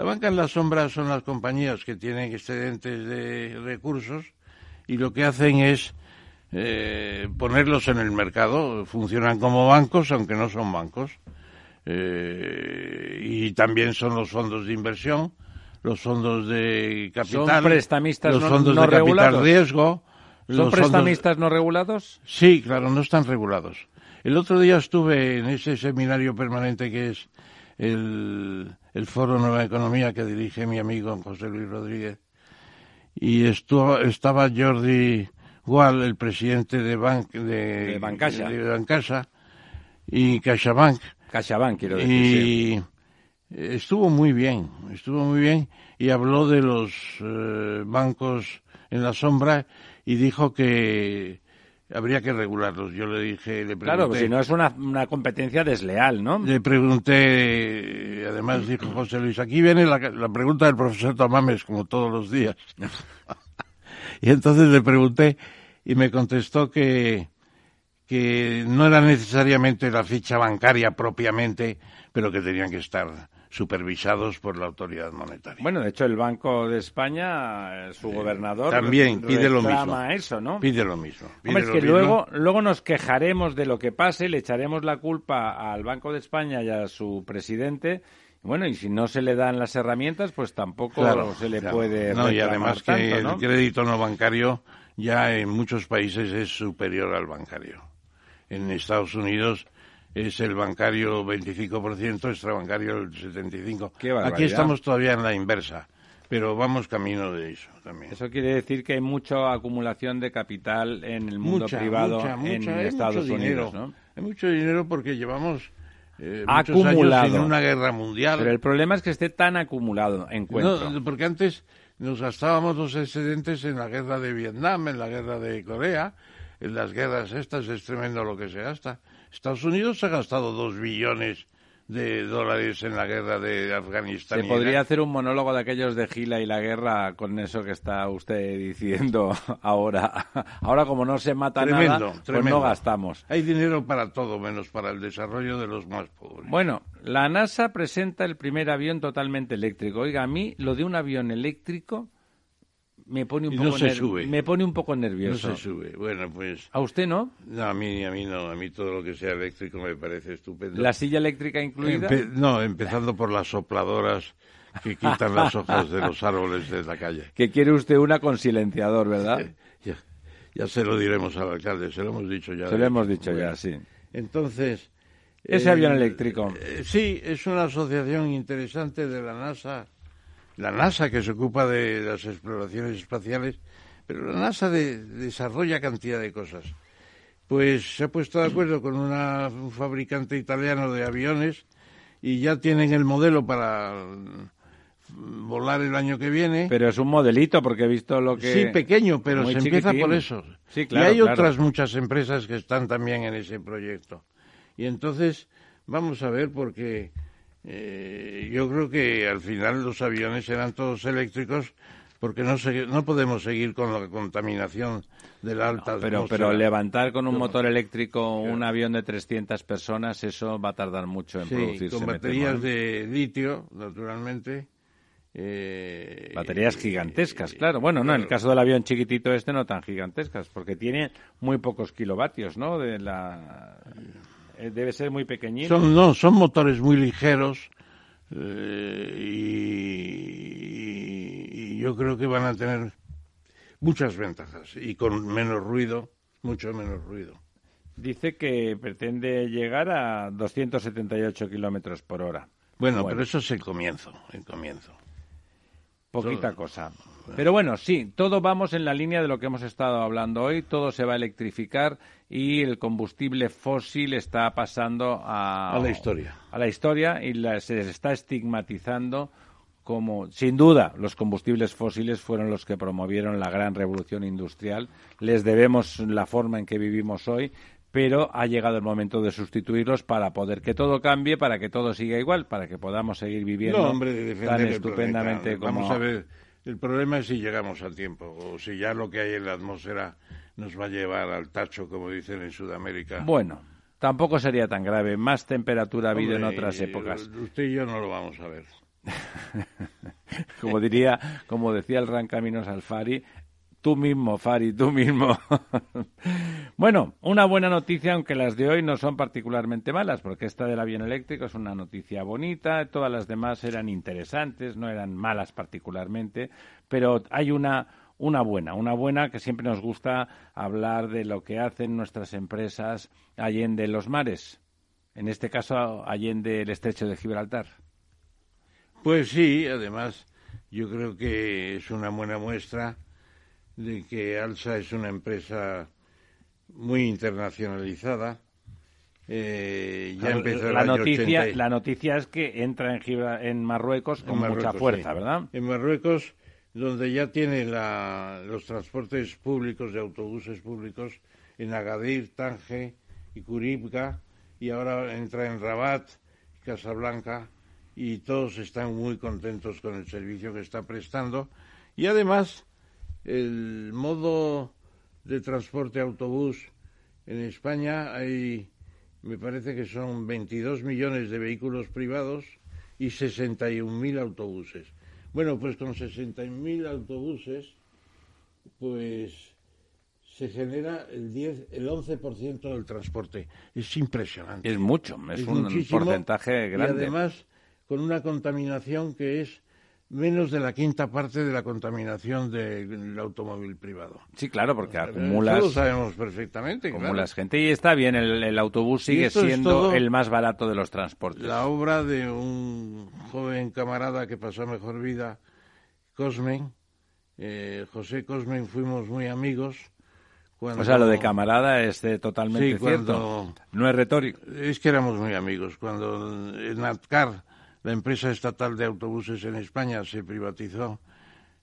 La banca en la sombra son las compañías que tienen excedentes de recursos y lo que hacen es eh, ponerlos en el mercado. Funcionan como bancos, aunque no son bancos. Eh, y también son los fondos de inversión, los fondos de capital, ¿Son prestamistas los no- fondos no de capital regulados? riesgo. ¿Son fondos- prestamistas no regulados? Sí, claro, no están regulados. El otro día estuve en ese seminario permanente que es el, el Foro Nueva Economía que dirige mi amigo José Luis Rodríguez y estuvo, estaba Jordi Gual, el presidente de, Bank, de, De Bancaixa. de Bancaixa y CaixaBank. CaixaBank, quiero decir. Y estuvo muy bien, estuvo muy bien y habló de los eh, bancos en la sombra y dijo que habría que regularlos. Yo le dije, le pregunté, Claro, pues si no es una, una competencia desleal, ¿no? le pregunté, además dijo José Luis, aquí viene la, la pregunta del profesor Tamames, como todos los días. y entonces le pregunté y me contestó que, que no era necesariamente la ficha bancaria propiamente, pero que tenían que estar supervisados por la autoridad monetaria. Bueno, de hecho, el Banco de España, eh, su gobernador, También pide lo mismo. eso, ¿no? Pide lo mismo. pide Hombre, es lo que mismo. luego, luego nos quejaremos de lo que pase, le echaremos la culpa al Banco de España y a su presidente. Bueno, y si no se le dan las herramientas, pues tampoco Claro, se le claro. puede No, y además tanto, que ¿no? el crédito no bancario ya en muchos países es superior al bancario. En Estados Unidos es el bancario 25%, extrabancario el 75%. Qué barbaridad. Aquí estamos todavía en la inversa, pero vamos camino de eso también. Eso quiere decir que hay mucha acumulación de capital en el mundo Mucha, privado mucha, en mucha, hay Estados mucho Unidos, dinero. ¿no? Hay mucho dinero porque llevamos eh, muchos Acumulado. años en una guerra mundial. Pero el problema es que esté tan acumulado, encuentro. No, porque antes nos gastábamos los excedentes en la guerra de Vietnam, en la guerra de Corea, en las guerras estas, es tremendo lo que se gasta. Estados Unidos ha gastado dos billones de dólares en la guerra de Afganistán. Se podría hacer un monólogo de aquellos de Gila y la guerra con eso que está usted diciendo ahora. Ahora como no se mata Tremendo, nada, pues no gastamos. Hay dinero para todo, menos para el desarrollo de los más pobres. Bueno, la NASA presenta el primer avión totalmente eléctrico. Oiga, a mí lo de un avión eléctrico me pone un Y poco no se sube. me pone un poco no nervioso. se sube. Bueno, pues... ¿A usted no? No, a mí, a mí no. A mí todo lo que sea eléctrico me parece estupendo. ¿La silla eléctrica incluida? Empe- no, empezando por las sopladoras que quitan las hojas de los árboles de la calle. Que quiere usted una con silenciador, ¿verdad? Ya, ya se lo diremos al alcalde, se lo hemos dicho ya. Se lo hemos dicho ya, sí. Entonces... Ese eh, avión eléctrico. eh, sí, es una asociación interesante de la NASA, la NASA que se ocupa de las exploraciones espaciales, pero la NASA de- desarrolla cantidad de cosas. Pues se ha puesto de acuerdo con una- un fabricante italiano de aviones y ya tienen el modelo para mm, volar el año que viene. Pero es un modelito, porque he visto lo que... Sí, pequeño, pero Muy se empieza por eso. Sí, claro, y hay claro. otras muchas empresas que están también en ese proyecto. Y entonces, vamos a ver, porque eh, yo creo que al final los aviones serán todos eléctricos, porque no, se- no podemos seguir con la contaminación de la alta Pero, atmósfera. pero levantar con un No. motor eléctrico un avión de 300 personas, eso va a tardar mucho en Sí, producirse. con baterías ¿eh? de litio, naturalmente. eh, Baterías gigantescas, claro. Bueno, no, en el caso del avión chiquitito este no tan gigantescas, porque tiene muy pocos kilovatios, ¿no? De la... eh, Debe ser muy pequeñito. Son, no, son motores muy ligeros eh, y, y yo creo que van a tener muchas ventajas y con menos ruido, mucho menos ruido. Dice que pretende llegar a 278 kilómetros por hora. Bueno, pero eso es el comienzo, el comienzo. Poquita Todo. cosa. Pero bueno, sí, todo vamos en la línea de lo que hemos estado hablando hoy, todo se va a electrificar y el combustible fósil está pasando a, A la historia. A la historia y la- se les está estigmatizando como, sin duda, los combustibles fósiles fueron los que promovieron la gran revolución industrial. Les debemos la forma en que vivimos hoy, pero ha llegado el momento de sustituirlos para poder que todo cambie, para que todo siga igual, para que podamos seguir viviendo No, hombre, de defender tan el estupendamente planeta. como Vamos a ver, el problema es si llegamos a tiempo o si ya lo que hay en la atmósfera nos va a llevar al tacho, como dicen en Sudamérica. Bueno, tampoco sería tan grave. Más temperatura ha habido en otras épocas. Usted y yo no lo vamos a ver. Como diría, como decía el Gran Caminos Alfari, tú mismo, Fari, tú mismo. bueno, una buena noticia, aunque las de hoy no son particularmente malas, porque esta del avión eléctrico es una noticia bonita, todas las demás eran interesantes, no eran malas particularmente, pero hay una una buena, una buena que siempre nos gusta hablar de lo que hacen nuestras empresas allende los mares, en este caso allende el estrecho de Gibraltar. Pues sí, además yo creo que es una buena muestra de que Alsa es una empresa muy internacionalizada. Eh, ya empezó el la año noticia, 80 y- la noticia es que entra en, Gibra- en Marruecos con en mucha fuerza, sí. ¿verdad? En Marruecos, donde ya tiene la- los transportes públicos de autobuses públicos en Agadir, Tánger y Curibga, y ahora entra en Rabat, Casablanca, y todos están muy contentos con el servicio que está prestando. Y además, el modo de transporte autobús en España hay, me parece que son 22 millones de vehículos privados y 61.000 autobuses. Bueno, pues con 60.000 autobuses, pues se genera el 10, el 11% del transporte. Es impresionante. Es mucho, es, un muchísimo, porcentaje Y grande. además, con una contaminación que es menos de la quinta parte de la contaminación del automóvil privado. sí, claro, porque Eso acumulas, lo sabemos perfectamente. claro. acumulas gente y está bien, el, el autobús sigue siendo el más barato de los transportes. La obra de un joven camarada que pasó a mejor vida, Cosmen. Eh, José Cosmen fuimos muy amigos. Cuando, O sea, lo de camarada es eh, totalmente Sí, cierto. cuando- No es retórico. Es que éramos muy amigos. Cuando en Atcar, la empresa estatal de autobuses en España, se privatizó,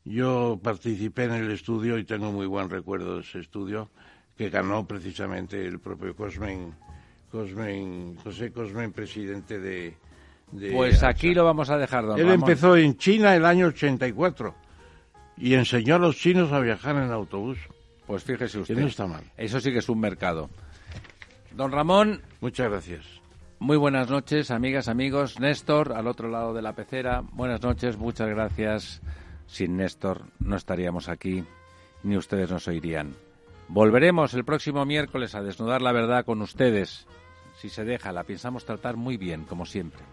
yo participé en el estudio y tengo muy buen recuerdo de ese estudio, que ganó precisamente el propio Cosmen, Cosmen José Cosmen, presidente de... de Pues AXA. aquí lo vamos a dejar, don Él Ramón. empezó en China el año 84 y enseñó a los chinos a viajar en autobús. Pues fíjese usted. Que no está mal. Eso sí que es un mercado. Don Ramón. Muchas gracias. Muy buenas noches, amigas, amigos. Néstor, al otro lado de la pecera. Buenas noches, muchas gracias. Sin Néstor no estaríamos aquí, ni ustedes nos oirían. Volveremos el próximo miércoles a desnudar la verdad con ustedes. Si se deja, la pensamos tratar muy bien, como siempre.